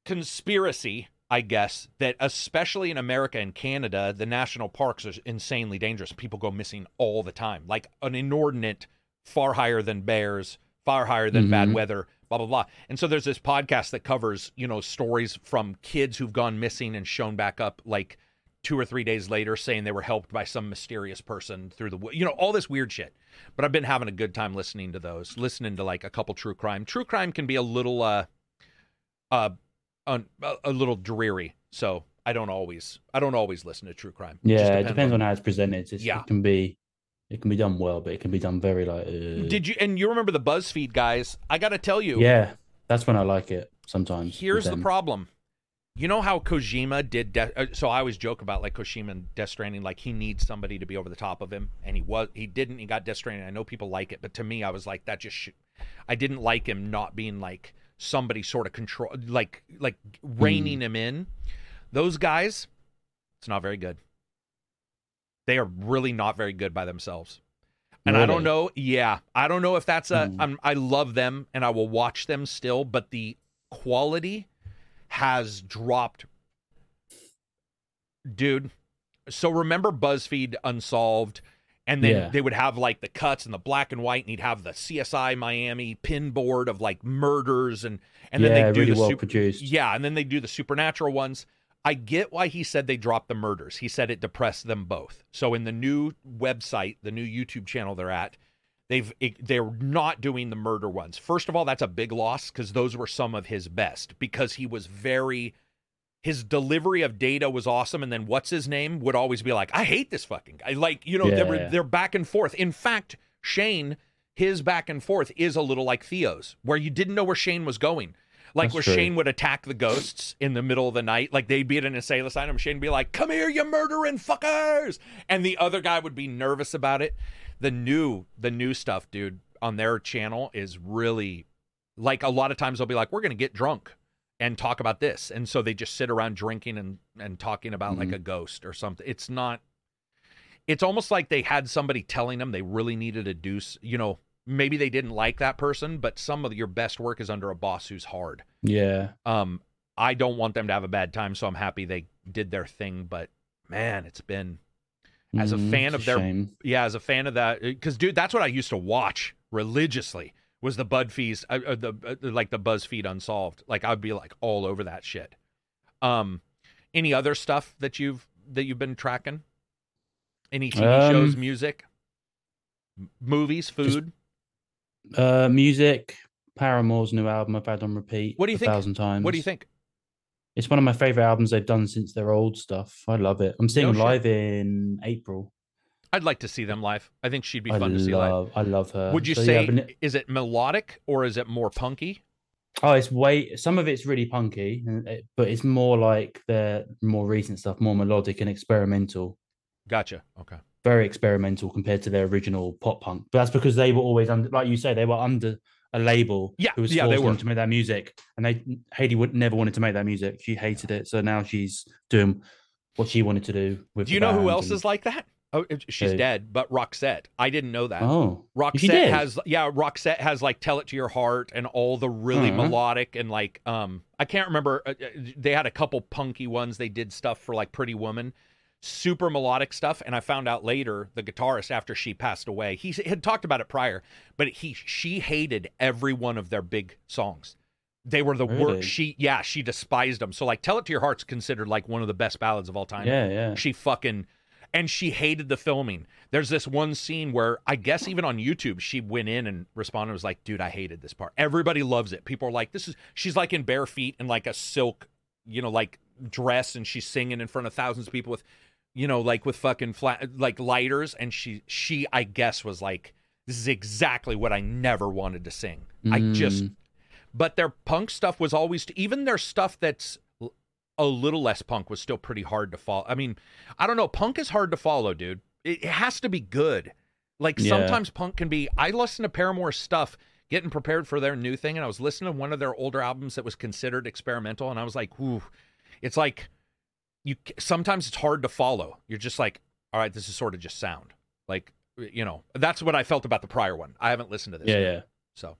conspiracy, I guess, that especially in America and Canada, the national parks are insanely dangerous. People go missing all the time, like an inordinate, far higher than bears, far higher than bad Mhm. weather, blah blah blah. And so there's this podcast that covers, you know, stories from kids who've gone missing and shown back up like two or three days later saying they were helped by some mysterious person through the you know all this weird shit but i've been having a good time listening to those listening to like a couple true crime true crime can be a little uh uh un, a, little dreary so i don't always i don't always listen to true crime It yeah. It depends on how it's presented. It's, Yeah. it can be, it can be done well, but it can be done very like. Uh, did you and you remember the buzzfeed guys i gotta tell you Yeah, that's when I like it. Sometimes. Here's the problem. You know how Kojima did. De- uh, so I always joke about like Kojima and Death Stranding, like he needs somebody to be over the top of him, and he was. He didn't. He got Death Stranding. I know people like it, but to me, I was like that. Just, sh- I didn't like him not being like somebody sort of control, like like reining him in. Those guys, it's not very good. They are really not very good by themselves. And I don't know. Yeah, I don't know if that's a. Hmm. I'm, I love them and I will watch them still, but the quality has dropped, dude. So remember BuzzFeed Unsolved And then Yeah. they would have like the cuts and the black and white, and he'd have the CSI Miami pin board of like murders and and then they do really the well super, produced. yeah, and then they do the supernatural ones. I get why he said they dropped the murders. He said it depressed them both. So in the new website, the new YouTube channel they're at, they've it, they're not doing the murder ones. First of all, that's a big loss because those were some of his best because he was very his delivery of data was awesome and then what's his name would always be like i hate this fucking guy. Like you know they were, Yeah. they're back and forth. In fact shane his back and forth is a little like theo's where you didn't know where shane was going. Like That's where true. shane would attack the ghosts in the middle of the night like they'd be at an insane and shane would be like come here you murdering fuckers! And the other guy would be nervous about it. The new the new stuff dude on their channel is really like a lot of times they'll be like we're gonna get drunk and talk about this and so they just sit around drinking and and talking about like Mhm. a ghost or something it's not it's almost like they had somebody telling them they really needed to do s- you know maybe they didn't like that person but some of your best work is under a boss who's hard Yeah. um i don't want them to have a bad time so i'm happy they did their thing but man it's been As a Mm, fan of their- shame. yeah as a fan of that because dude that's what i used to watch religiously was the budfees uh, uh, the uh, like the buzzfeed unsolved like i'd be like all over that shit um any other stuff that you've that you've been tracking any tv shows Um, music M- movies food Uh, music, Paramore's new album I've had on repeat What do you a think? thousand times. what do you think It's one of my favorite albums they've done since their old stuff. I love it. I'm seeing No them live in April. I'd like to see them live i think she'd be I fun to see live love, I love her. would you So, say been- is it melodic or is it more punky Oh, it's way. Some of it's really punky, but it's more like their more recent stuff, more melodic and experimental. gotcha okay Very experimental compared to their original pop punk. But that's because they were always under, like you say, they were under a label. Yeah, who was yeah, they forcing them to make that music, and they Hayley would never wanted to make that music. She hated it, so now she's doing what she wanted to do. With do you know who else and- is like that oh she's Who? dead but roxette i didn't know that Oh, Roxette has yeah, Roxette has like "Tell It to Your Heart" and all the really Uh-huh. melodic and like um I can't remember. Uh, uh, they had a couple punky ones. They did stuff for like Pretty Woman, super melodic stuff. And I found out later the guitarist after she passed away, he had talked about it prior, but he she hated every one of their big songs. They were the Really? worst. She yeah, she despised them. So like "Tell It to Your Heart's considered like one of the best ballads of all time yeah, yeah. she fucking and she hated the filming. There's this one scene where i guess even on youtube she went in and responded and was like dude i hated this part. Everybody loves it. People are like this is she's like in bare feet and like a silk you know like dress and she's singing in front of thousands of people with you know like with fucking flat like lighters. And she she i guess was like this is exactly what i never wanted to sing. I just Mm. but their punk stuff was always even their stuff that's a little less punk was still pretty hard to follow. I mean, I don't know, punk is hard to follow, dude. It, it has to be good. Like Yeah. sometimes punk can be. I listen to Paramore stuff, getting prepared for their new thing, and I was listening to one of their older albums that was considered experimental, and I was like, ooh, it's like you. Sometimes it's hard to follow. You're just like, all right, this is sort of just sound. Like you know, that's what I felt about the prior one. I haven't listened to this. Yeah, yet, yeah. So,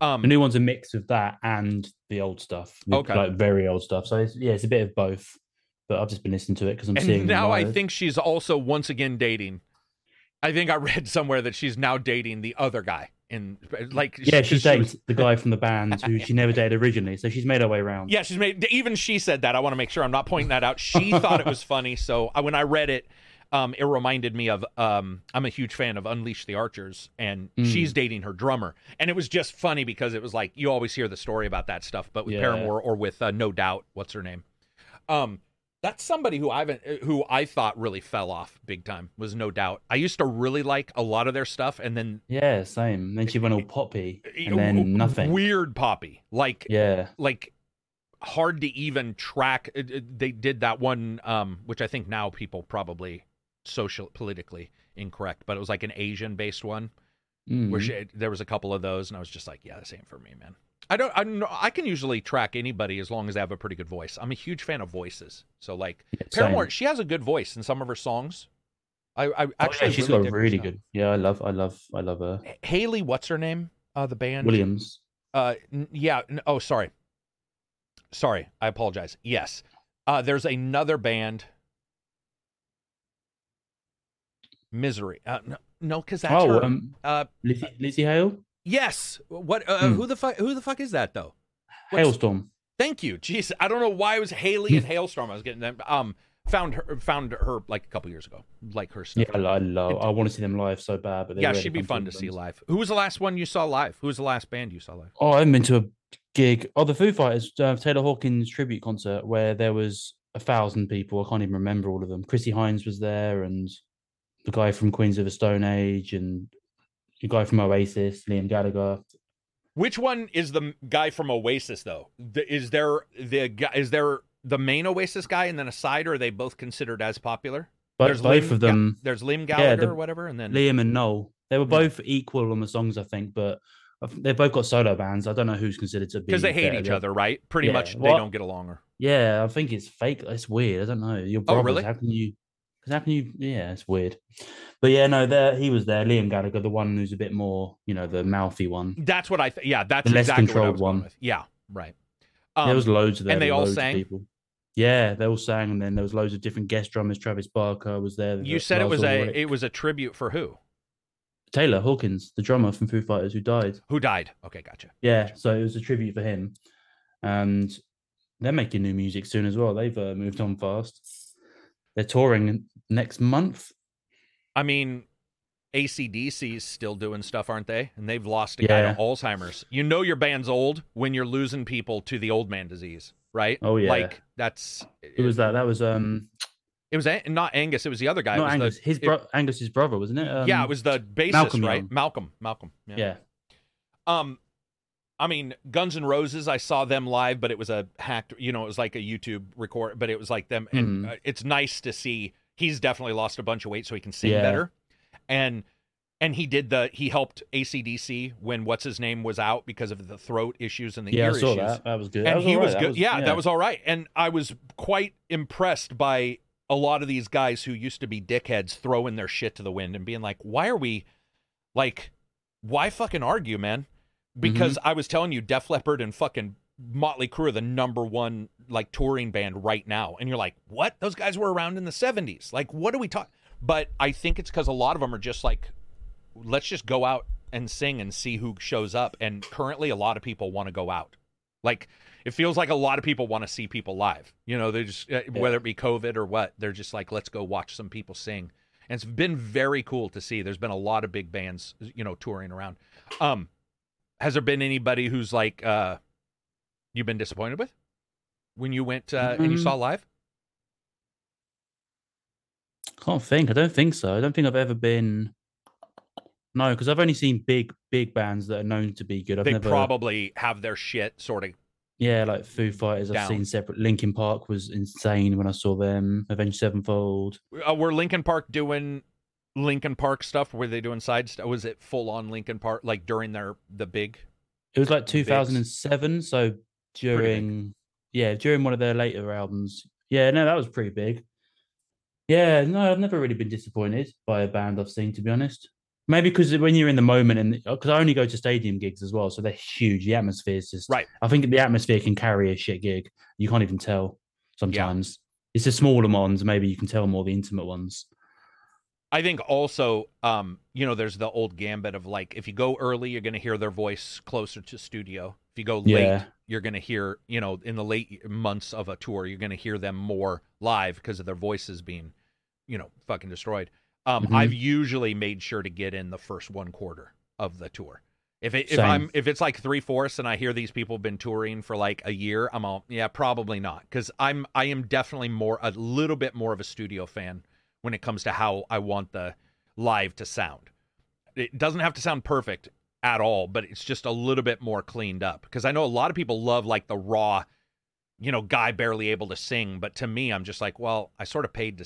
um, The new one's a mix of that and the old stuff. Okay. Like very old stuff. So it's, yeah, it's a bit of both. But I've just been listening to it because I'm seeing. and them now I think she's also once again dating. I think I read somewhere that she's now dating the other guy. In like, Yeah, she's she was- the guy from the band who she never dated originally. So she's made her way around. Yeah, she's made. Even she said that. I want to make sure I'm not pointing that out. She thought it was funny. So I, when I read it, um, it reminded me of. Um, I'm a huge fan of Unleash the Archers, and Mm. she's dating her drummer, and it was just funny because it was like you always hear the story about that stuff, but with Yeah. Paramore or with uh, No Doubt, what's her name? Um, that's somebody who I haven't, who I thought really fell off big time was No Doubt. I used to really like a lot of their stuff, and then Yeah, same. Then she went all poppy and then nothing. weird poppy, like Yeah. like hard to even track they did that one um which i think now people probably social politically incorrect but it was like an asian based one where Mm. she, there was a couple of those and i was just like yeah this ain't for me man i don't i don't know i can usually track anybody as long as they have a pretty good voice i'm a huge fan of voices so like Yeah, paramore she has a good voice in some of her songs i i Oh, actually yeah, she's really got dig really good. Yeah, I love, I love, I love her. haley what's her name uh the band Williams. Uh, n- yeah. n- Oh, sorry. Sorry, I apologize. Yes, uh, there's another band. Misery. Uh, no, no, because that's oh, her. um, uh, Lizzie, Lzzy Hale, yes. What? Uh, Hmm. Who the fuck? Who the fuck is that though? What's- Halestorm. Thank you. Jeez, I don't know why it was Haley and (laughs) Halestorm. I was getting them. Um, found her, found her like a couple years ago. Like her Yeah, stuff. I, I love. I want to see them live so bad, but Yeah, she'd be fun to see live. Who was the last one you saw live? Who was the last band you saw live? Oh, I haven't been to a gig. Oh, the Foo Fighters uh, Taylor Hawkins tribute concert where there was a thousand people. I can't even remember all of them. Chrissie Hynde was there, and the guy from Queens of the Stone Age, and the guy from Oasis, Liam Gallagher. Which one is the guy from Oasis though? Is there the guy? Is there the main Oasis guy and then a side, or are they both considered as popular? But There's both Liam of them, There's Liam Gallagher the- or whatever, and then Liam and Noel, they were Yeah. both equal on the songs, I think, but they've both got solo bands. I don't know who's considered to be because they hate better. each other, right? Pretty Yeah, much, they well- don't get along. Or Yeah, I think it's fake. It's weird. I don't know. Your Oh, brothers. really? How can you? Because how can you? Yeah, it's weird. But yeah, no, there he was there. Liam Gallagher, the one who's a bit more, you know, the mouthy one. that's what I. Th- yeah, that's The less exactly what I controlled one. Yeah, right. Um, there was loads of there. and they all sang? People. Yeah, they all sang, and then there was loads of different guest drummers. Travis Barker was there. you said it was a it was a tribute for who? Taylor Hawkins, the drummer from Foo Fighters, who died. Who died? Okay, gotcha. Yeah, so it was a tribute for him, and they're making new music soon as well. They've uh, moved on fast. They're touring next month. I mean, ACDC's still doing stuff, aren't they? And they've lost a guy to Alzheimer's. You know your band's old when you're losing people to the old man disease, right? Oh, yeah. Like that's It was that. That was um It was An- not Angus. It was the other guy. It not was the- Angus. His it- Angus's brother, wasn't it? Um, yeah, it was the bassist, Malcolm right? Young. Malcolm. Malcolm. Yeah. Yeah. Um, I mean, Guns N' Roses. I saw them live, but it was a hacked. You know, it was like a YouTube record, but it was like them. And uh, it's nice to see. He's definitely lost a bunch of weight, so he can sing Yeah. better. And and he did the. He helped ACDC when what's his name was out because of the throat issues and the Yeah, I ear saw issues that. That was good. And was he right. was good. yeah, that was all right. And I was quite impressed by a lot of these guys who used to be dickheads throwing their shit to the wind and being like, "Why are we like why fucking argue, man?" Because mm-hmm. I was telling you Def Leppard and fucking Motley Crue are the number one like touring band right now. And you're like, "What? Those guys were around in the 70s." Like, what are we talking But I think it's cuz a lot of them are just like let's just go out and sing and see who shows up and currently a lot of people want to go out. Like it feels like a lot of people want to see people live. You know, they just uh, whether it be COVID or what, they're just like, let's go watch some people sing. And it's been very cool to see. There's been a lot of big bands, you know, touring around. Um, has there been anybody who's like uh, you've been disappointed with when you went uh, and you Mm. saw live? I can't think. I don't think so. I don't think I've ever been. No, because I've only seen big, big bands that are known to be good. I've they never. probably have their shit sort of. Yeah, like Foo Fighters. I've seen separate. Linkin Park was insane when I saw them. Avenged Sevenfold. Uh, were Linkin Park doing Linkin Park stuff? Were they doing side stuff? Was it full on Linkin Park like during their the big? It was like Bigs. 2007. So during, yeah, during one of their later albums. Yeah, no, that was pretty big. Yeah, no, I've never really been disappointed by a band I've seen, to be honest. Maybe because when you're in the moment, and because I only go to stadium gigs as well, so they're huge. The atmosphere is just Right. I think the atmosphere can carry a shit gig. You can't even tell sometimes. It's the smaller ones, maybe you can tell more the intimate ones. I think also, um, you know, there's the old gambit of like if you go early, you're going to hear their voice closer to studio. If you go late, Yeah. You're going to hear, you know, in the late months of a tour, you're going to hear them more live because of their voices being, you know, fucking destroyed. Um, Mhm. I've usually made sure to get in the first one quarter of the tour. If it, if Same. I'm if it's like three fourths and I hear these people have been touring for like a year, I'm all yeah probably not because I'm I am definitely more a little bit more of a studio fan when it comes to how I want the live to sound. It doesn't have to sound perfect at all, but it's just a little bit more cleaned up because I know a lot of people love like the raw, you know, guy barely able to sing, but to me, I'm just like, well, I sort of paid to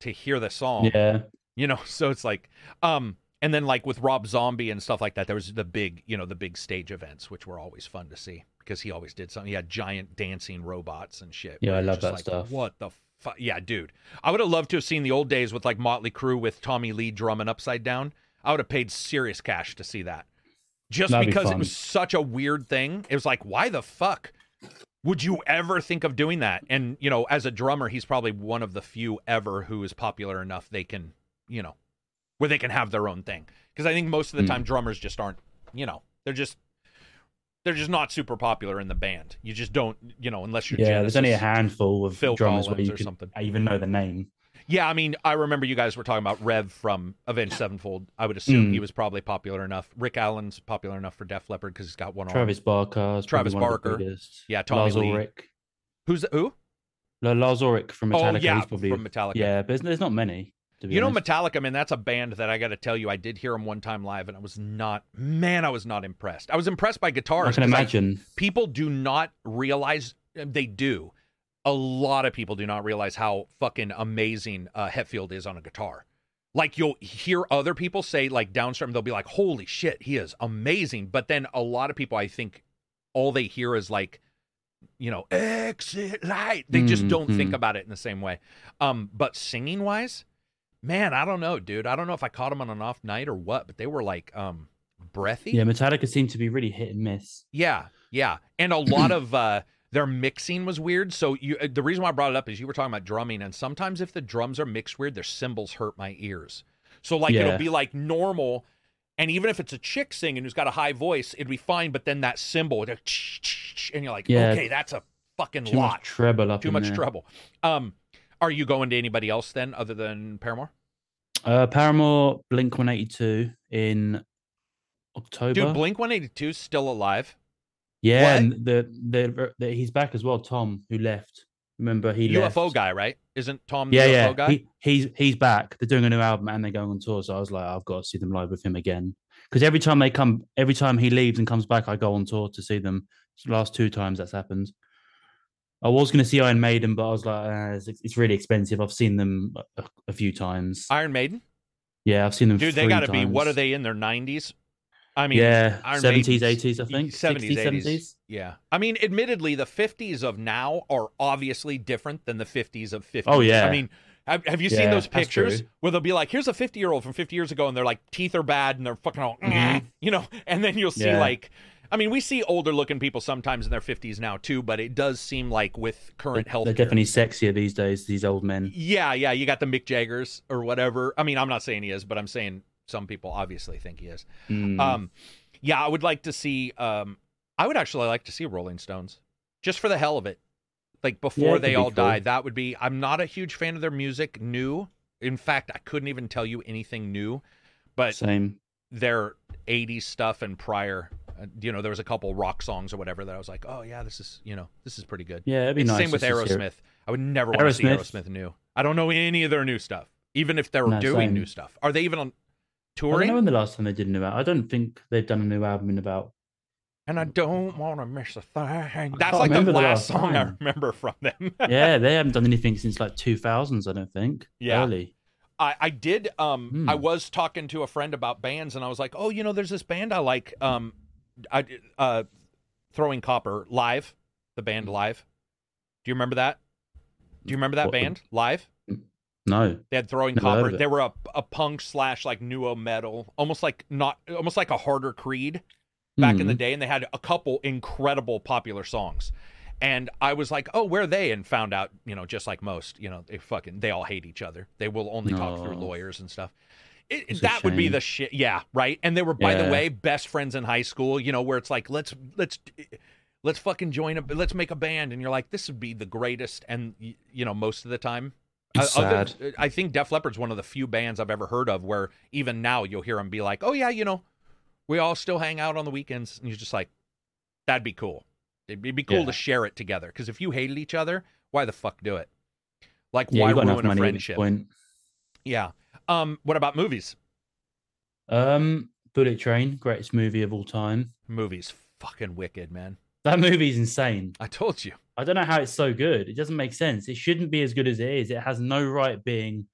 to hear the song Yeah. you know (laughs) so it's like um and then like with rob zombie and stuff like that there was the big you know the big stage events which were always fun to see because he always did something he had giant dancing robots and shit Yeah, I love that like, stuff. what the fuck yeah dude i would have loved to have seen the old days with like motley crue with tommy lee drumming upside down i would have paid serious cash to see that just That'd be because it was such a weird thing it was like why the fuck would you ever think of doing that and you know as a drummer he's probably one of the few ever who is popular enough they can you know where they can have their own thing. Because I think most of the Mm. time drummers just aren't, you know, they're just they're just not super popular in the band. You just don't, you know, unless you're Yeah, Genesis. there's only a handful of Phil drummers where you or could something. even know the name. Yeah, I mean, I remember you guys were talking about Rev from Avenged Sevenfold. I would assume Mm. he was probably popular enough. Rick Allen's popular enough for Def Leppard because he's got one arm. Travis Barker, is Travis the Barker. Yeah, Tommy Lars Lee. Ulrich. Who's who? No, Lars Ulrich from Metallica. oh yeah, he's probably from Metallica. yeah, but there's, not many. You know honest. Metallica, man, that's a band that I got to tell you, I did hear them one time live, and I was not, man, I was not impressed. I was impressed by guitars. I can imagine. people do not realize they do. A lot of people do not realize how fucking amazing uh, Hetfield is on a guitar. Like you'll hear other people say, like downstream, they'll be like, "Holy shit, he is amazing!" But then a lot of people, I think, all they hear is like, you know, exit light. They just don't think about it in the same way. Um, but singing wise, man, I don't know, dude. I don't know if I caught them on an off night or what, but they were like um breathy. Yeah, Metallica seemed to be really hit and miss. Yeah, yeah, and a lot of uh, their mixing was weird. So you, uh, the reason why I brought it up is you were talking about drumming, and sometimes if the drums are mixed weird, their cymbals hurt my ears. So like it'll be like normal, and even if it's a chick singing who's got a high voice, it'd be fine. But then that cymbal, and you're like, Yeah. okay, that's a fucking Too lot, much treble up. too much there. trouble. Um, are you going to anybody else then other than Paramore? Uh, Paramore, Blink 182 in October. Dude, Blink 182 is still alive. Yeah, what? and the, the the he's back as well. Tom, who left. Remember he left. UFO left. guy, right? Isn't Tom the Yeah, UFO yeah. guy? He, he's he's back. They're doing a new album and they're going on tour. So I was like, I've got to see them live with him again. Because every time they come, every time he leaves and comes back, I go on tour to see them. It's the last two times that's happened. I was going to see Iron Maiden, but I was like, ah, it's, it's really expensive. I've seen them a, a few times. Iron Maiden? yeah, I've seen them. Dude, they got to be. What are they in their nineties? I mean, yeah, Iron seventies, Maiden's- eighties, I think. 70s, 60s, 80s. 70s. Yeah, I mean, admittedly, the fifties of now are obviously different than the fifties of fifty. Oh, yeah. I mean, have, have you seen those pictures where they'll be like, "Here's a fifty-year-old from fifty years ago," and they're like, teeth are bad, and they're fucking all, Mhm. you know, and then you'll see Yeah. like. I mean, we see older-looking people sometimes in their fifties now too, but it does seem like with current health, They're definitely sexier these days. These old men. Yeah, yeah, you got the Mick Jaggers or whatever. I mean, I'm not saying he is, but I'm saying some people obviously think he is. Mm. Um, yeah, I would like to see. Um, I would actually like to see Rolling Stones, just for the hell of it. Like before it'd they be all cool. died, that would be. I'm not a huge fan of their music new. In fact, I couldn't even tell you anything new, but Same. their 80s stuff and prior. Uh, you know, there was a couple rock songs or whatever that I was like, oh yeah, this is you know this is pretty good. Yeah, it'd be It's nice. same with just to see it. Aerosmith. I would never want to see Aerosmith. Aerosmith new. I don't know any of their new stuff, even if they're No, doing same. new stuff. Are they even on I touring? don't know when the last time they did a new album. I don't think they've done a new album in about. And I don't want to miss a thing. That's like the remember the last last song I remember from them. (laughs) Yeah, they haven't done anything since like 2000s. I don't think. Yeah. Early. I, I did. Um, Hmm. I was talking to a friend about bands, and I was like, "Oh, you know, there's this band I like. Um, I uh, throwing copper live, the band live. Do you remember that? Do you remember that What the- band live? No. They had throwing copper. They were a, a punk slash like nu metal, almost like not almost like a harder Creed back in the Mhm. day, and they had a couple incredible popular songs. And I was like, "Oh, where are they?" And found out, you know, just like most, you know, they fucking they all hate each other. They will only talk through lawyers and stuff. It, that would be the shit. Yeah, right. And they were, by the way, best friends in high school. You know, where it's like, let's let's let's fucking join a let's make a band, and you're like, this would be the greatest. And you know, most of the time, Uh, other- I think Def Leppard's one of the few bands I've ever heard of where even now you'll hear them be like, "Oh yeah, you know, we all still hang out on the weekends," and you're just like, "That'd be cool. It'd be cool Yeah. to share it together." Because if you hated each other, why the fuck do it? Like, Yeah, why ruin a friendship? Yeah. Um. What about movies? Um, Bullet Train, greatest movie of all time. Movies, fucking wicked, man. That movie's insane. I told you. I don't know how it's so good. It doesn't make sense. It shouldn't be as good as it is. It has no right being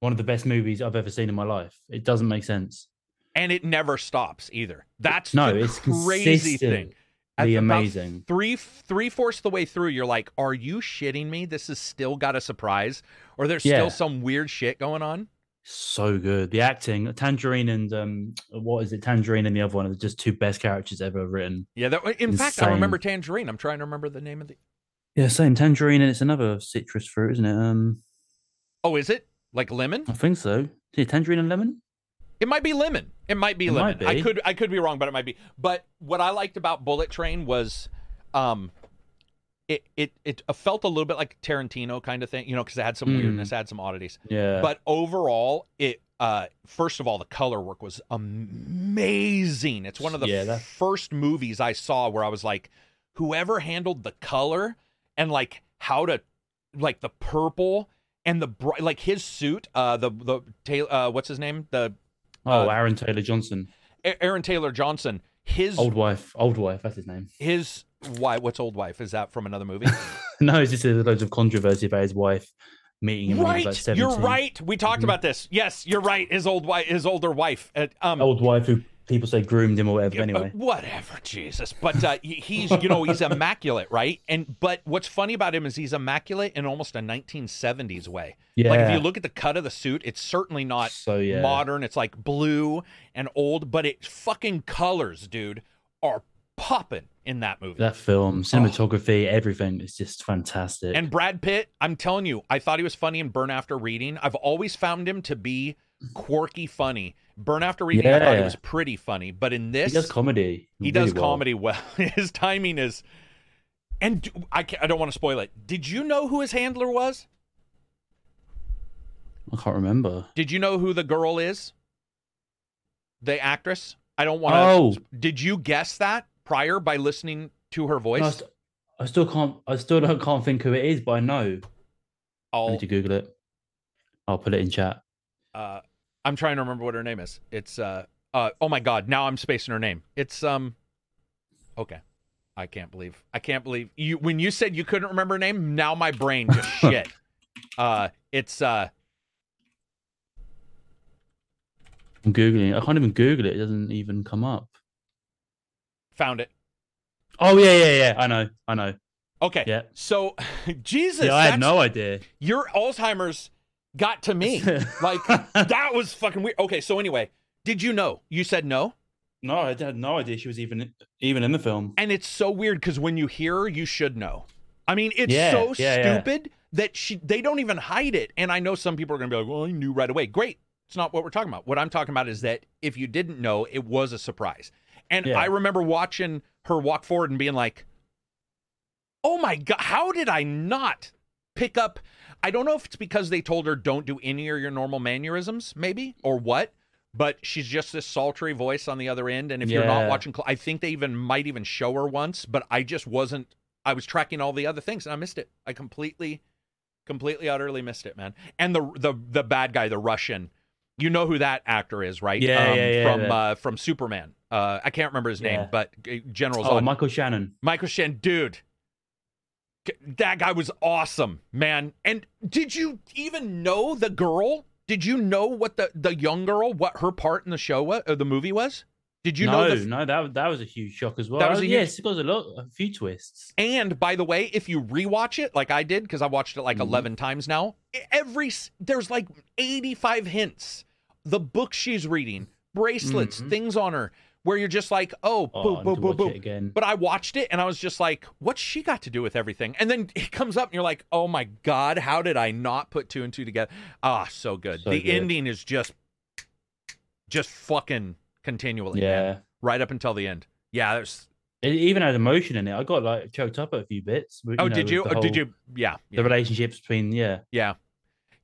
one of the best movies I've ever seen in my life. It doesn't make sense. And it never stops either. That's No, the it's crazy thing. About amazing. Three three fourths the way through, you're like, "Are you shitting me? This has still got a surprise, or there's Yeah. still some weird shit going on." So good. The acting, Tangerine and um, what is it? Tangerine and the other one are just two best characters ever written. Yeah. That, in fact, I remember Tangerine. I'm trying to remember the name of the. Yeah, same Tangerine, and it's another citrus fruit, isn't it? Um, Oh, is it like lemon? I think so. Yeah, tangerine and lemon. It might be lemon. It might be It lemon. might I could I could be wrong, but it might be. But what I liked about Bullet Train was, um, it it it felt a little bit like Tarantino kind of thing, you know, because it had some Mm. weirdness, had some oddities. Yeah. But overall, it uh first of all, the color work was amazing. It's one of the Yeah, first movies I saw where I was like, whoever handled the color and like how to like the purple and the bright like his suit, uh the the Taylor uh what's his name? The oh, uh, Aaron Taylor Johnson, Aaron Taylor Johnson, his old wife, old wife. That's his name. his why what's old wife? Is that from another movie? (laughs) no, it's just there's loads of controversy about his wife meeting him right. like you're right. We talked Mhm. about this. Yes, you're right. His old wife his older wife. Uh, um Old wife who people say groomed him or whatever. Yeah, Anyway, but whatever, Jesus. But uh, he's, you know, he's immaculate, right? And but what's funny about him is he's immaculate in almost a 1970s way. yeah. Like if you look at the cut of the suit, it's certainly not so yeah, modern. It's like blue and old, but it fucking colors, dude, are popping in that movie. that film, cinematography, everything is just fantastic. And Brad Pitt, I'm telling you, I thought he was funny in Burn After Reading. I've always found him to be quirky funny. Burn After Reading, I thought it was pretty funny, but in this, he does comedy. He really does well. comedy well. (laughs) His timing is, and do- I can't, I don't want to spoil it. Did you know who his handler was? I can't remember. Did you know who the girl is? The actress. I don't want to. Oh. Did you guess that prior by listening to her voice? No, I, st- I still can't. I still don't, can't think who it is, but I know. I I'll, need to Google it. I'll put it in chat. uh, I'm trying to remember what her name is. It's uh, uh, oh my god, now I'm spacing her name. It's um, okay. I can't believe I can't believe you when you said you couldn't remember her name. Now my brain just (laughs) shit. Uh, it's uh, I'm googling. I can't even Google it. It doesn't even come up. found it. Oh yeah, yeah, yeah. I know. I know. Okay. Yeah. So, (laughs) Jesus, yeah, I had no idea. your Alzheimer's got to me. (laughs) like that was fucking weird. Okay, so anyway, did you know? You said no, No, I had no idea she was even even in the film. and it's so weird because when you hear her, you should know. I mean, it's Yeah, so yeah, yeah. stupid that she they don't even hide it. And I know some people are gonna be like, "Well, I knew right away." Great. It's not what we're talking about. What I'm talking about is that if you didn't know, it was a surprise. And Yeah. I remember watching her walk forward and being like, "Oh my god, how did I not pick up?" I don't know if it's because they told her don't do any of your normal mannerisms, maybe, or what. But she's just this sultry voice on the other end, and if you're not watching, I think they even might even show her once. But I just wasn't. I was tracking all the other things, and I missed it. I completely, completely, utterly missed it, man. And the the the bad guy, the Russian, you know who that actor is, right? Um, Yeah, yeah, yeah, From that- uh, from Superman. Uh, I can't remember his name, Yeah. but uh, General Oh, Zod. Michael Shannon. Michael Shannon, dude. That guy was awesome, man. And did you even know the girl? Did you know what the the young girl, what her part in the show was, or the movie was? Did you no, know the no, that that was a huge shock as well. That was Oh, a huge- yes, it got a lot, a few twists. And by the way, if you rewatch it like I did, because I watched it like Mhm. 11 times now, every there's like 85 hints. The book she's reading, bracelets, Mhm. things on her, where you're just like, oh, Oh, boom, boom, boom, boom. again. But I watched it and I was just like, what's she got to do with everything? And then it comes up and you're like, oh my God, how did I not put two and two together? Ah, so good. So the good. ending is just, just fucking continually, man, yeah, right up until the end. Yeah, there's. it even had emotion in it. I got like choked up at a few bits. Oh, know, did you? the Oh, did you? Yeah. The yeah. relationships between yeah, Yeah.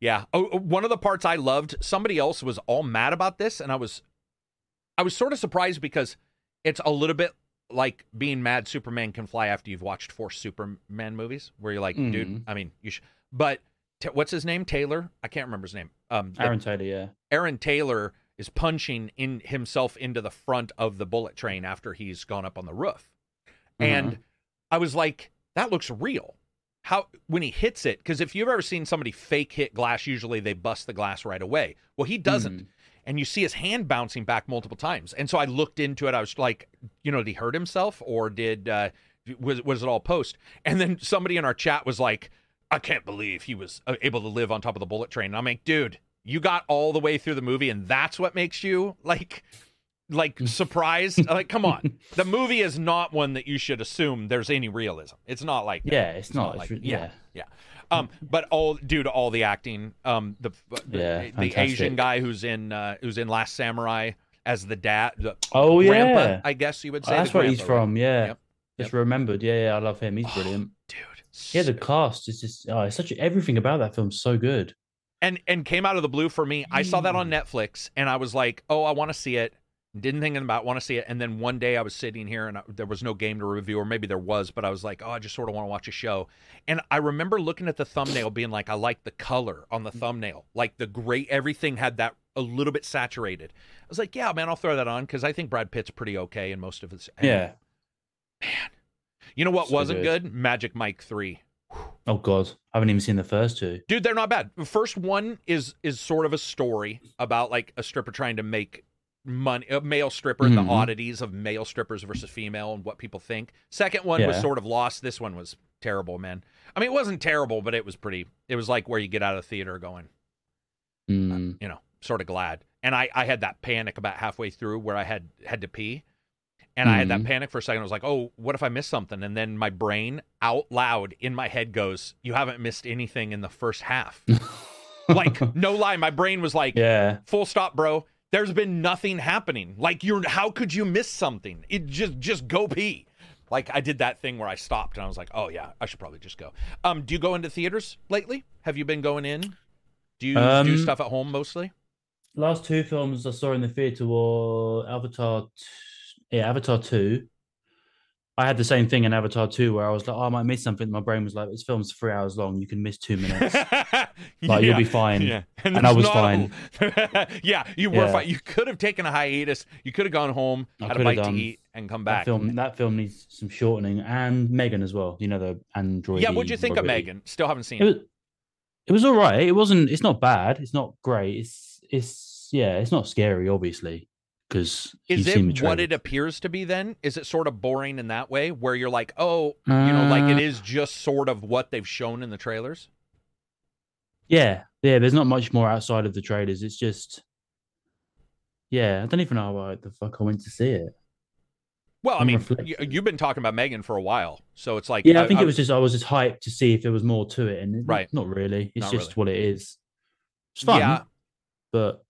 Yeah. Oh, oh, one of the parts I loved, somebody else was all mad about this and I was I was sort of surprised because it's a little bit like being mad Superman can fly after you've watched four Superman movies where you're like, dude, Mhm. I mean, you should but t- what's his name? Taylor? I can't remember his name. Um Aaron Taylor. Yeah, Aaron Taylor is punching in himself into the front of the bullet train after he's gone up on the roof. And I was like, that looks real. How when he hits it, because if you've ever seen somebody fake hit glass, usually they bust the glass right away. Well, he doesn't. Mhm. And you see his hand bouncing back multiple times. And so I looked into it. I was like, you know, did he hurt himself or did uh was was it all post? And then somebody in our chat was like, I can't believe he was uh, able to live on top of the bullet train. And I'm like, dude, you got all the way through the movie, and that's what makes you like like (laughs) surprised. like, come on, the movie is not one that you should assume there's any realism. It's not like that. Yeah, it's, not. like- it's, re- yeah. yeah. Um, but all due to all the acting, um, the the, Yeah, the Asian guy who's in uh, who's in Last Samurai as the dad, the Oh grandpa, yeah, I guess you would Oh, say. that's the where he's from. Yeah, Yep, just remembered. Yeah, yeah, I love him. He's Oh, brilliant. dude. Yeah, the cast is just oh, it's such a, everything about that film's so good. and and came out of the blue for me. I saw that on Netflix, and I was like, "Oh, I want to see it." Didn't think about want to see it, and then one day I was sitting here, and I, there was no game to review, or maybe there was, but I was like, "Oh, I just sort of want to watch a show." And I remember looking at the thumbnail, being like, "I like the color on the mm-hmm. thumbnail, like the gray. Everything had that a little bit saturated." I was like, "Yeah, man, I'll throw that on because I think Brad Pitt's pretty okay in most of his." and man You know what So wasn't good. good? Magic Mike three. Oh God, I haven't even seen the first two. dude they're not bad the first one is is sort of a story about like a stripper trying to make money a male stripper and Mhm. the oddities of male strippers versus female and what people think. Second one was sort of lost. This one was terrible man. I mean it wasn't terrible but it was pretty it was like where you get out of the theater going Mm. you know sort of glad. And i i had that panic about halfway through where i had had to pee. And i had that Mhm. panic for a second. I was like oh what if i missed something? And then my brain out loud in my head goes you haven't missed anything in the first half. (laughs) Like no lie my brain was like yeah, full stop bro there's been nothing happening. Like you're how could you miss something? It just just go pee. Like i did that thing where i stopped and i was like oh yeah i should probably just go. Um do you go into theaters lately? Have you been going in? Do you do Um, stuff at home mostly? last two films I saw in the theater were Avatar. t- Yeah, Avatar two. I had the same thing in Avatar two where I was like, oh, I might miss something. My brain was like, this film's three hours long. You can miss two minutes. (laughs) Like you'll be fine. Yeah. And I was fine. (laughs) yeah, you were Yeah. fine. You could have taken a hiatus. You could have gone home, I had a bite to eat, and come That back. film, that film needs some shortening, and Megan as well. You know the android. yeah, what'd you think of. Megan? Still haven't seen It it. was, it was all right. It wasn't. It's not bad. It's not great. It's it's yeah. It's not scary, obviously, because Is it what it appears to be then? Is it sort of boring in that way where you're like, oh, you know, like it Uh, just sort of what they've shown in the trailers? Yeah, yeah. There's not much more outside of the trailers. It's just, yeah. I don't even know why the fuck I went to see it. Well, I I'm mean, you, you've been talking about Megan for a while, so it's like, Yeah, I think it was just I was just hyped to see if there was more to it, and Right. not really. It's Not just what it is. It's fun, Yeah. but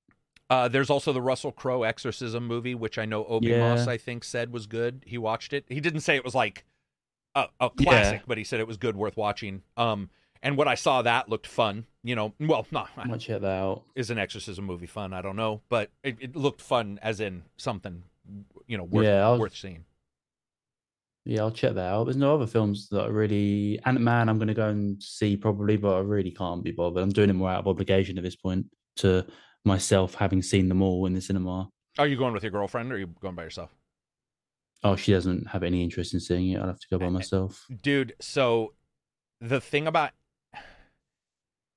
Uh, there's also the Russell Crowe exorcism movie, which I know Obi Yeah. Moss I think said was good. He watched it. He didn't say it was like a, a classic, but he said it was good, worth watching. Um, and what I saw that looked fun. You know, well, no, I might check that out. is an exorcism movie fun? I don't know, but it, it looked fun as in something, you know, worth Yeah, worth seeing. Yeah, I'll check that out. There's no other films that I really Ant Man. I'm going to go and see probably, but I really can't be bothered. I'm doing it more out of obligation at this point to myself, having seen them all in the cinema. Are you going with your girlfriend or are you going by yourself? Oh, she doesn't have any interest in seeing it. I'll have to go by myself. dude so the thing about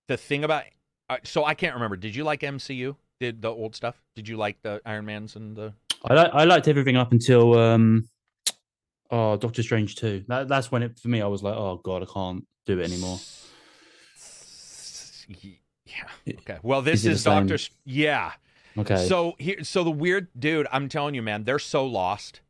the thing about uh, so i can't remember did you like mcu did the old stuff did you like the iron mans and the I li- I liked everything up until um, oh Doctor Strange two. That that's when it for me. I was like, oh god, I can't do it anymore. Yeah. Okay. Well this Is is doctor same? yeah. Okay. so here so the weird dude i'm telling you man they're so lost.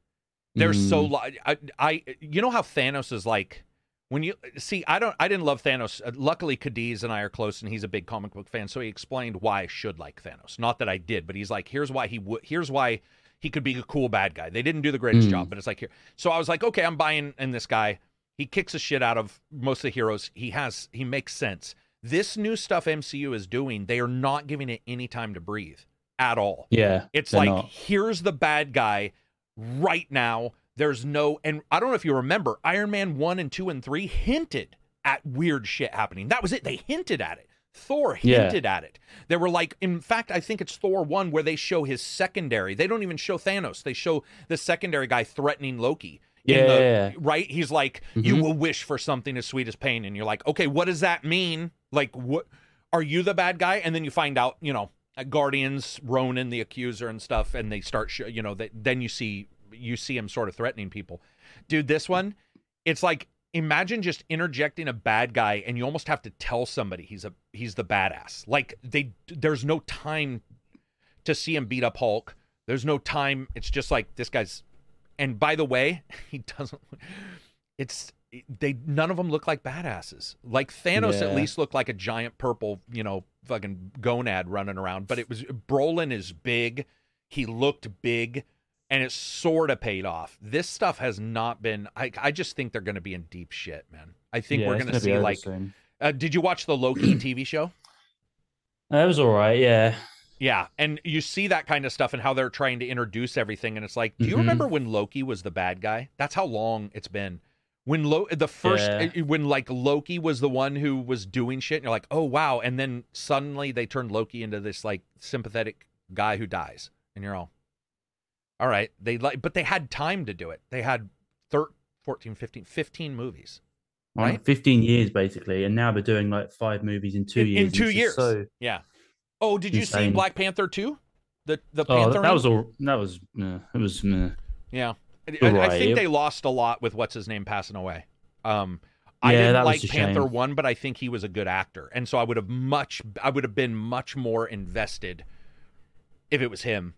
They're so Mm. lo- I, I you know how thanos is like when you see i don't i didn't love thanos. Uh, luckily cadiz and i are close and he's a big comic book fan so he explained why i should like thanos. Not that i did but he's like here's why he would here's why he could be a cool bad guy. They didn't do the greatest Mm. job but it's like here so i was like okay i'm buying in this guy. He kicks the shit out of most of the heroes. He has he makes sense this new stuff mcu is doing they are not giving it any time to breathe at all yeah, it's like not. here's the bad guy right now. There's no and I don't know if you remember Iron Man 1 and 2 and 3 hinted at weird shit happening. That was it. They hinted at it. Thor Yeah. hinted at it. They were like in fact I think it's Thor 1 where they show his secondary. They don't even show Thanos. They show the secondary guy threatening Loki. Yeah, the- right? He's like, you Mhm. will wish for something as sweet as pain, and you're like, okay, what does that mean? Like, what are you the bad guy? And then you find out, you know, Guardians, Ronan, the accuser, and stuff, and they start, sh- you know, that then you see you see him sort of threatening people. Dude, this one, it's like imagine just interjecting a bad guy, and you almost have to tell somebody he's a he's the badass. Like they, there's no time to see him beat up Hulk. There's no time. It's just like this guy's. And by the way, (laughs) he doesn't. It's they. None of them look like badasses. Like Thanos Yeah. at least looked like a giant purple, you know, fucking gonad running around. But it was Brolin is big. He looked big, and it sort of paid off. This stuff has not been. I I just think they're going to be in deep shit, man. I think Yeah, we're going to see like. Uh, did you watch the Loki (clears throat) TV show? That was all right. Yeah, Yeah, and you see that kind of stuff and how they're trying to introduce everything, and it's like, do you Mhm. remember when Loki was the bad guy? That's how long it's been. When Lo- the first, Yeah. uh, when like Loki was the one who was doing shit, and you're like, oh wow, and then suddenly they turned Loki into this like sympathetic guy who dies, and you're all, all right, they like, but they had time to do it. They had thir- 14, 15, 15 movies. Right? Right. 15 years basically, and now they're doing like five movies in two In- in years. two years. So, Yeah. Oh, did you see Black Panther two? The the oh, Panther. that, was all. That was. Uh, it was. Uh, Yeah, I, You're I- think they lost a lot with what's his name passing away. Um, I didn't like Panther shame. one, but I think he was a good actor, and so I would have much, I would have been much more invested if it was him.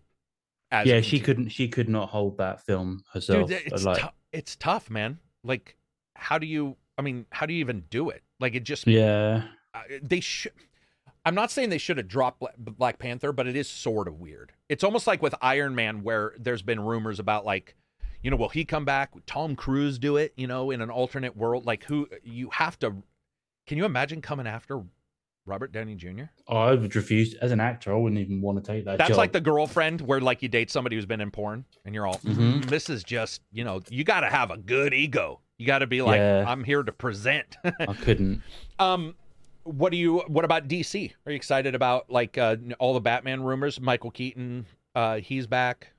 As yeah, a she couldn't. She could not hold that film herself. Dude, it's like, tou- it's tough, man. Like, how do you? I mean, how do you even do it? Like, it just yeah, uh, they should. I'm not saying they should have dropped Black Panther, but it is sort of weird. It's almost like with Iron Man, where there's been rumors about like, you know, will he come back? Tom Cruise do it? You know, in an alternate world, like who you have to. Can you imagine coming after Robert Downey Jr.? Oh, I would refuse as an actor. I wouldn't even want to take that. That's job. like the girlfriend where like you date somebody who's been in porn, and you're all, Mhm. "Mm, this is just, you know, you got to have a good ego. You got to be like, Yeah. I'm here to present. (laughs) I couldn't. Um, what do you? What about DC? Are you excited about like uh, all the Batman rumors? Michael Keaton, uh, he's back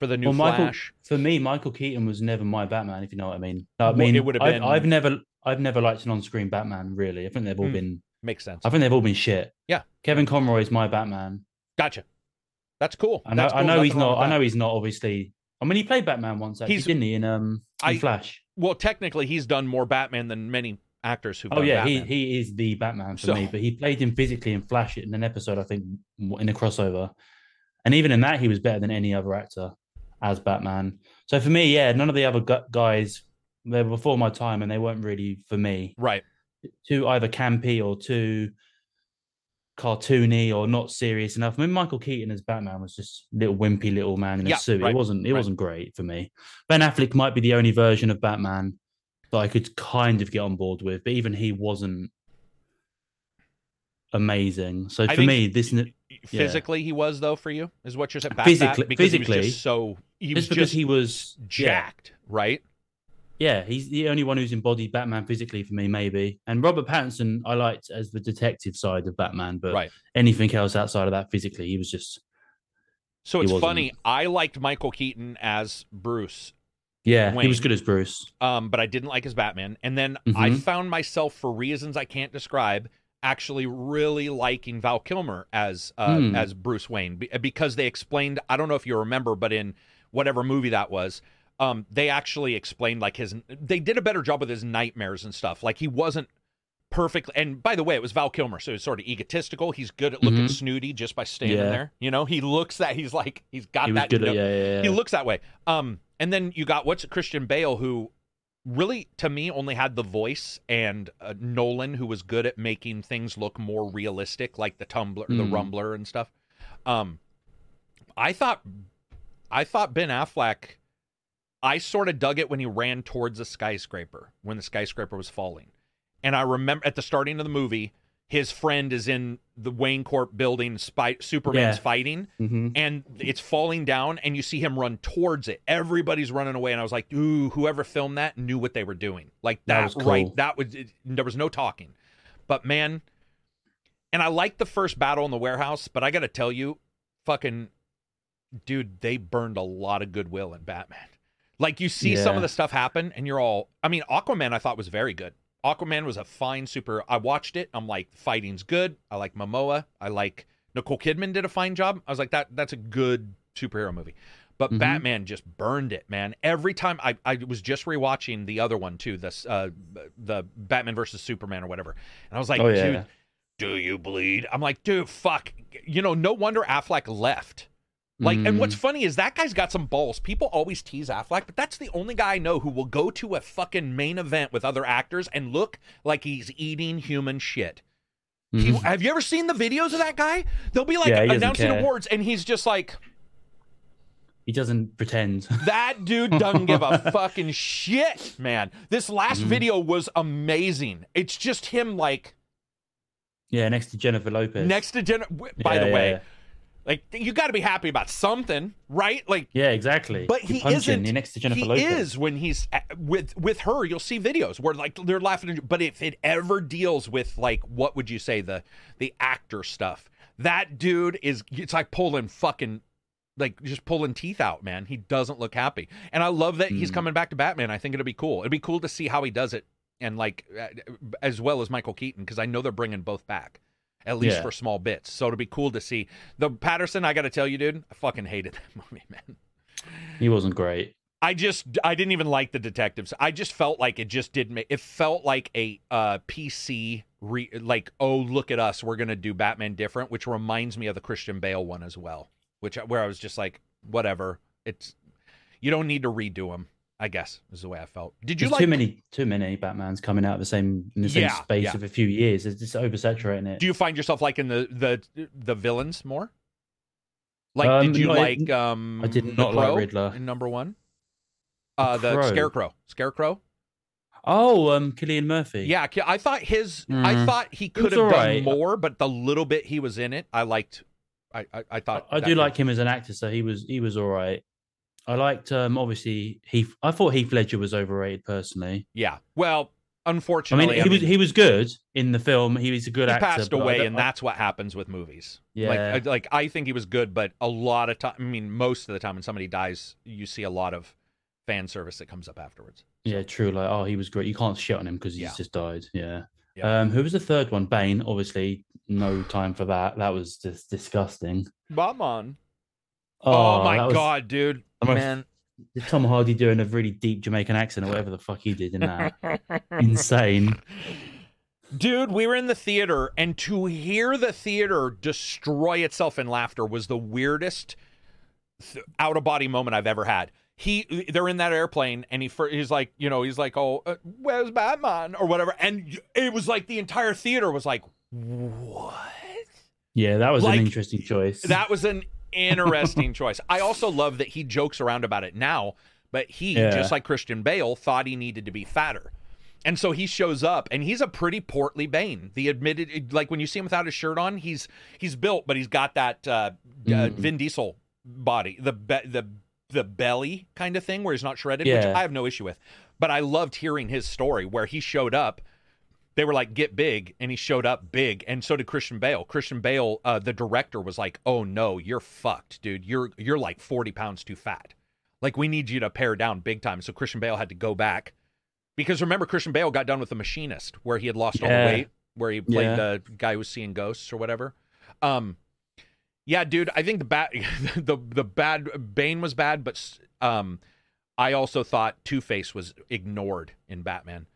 for the new Well, Michael, Flash. for me, Michael Keaton was never my Batman. If you know what I mean. I mean, it would have I've, been- I've never, I've never liked an on-screen Batman. Really, I think they've all Hmm. been. Makes sense. I think they've all been shit. Yeah. Kevin Conroy is my Batman. Gotcha. That's cool. I know. That's I know he's not. I know he's not. Obviously, I mean, he played Batman once. Actually, He's- didn't he? In um, in I- Flash. Well, technically, he's done more Batman than many actors who've Oh yeah, he, Batman. he is the Batman for So- me. But he played him physically in Flash in an episode, I think, in a crossover, and even in that, he was better than any other actor as Batman. So for me, yeah, none of the other guys they were before my time, and they weren't really for me. right. Too either campy or too cartoony or not serious enough. I mean, Michael Keaton as Batman was just little wimpy little man in a Yeah, suit. right, It wasn't. It right. wasn't great for me. Ben Affleck might be the only version of Batman that I could kind of get on board with, but even he wasn't amazing. So for me, this Physically, he was though for you. Is what you're saying? Bat- Physically- Bat, because he was physically, just so he was just because he was yeah, jacked, right? yeah, he's the only one who's embodied Batman physically for me, maybe. And Robert Pattinson, I liked as the detective side of Batman, but Right. anything else outside of that physically, he was just So it's funny. I liked Michael Keaton as Bruce, yeah, he was good as Bruce. um, but I didn't like his Batman. And then I Mhm. found myself, for reasons I can't describe, actually really liking Val Kilmer as uh, Hmm. as Bruce Wayne because they explained. I don't know if you remember, but in whatever movie that was, um, they actually explained like his. They did a better job with his nightmares and stuff. Like he wasn't perfect. And by the way, it was Val Kilmer, so he's sort of egotistical. He's good at looking Mhm. snooty just by standing Yeah. there. You know, he looks that he's like he's got He that. no- at yeah, yeah, he looks that way. Um, and then you got what's Christian Bale, who really to me only had the voice, and uh, Nolan, who was good at making things look more realistic, like the tumbler, the Mm. rumbler, and stuff. Um, I thought, I thought Ben Affleck. I sort of dug it when he ran towards a skyscraper when the skyscraper was falling, and I remember at the starting of the movie, his friend is in the Wayne Corp building. Spy- Superman's Yeah. fighting, Mhm. and it's falling down and you see him run towards it everybody's running away and i was like ooh whoever filmed that knew what they were doing like that, That was right that was it, there was no talking but man and i liked the first battle in the warehouse but i gotta tell you fucking dude they burned a lot of goodwill in batman like you see some of the stuff happen and you're all i mean aquaman i thought was very good aquaman was a fine super i watched it i'm like fighting's good i like momoa i like Nicole Kidman did a fine job. I was like, that that's a good superhero movie. But Mhm. Batman just burned it, man. Every time I, I was just rewatching the other one too, this uh the Batman versus Superman or whatever. And I was like, Oh, yeah. dude, do you bleed? I'm like, dude, fuck. You know, no wonder Affleck left Like, and what's Mm. funny is that guy's got some balls. People always tease Affleck, but that's the only guy I know who will go to a fucking main event with other actors and look like he's eating human shit. He, Mhm. have you ever seen the videos of that guy? They'll be like Yeah, announcing care. awards, and he's just like, he doesn't pretend. (laughs) that dude doesn't give a fucking shit, man. This last Mhm. video was amazing. It's just him like yeah, next to Jennifer Lopez. next to Jenna. w- By Yeah, the yeah, way. Like you got to be happy about something, right? Like Yeah, exactly. But You're he isn't. You're next to Jennifer he Lopez. is when he's at- with with her. You'll see videos where like they're laughing. But if it ever deals with like what would you say the the actor stuff, that dude is. It's like pulling fucking. Like just pulling teeth out, man. He doesn't look happy, and I love that he's Mm. coming back to Batman. I think it'll be cool. It'd be cool to see how he does it, and like uh, as well as Michael Keaton, because I know they're bringing both back, at least Yeah. for small bits. So it'll be cool to see the Pattinson. I got to tell you, dude, I fucking hated (laughs) that movie, man. He wasn't great. I just I didn't even like the detectives. I just felt like it just didn't make it felt like a uh PC re, like oh look at us we're going to do Batman different which reminds me of the Christian Bale one as well. Which where I was just like whatever. It's you don't need to redo them, I guess is the way I felt. Did you There's like too many, too many Batmans coming out of the same in the same Yeah, space yeah. of a few years. It's just oversaturating it. Do you find yourself liking the the the villains more? Like Um, did you no, I- like um I did not like Crow Riddler. in number 1? The Uh the Crow? Scarecrow. Scarecrow? Oh, um, Cillian Murphy. Yeah, I thought his. I Mm. thought he could have done alright. more, but the little bit he was in it, I liked. I I, I I, thought I that do like him as an actor, so he was he was all right. I liked um obviously Heath. I thought Heath Ledger was overrated personally. Yeah. Well, unfortunately, I mean, he was he was good in the film. He was a good he actor. passed away, and I- that's what happens with movies. Yeah. Like, I, like I think he was good, but a lot of time. I mean, most of the time when somebody dies, you see a lot of fan service that comes up afterwards. yeah, true. Like, oh, he was great. You can't shit on him because he's Yeah. just died. Yeah. Yeah. Um, who was the third one? Bane. Obviously, no time for that. That was just disgusting. Batman. Oh, Oh, my was- god, dude, man. Tom Hardy doing a really deep Jamaican accent or whatever the fuck he did in that. Insane. (laughs) Dude, we were in the theater, and to hear the theater destroy itself in laughter was the weirdest th- out of body moment I've ever had. He, they're in that airplane, and he, he's like, you know, he's like, oh, uh, where's Batman or whatever, and it was like the entire theater was like, what? Yeah, that was Like, an interesting choice. That was an interesting choice. I also love that he jokes around about it now, but he, Yeah. just like Christian Bale, thought he needed to be fatter. And so he shows up and he's a pretty portly Bane. The admitted like when you see him without his shirt on, he's he's built, but he's got that uh, uh Mm. Vin Diesel body, the be- the the belly kind of thing where he's not shredded, which Yeah. I have no issue with. But I loved hearing his story where he showed up they were like get big and he showed up big and so did christian bale. Christian bale uh, the director was like oh no you're fucked dude. You're you're like 40 pounds too fat. Like we need you to pare down big time. So christian bale had to go back because remember christian bale got done with the machinist where he had lost all the weight where he played Yeah. the guy who was seeing ghosts or whatever. Um yeah dude i think the bad (laughs) the the bad bane was bad but um i also thought two-face was ignored in batman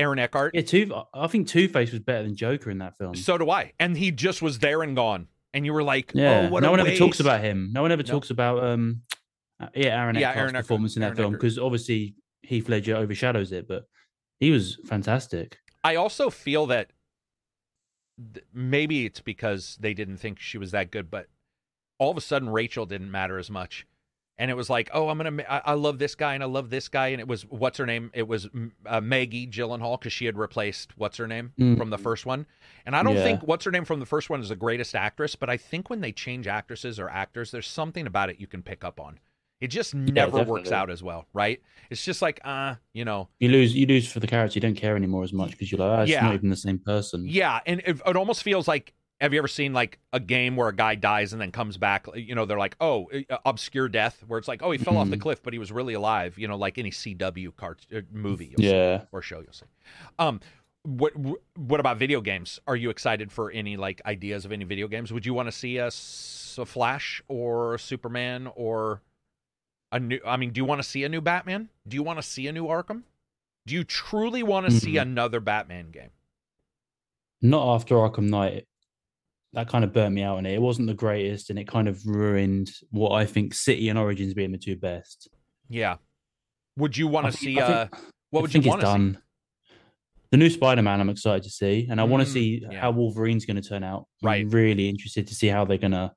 aaron eckhart yeah, two. I think Two Face was better than Joker in that film. so do I. And he just was there and gone. And you were like, yeah, oh, what no one ever talks about him. No one ever No. talks about um, uh, yeah, Aaron Yeah, Eckhart's Aaron Eckhart- performance in that Aaron film because obviously Heath Ledger overshadows it, but he was fantastic. I also feel that th- maybe it's because they didn't think she was that good, but all of a sudden Rachel didn't matter as much. And it was like, oh, I'm gonna, I, I love this guy and I love this guy, and it was what's her name? It was uh, Maggie Gyllenhaal because she had replaced what's her name Mm. from the first one. And I don't Yeah. think what's her name from the first one is the greatest actress, but I think when they change actresses or actors, there's something about it you can pick up on. It just never works out as well, right? It's just like, uh, you know, You lose, you lose for the character. You don't care anymore as much because you're like, oh, it's Yeah. not even the same person. Yeah, and it, it almost feels like have you ever seen like a game where a guy dies and then comes back? You know, they're like, oh, uh, obscure death, where it's like, oh, he fell off the Mhm. cliff, but he was really alive. You know, like any CW cart uh, movie, you'll see, or show you'll see. Um, what what about video games? Are you excited for any like ideas of any video games? Would you want to see a Flash or a Superman or a new? I mean, do you want to see a new Batman? Do you want to see a new Arkham? Do you truly want to see Mhm. another Batman game? Not after Arkham Knight. That kind of burnt me out on it. It wasn't the greatest, and it kind of ruined what I think City and Origins being the two best. Yeah. Would you want to see? I Uh, think- what would you think it's want to see? done. The new Spider-Man, I'm excited to see, and I want Mm, to see yeah. how Wolverine's going to turn out. I'm Right. really interested to see how they're going to.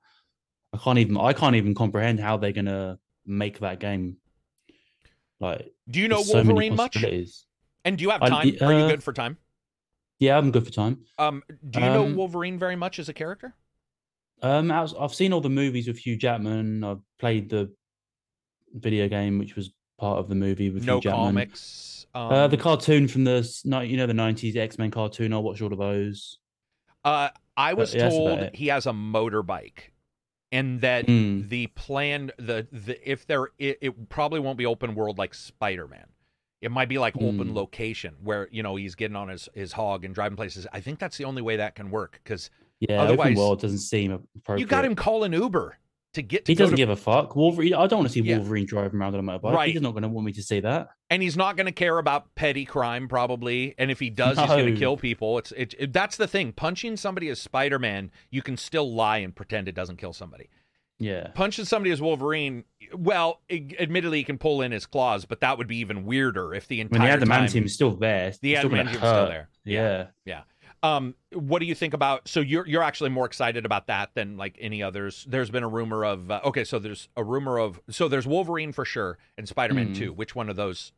I can't even. I can't even comprehend how they're going to make that game. Like, Do you know there's so Wolverine much? And do you have I- time? Are you uh, good for time? Yeah, I'm good for time. Um, do you know um, Wolverine very much as a character? Um, was- I've seen all the movies with Hugh Jackman. I've played the video game, which was part of the movie with No Hugh Jackman. comics. Um, Uh, the cartoon from the you know the '90s X Men cartoon. I watched all of those. uh, I was yeah, told he has a motorbike, and that Mm. the plan, the the if there, it, it probably won't be open world like Spider Man. It might be like open Mm. location where you know he's getting on his his hog and driving places. I think that's the only way that can work because Yeah, Otherwise- world doesn't seem appropriate. you got him calling Uber to get to He doesn't to give a fuck. Wolverine. I don't want to see Yeah. Wolverine driving around on a motorbike. Right. He's not going to want me to see that. and he's not going to care about petty crime probably and if he does he's going to kill people it's it, it- that's the thing punching somebody as spider-man you can still lie and pretend it doesn't kill somebody Yeah. punching somebody as wolverine well i- admittedly he can pull in his claws but that would be even weirder if the entire When the time adamantium is still there, the it's still still there Yeah. Yeah. Um what do you think about so you're you're actually more excited about that than like any others there's been a rumor of uh, okay so there's a rumor of so there's wolverine for sure and spider-man Hmm. 2 which one of those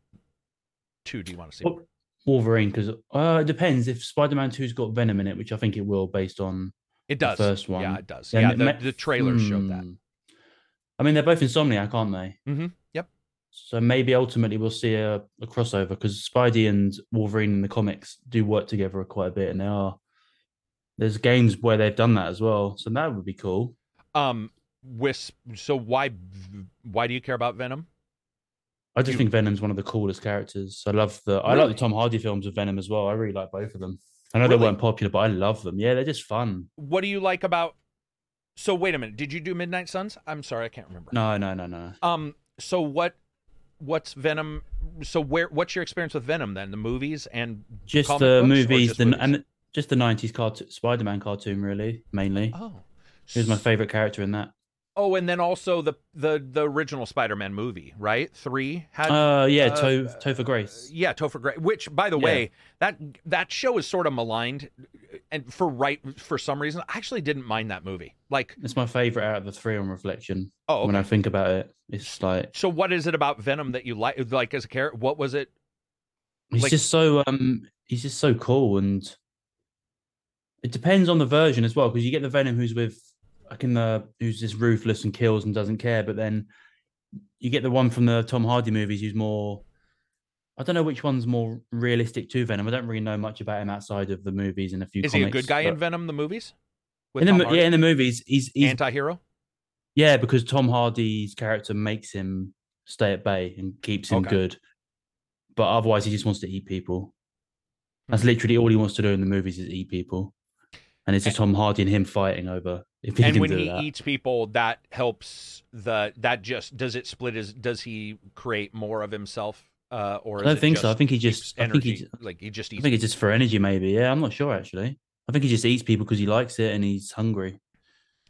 two do you want to see Well, Wolverine, because uh, it depends if Spider-Man 2's got Venom in it, which I think it will, based on It does. first one. Yeah, it does. then yeah, it the, the trailers showed that. Hmm. I mean, they're both Insomniac, aren't they? Mm-hmm. yep. So maybe ultimately we'll see a, a crossover because Spidey and Wolverine in the comics do work together quite a bit, and they are. There's games where they've done that as well, so that would be cool. Um, Wisp. So why why do you care about Venom? I just You- think Venom's one of the coolest characters. I love the I like the Tom Hardy films of Venom as well. I really like both of them. I know Really? they weren't popular, but I love them. Yeah, they're just fun. What do you like about? So wait a minute. Did you do Midnight Suns? I'm sorry, I can't remember. No, no, no, no. Um. So what? What's Venom? So where? What's your experience with Venom then? The movies and Just the books movies, just the movies? and just the '90s cartoon, Spider-Man cartoon, really mainly. oh, He was my favorite character in that. Oh, and then also the the the original Spider-Man movie, right? Three had Uh, yeah, uh, to Topher Grace. Yeah, Topher Grace. Which, by the Yeah. way, that that show is sort of maligned, and for right for some reason, I actually didn't mind that movie. Like, It's my favorite out of the three on reflection. oh, When. I think about it, it's like so what is it about Venom that you like? Like as a character, what was it? he's Like- just so um he's just so cool and it depends on the version as well because you get the venom who's with like in the who's just ruthless and kills and doesn't care but then you get the one from the tom hardy movies who's more i don't know which one's more realistic to venom i don't really know much about him outside of the movies and a few Is he a comics, good guy in Venom the movies? In the, Tom mo- Hardy? yeah in the movies he's he's anti-hero. yeah because tom hardy's character makes him stay at bay and keeps him Okay. good but otherwise he just wants to eat people that's Hmm. literally all he wants to do in the movies is eat people and it's just tom hardy and him fighting over if he And when he that. eats people, that helps the that just does it split his does he create more of himself? Uh, or i don't think so. I think he just i think he energy, like he just i eats. think it's just for energy maybe. Yeah i'm not sure actually. I think he just eats people because he likes it and he's hungry.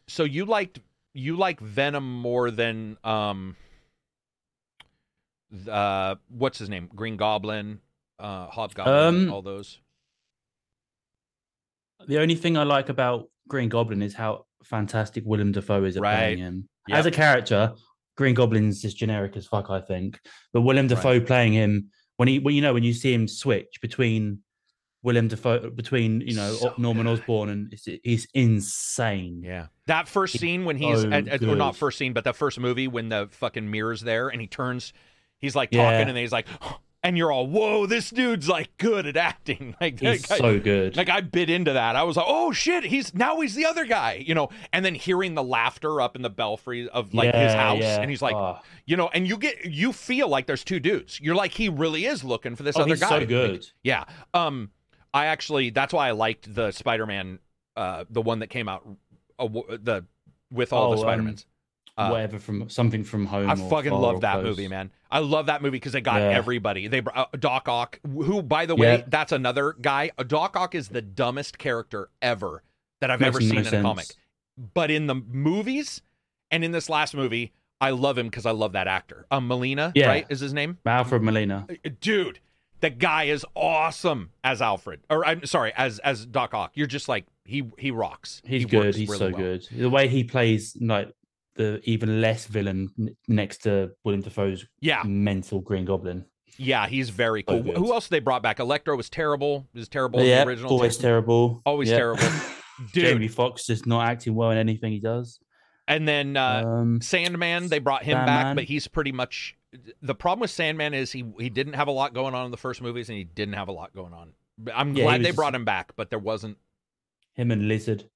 So you liked you like Venom more than um uh what's his name? Green Goblin uh Hobgoblin Um, all those the only thing i like about green goblin is how fantastic willem dafoe is at Right. playing him Yep. as a character green goblin's just generic as fuck i think but willem Right. dafoe playing him when he well, you know when you see him switch between willem dafoe between you know So norman good. osborn and it's, he's insane yeah that first scene when he's so at, not first scene but the first movie when the fucking mirror's there and he turns he's like Yeah. talking and then he's like (gasps) and you're all whoa this dude's like good at acting (laughs) like he's guy- so good Like I bit into that. I was like, "Oh shit, he's now he's the other guy," you know. And then hearing the laughter up in the belfry of like his house, yeah. and he's like, Oh, you know, and you get you feel like there's two dudes. You're like he really is looking for this oh, other he's guy. so Like, good yeah. Um, I actually that's why I liked the Spider-Man, uh, the one that came out, uh, the with all the Oh, um, Spider-Mans. Uh, whatever from something from home I fucking love that Close. movie, man. I love that movie because they got Yeah. everybody. They uh, Doc Ock, who, by the way, Yeah. that's another guy. Uh, Doc Ock is the dumbest character ever that I've Makes ever no seen in a comic. But in the movies and in this last movie, I love him because I love that actor. Um, Melina, Yeah. right? Is his name? Alfred Molina. Uh, Dude, the guy is awesome as Alfred. Or I'm sorry, as as Doc Ock. You're just like he he rocks. He's He good. He's really so well. good. The way he plays, like the even less villain n- next to William Dafoe's Yeah, mental Green Goblin. yeah, he's very cool. Who else they brought back? Electro was terrible. He was terrible in yeah, the original. always too. terrible. Always Yeah. terrible. (laughs) Dude. Jamie Foxx just not acting well in anything he does. And then uh, um, Sandman, they brought him back, but he's pretty much the problem with Sandman is he he didn't have a lot going on in the first movies, and he didn't have a lot going on. I'm Yeah, glad they just- brought him back, but there wasn't. him and Lizard.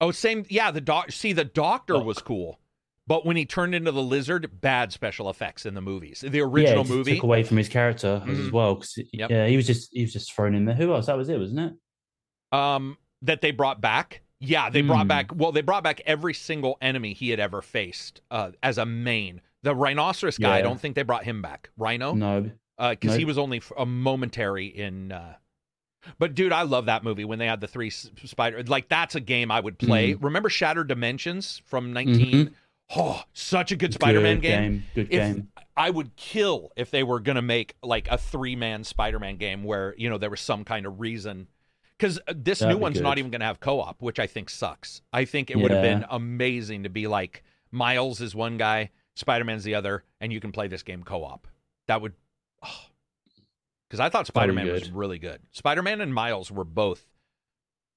Oh, same. Yeah, the doc. See, the Doctor Doc. was cool, but when he turned into the Lizard, bad special effects in the movies. The original just movie. took away from his character as Mhm. well. 'cause it- Yep. Yeah, he was just he was just thrown in there. Who else? That was it, wasn't it? um that they brought back yeah they brought Hmm. back well they brought back every single enemy he had ever faced uh as a main the rhinoceros guy i don't think they brought him back rhino No, uh because he was only a momentary in uh but dude i love that movie when they had the three spider like that's a game i would play Mm-hmm. remember shattered dimensions from 19 oh such a good spider-man Good game Good if game. I would kill if they were going to make like a three man Spider Man game where, you know, there was some kind of reason. Because this That'd new one's not even going to have co op, which I think sucks. I think it would have been amazing to be like Miles is one guy, Spider Man's the other, and you can play this game co op. That would. Because I thought Spider Man was really good. Spider Man and Miles were both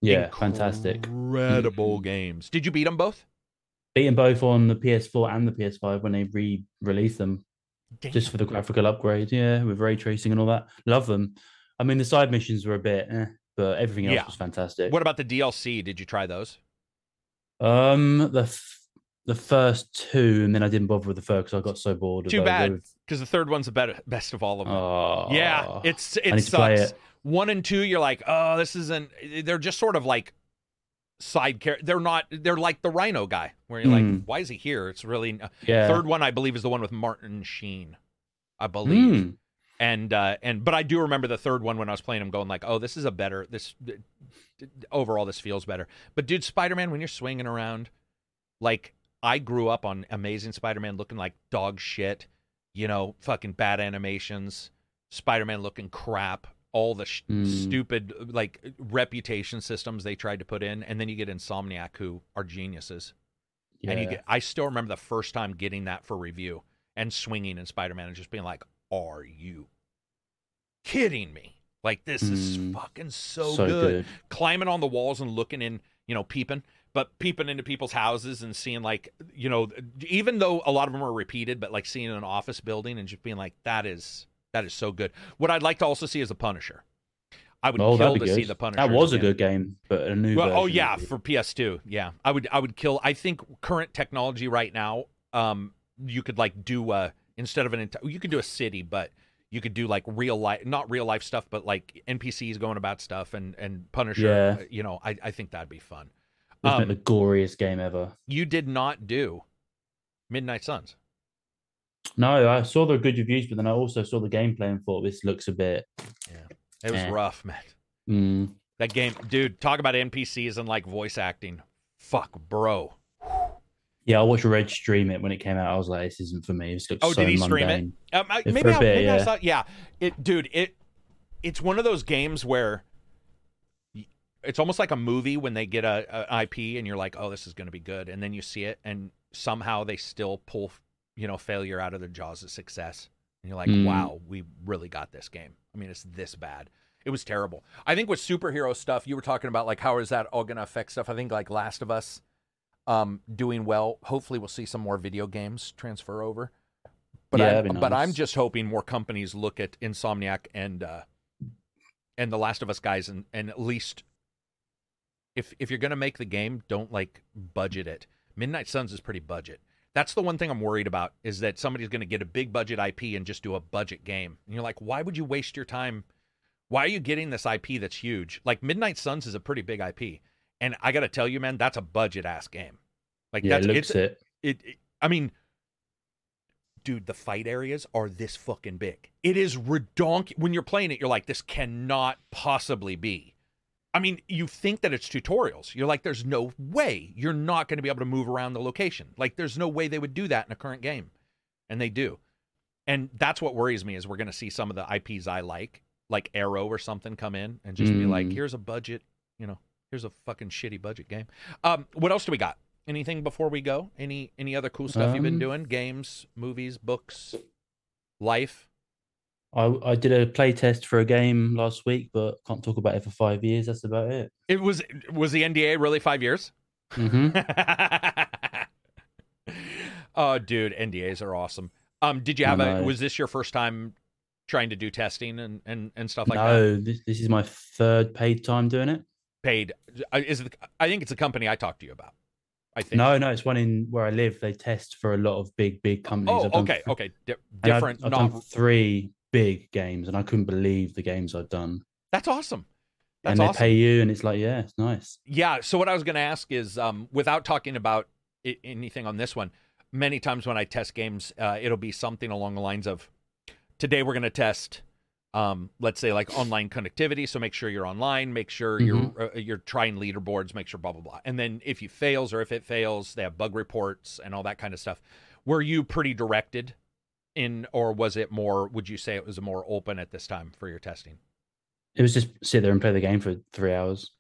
Yeah, fantastic. incredible games. Did you beat them both? Beating both on the PS4 and the PS5 when they re-released them, just for the graphical upgrade. Yeah, with ray tracing and all that. Love them. I mean, the side missions were a bit, eh, but everything else Yeah. was fantastic. What about the DLC? Did you try those? Um, the f- the first two, and then I didn't bother with the third because I got so bored. of Too bad. They Because the third one's the better, best of all of them. were- Yeah, Oh, it's it need to play sucks. it. One and two, you're like, oh, this isn't. They're just sort of like side character. They're not. They're like the Rhino guy, where you're like, Mm. why is he here? It's really. yeah. Third one, I believe, is the one with Martin Sheen, I believe. Mm. And uh, and but I do remember the third one when I was playing him, going like, oh, this is a better. This overall, this feels better. But dude, Spider Man, when you're swinging around, like I grew up on Amazing Spider Man looking like dog shit, you know, fucking bad animations, Spider Man looking crap, all the sh- Mm. stupid like reputation systems they tried to put in, and then you get Insomniac, who are geniuses. Yeah. And you get, I still remember the first time getting that for review and swinging in Spider Man and just being like, "Are you kidding me? Like this is Mm. fucking so, so good. good. Climbing on the walls and looking in, you know, peeping, but peeping into people's houses and seeing like, you know, even though a lot of them are repeated, but like seeing an office building and just being like, that is that is so good. What I'd like to also see is a Punisher. I would Oh, kill to good. see the Punisher. That was a good game, but a new. Well, oh yeah, for PS2. Yeah, I would I would kill. I think current technology right now, um, you could like do uh instead of an entire, you could do a city, but you could do like real life, not real life stuff, but like NPCs going about stuff and and Punisher. Yeah. You know, I I think that'd be fun. (laughs) Wasn't Um, it the goriest game ever? you did not do Midnight Suns. No, I saw the good reviews, but then I also saw the gameplay and thought this looks a bit. Yeah, it was Eh. rough, man. Mm, That game, dude. Talk about NPCs and like voice acting. Fuck, bro. yeah, I watched Red stream it when it came out. I was like, this isn't for me. This looks Oh, so did he stream it? mundane. Um, I, maybe I, bit, maybe I yeah. saw. Yeah, it, dude. It it's one of those games where it's almost like a movie when they get a, a IP and you're like, oh, this is going to be good, and then you see it, and somehow they still pull, you know, failure out of their jaws of success, and you're like, Mm. wow, we really got this game. I mean, it's this bad. It was terrible. I think with superhero stuff, you were talking about like how is that all going to affect stuff? I think like Last of Us, um, doing well. Hopefully, we'll see some more video games transfer over. But Yeah, I'm, that'd but I'm just hoping more companies look at Insomniac and uh, and the Last of Us guys and and at least if if you're gonna make the game, don't like budget it. Midnight Suns is pretty budget. That's the one thing I'm worried about is that somebody's gonna get a big budget IP and just do a budget game. And you're like, why would you waste your time? Why are you getting this IP that's huge? Like Midnight Suns is a pretty big IP, and I got to tell you, man, that's a budget ass game. Like Yeah, that's it it's, it. it, it I mean, dude, the fight areas are this fucking big. It is redonk. When you're playing it, you're like, this cannot possibly be I mean, you think that it's tutorials. You're like, there's no way you're not going to be able to move around the location. Like, there's no way they would do that in a current game, and they do. And that's what worries me is we're going to see some of the IPs I like, like Arrow or something, come in and just be like, Mm. here's a budget, you know, here's a fucking shitty budget game. Um, what else do we got? Anything before we go? Any any other cool stuff you've been Um, doing? Games, movies, books, life? I I did a play test for a game last week, but can't talk about it for five years. That's about it. It was was the NDA really five years? hmm (laughs) oh, dude, NDAs are awesome. Um, did you have a? Was this your first time trying to do testing and and and stuff like that? no, this, this is my third paid time doing it. Paid uh, is it, I think it's a company I talked to you about. I think. No, no, it's one in where I live. They test for a lot of big, big companies. Oh, I've okay, th- okay, Di- and I've- different. I've, not done three big games, and I couldn't believe the games I've done. that's awesome. That's and they awesome. pay you, and it's like, yeah, it's nice. Yeah. So what I was going to ask is, um, without talking about I- anything on this one, many times when I test games, uh, it'll be something along the lines of, today we're going to test, um, let's say like online connectivity. So make sure you're online. Make sure you're uh, you're trying leaderboards. Make sure blah blah blah. And then if you fails or if it fails, they have bug reports and all that kind of stuff. Were you pretty directed in, or was it more? Would you say it was more open at this time for your testing? It was just sit there and play the game for three hours,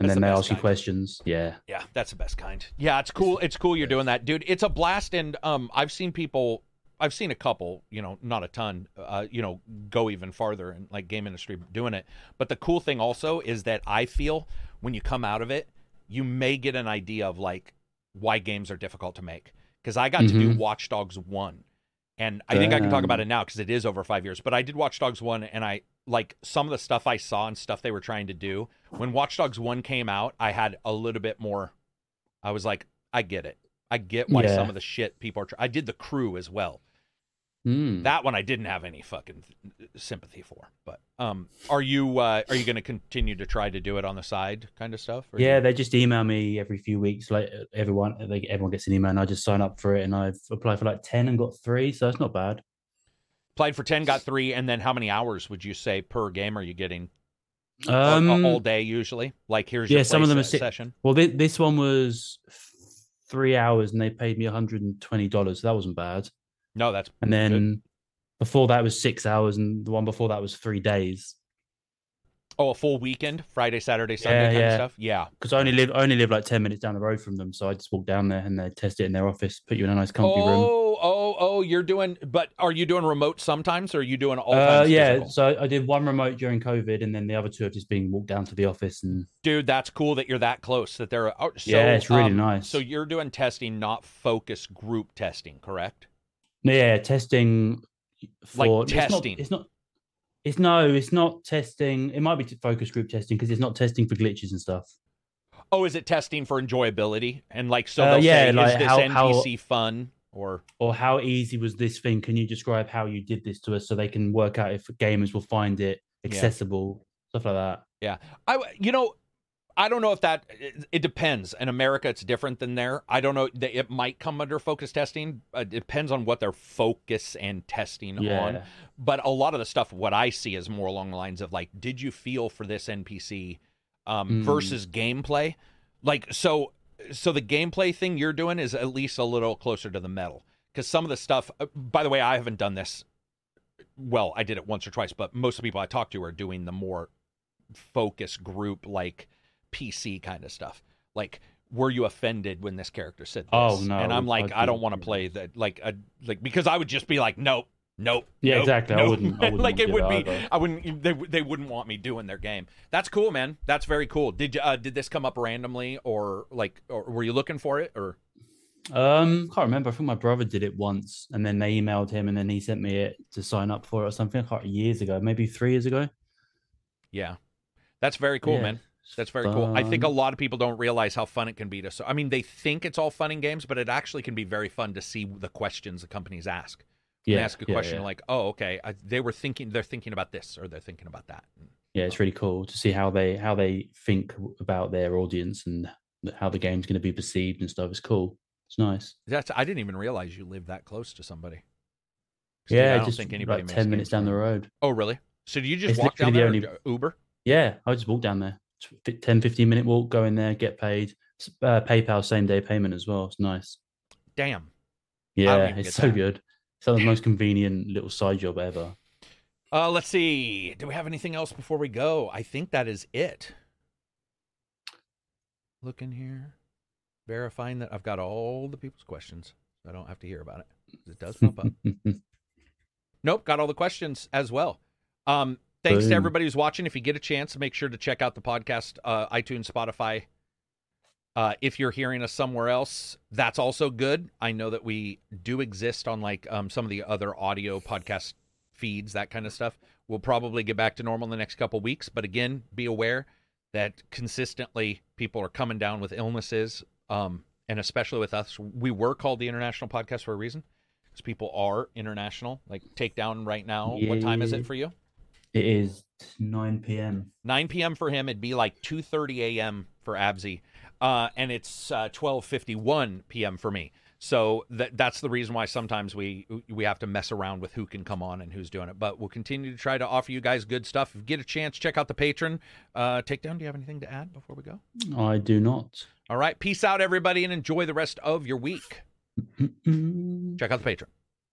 and That's then the they ask you questions. Yeah, Yeah, that's the best kind. Yeah, it's cool. It's cool you're doing that, dude. It's a blast, and um, I've seen people. I've seen a couple, you know, not a ton, uh, you know, go even farther in like game industry doing it. But the cool thing also is that I feel when you come out of it, you may get an idea of like why games are difficult to make. Because I got to do Mhm. Watch Dogs one, and I think I can talk about it now because it is over five years. But I did Watch Dogs one, and I like some of the stuff I saw and stuff they were trying to do. When Watch Dogs one came out, I had a little bit more. I was like, I get it. I get why Yeah. some of the shit people are. Try- I did the crew as well. Mm. That one I didn't have any fucking sympathy for. But um, are you uh, are you going to continue to try to do it on the side, kind of stuff? or yeah. you- They just email me every few weeks. Like everyone, they, everyone gets an email, and I just sign up for it. And I've applied for like ten and got three, so it's not bad. Applied for ten, got three, and then how many hours would you say per game are you getting? Um, all, day usually. Like here's yeah, your some of them are si- session. well, thi- this one was three hours, and they paid me one hundred and twenty dollars. So that wasn't bad. No, that's And then before that was six hours, and the one before that was three days. oh a full weekend, Friday, Saturday, Sunday Yeah, kind of yeah. stuff. Yeah. Because I only live I only live like ten minutes down the road from them, so I just walk down there and they test it in their office, put you in a nice comfy room. Oh, oh, oh! You're doing, but are you doing remote sometimes, or are you doing all Uh, yeah, physical? so I did one remote during COVID, and then the other two have just been walked down to the office, and Dude, that's cool that you're that close. That they're oh, so, Yeah, it's really um, nice. So you're doing testing, not focus group testing, correct? Yeah, testing Like for it's not- testing. It's not, it's no, it's not testing. It might be t- focus group testing because it's not testing for glitches and stuff. Oh, is it testing for enjoyability and like so? Uh, yeah, say, like is this how- NPC how- fun or? Or how easy was this thing? Can you describe how you did this to us so they can work out if gamers will find it Yeah. accessible, stuff like that. Yeah. I you know, I don't know if that. It, depends. In America, it's different than there. I don't know. It might come under focus testing. Uh, It depends on what they're focus and testing on. But a lot of the stuff what i see is more along the lines of like did you feel for this npc um, Mm. versus gameplay like so so the gameplay thing you're doing is at least a little closer to the metal because some of the stuff uh, by the way i haven't done this well i did it once or twice but most of the people i talk to are doing the more focus group like pc kind of stuff like were you offended when this character said this? Oh, no, and i'm like I i don't want to play that like a like because i would just be like nope nope Yeah, nope, exactly. I wouldn't- I (laughs) wouldn't like it would that be either. i wouldn't they, they wouldn't want me doing their game that's cool man that's very cool did you uh, did this come up randomly or like or were you looking for it or Um, can't remember. I think my brother did it once, and then they emailed him, and then he sent me it to sign up for it or something. I can't years ago, maybe three years ago. yeah that's very cool Yeah, man That's very cool. I think a lot of people don't realize how fun it can be to. So, I mean, they think it's all fun in games, but it actually can be very fun to see the questions the companies ask. Yeah, they ask a yeah, question yeah. like, "Oh, okay, I, they were thinking, they're thinking about this, or they're thinking about that." yeah, it's really cool to see how they how they think about their audience and how the game's going to be perceived and stuff. It's cool. It's nice. That's I didn't even realize you lived that close to somebody. Yeah, I don't just think anybody like ten minutes down the road. Oh, really? So do you just It's walk down there? the do- Uber? Yeah, I just walk down there. Tw- 10, 15 minute walk, go in there, get paid. Uh, PayPal same day payment as well. It's nice. Damn. Yeah, it's so that. good. It's the most (laughs) convenient little side job ever. Uh, let's see. Do we have anything else before we go? I think that is it. Looking here, verifying that I've got all the people's questions. I don't have to hear about it. It does pop up. (laughs) Nope, got all the questions as well. Um, thanks to everybody who's watching. If you get a chance, make sure to check out the podcast, uh, iTunes, Spotify. Uh, if you're hearing us somewhere else, that's also good. I know that we do exist on like um, some of the other audio podcast feeds, that kind of stuff. We'll probably get back to normal in the next couple weeks, but again, be aware that consistently people are coming down with illnesses, um, and especially with us, we were called the International Podcast for a reason because people are international. Like takedown right now. What time is it for you? It is 9 p.m. 9 p.m. for him. It'd be like 2:30 a.m. for Absy, uh, and it's uh, 12:51 p.m. for me. So that that's the reason why sometimes we we have to mess around with who can come on and who's doing it. But we'll continue to try to offer you guys good stuff. If you get a chance, check out the Patreon. Uh, Takedown, do you have anything to add before we go? I do not. All right, peace out, everybody, and enjoy the rest of your week. (clears throat) Check out the Patreon.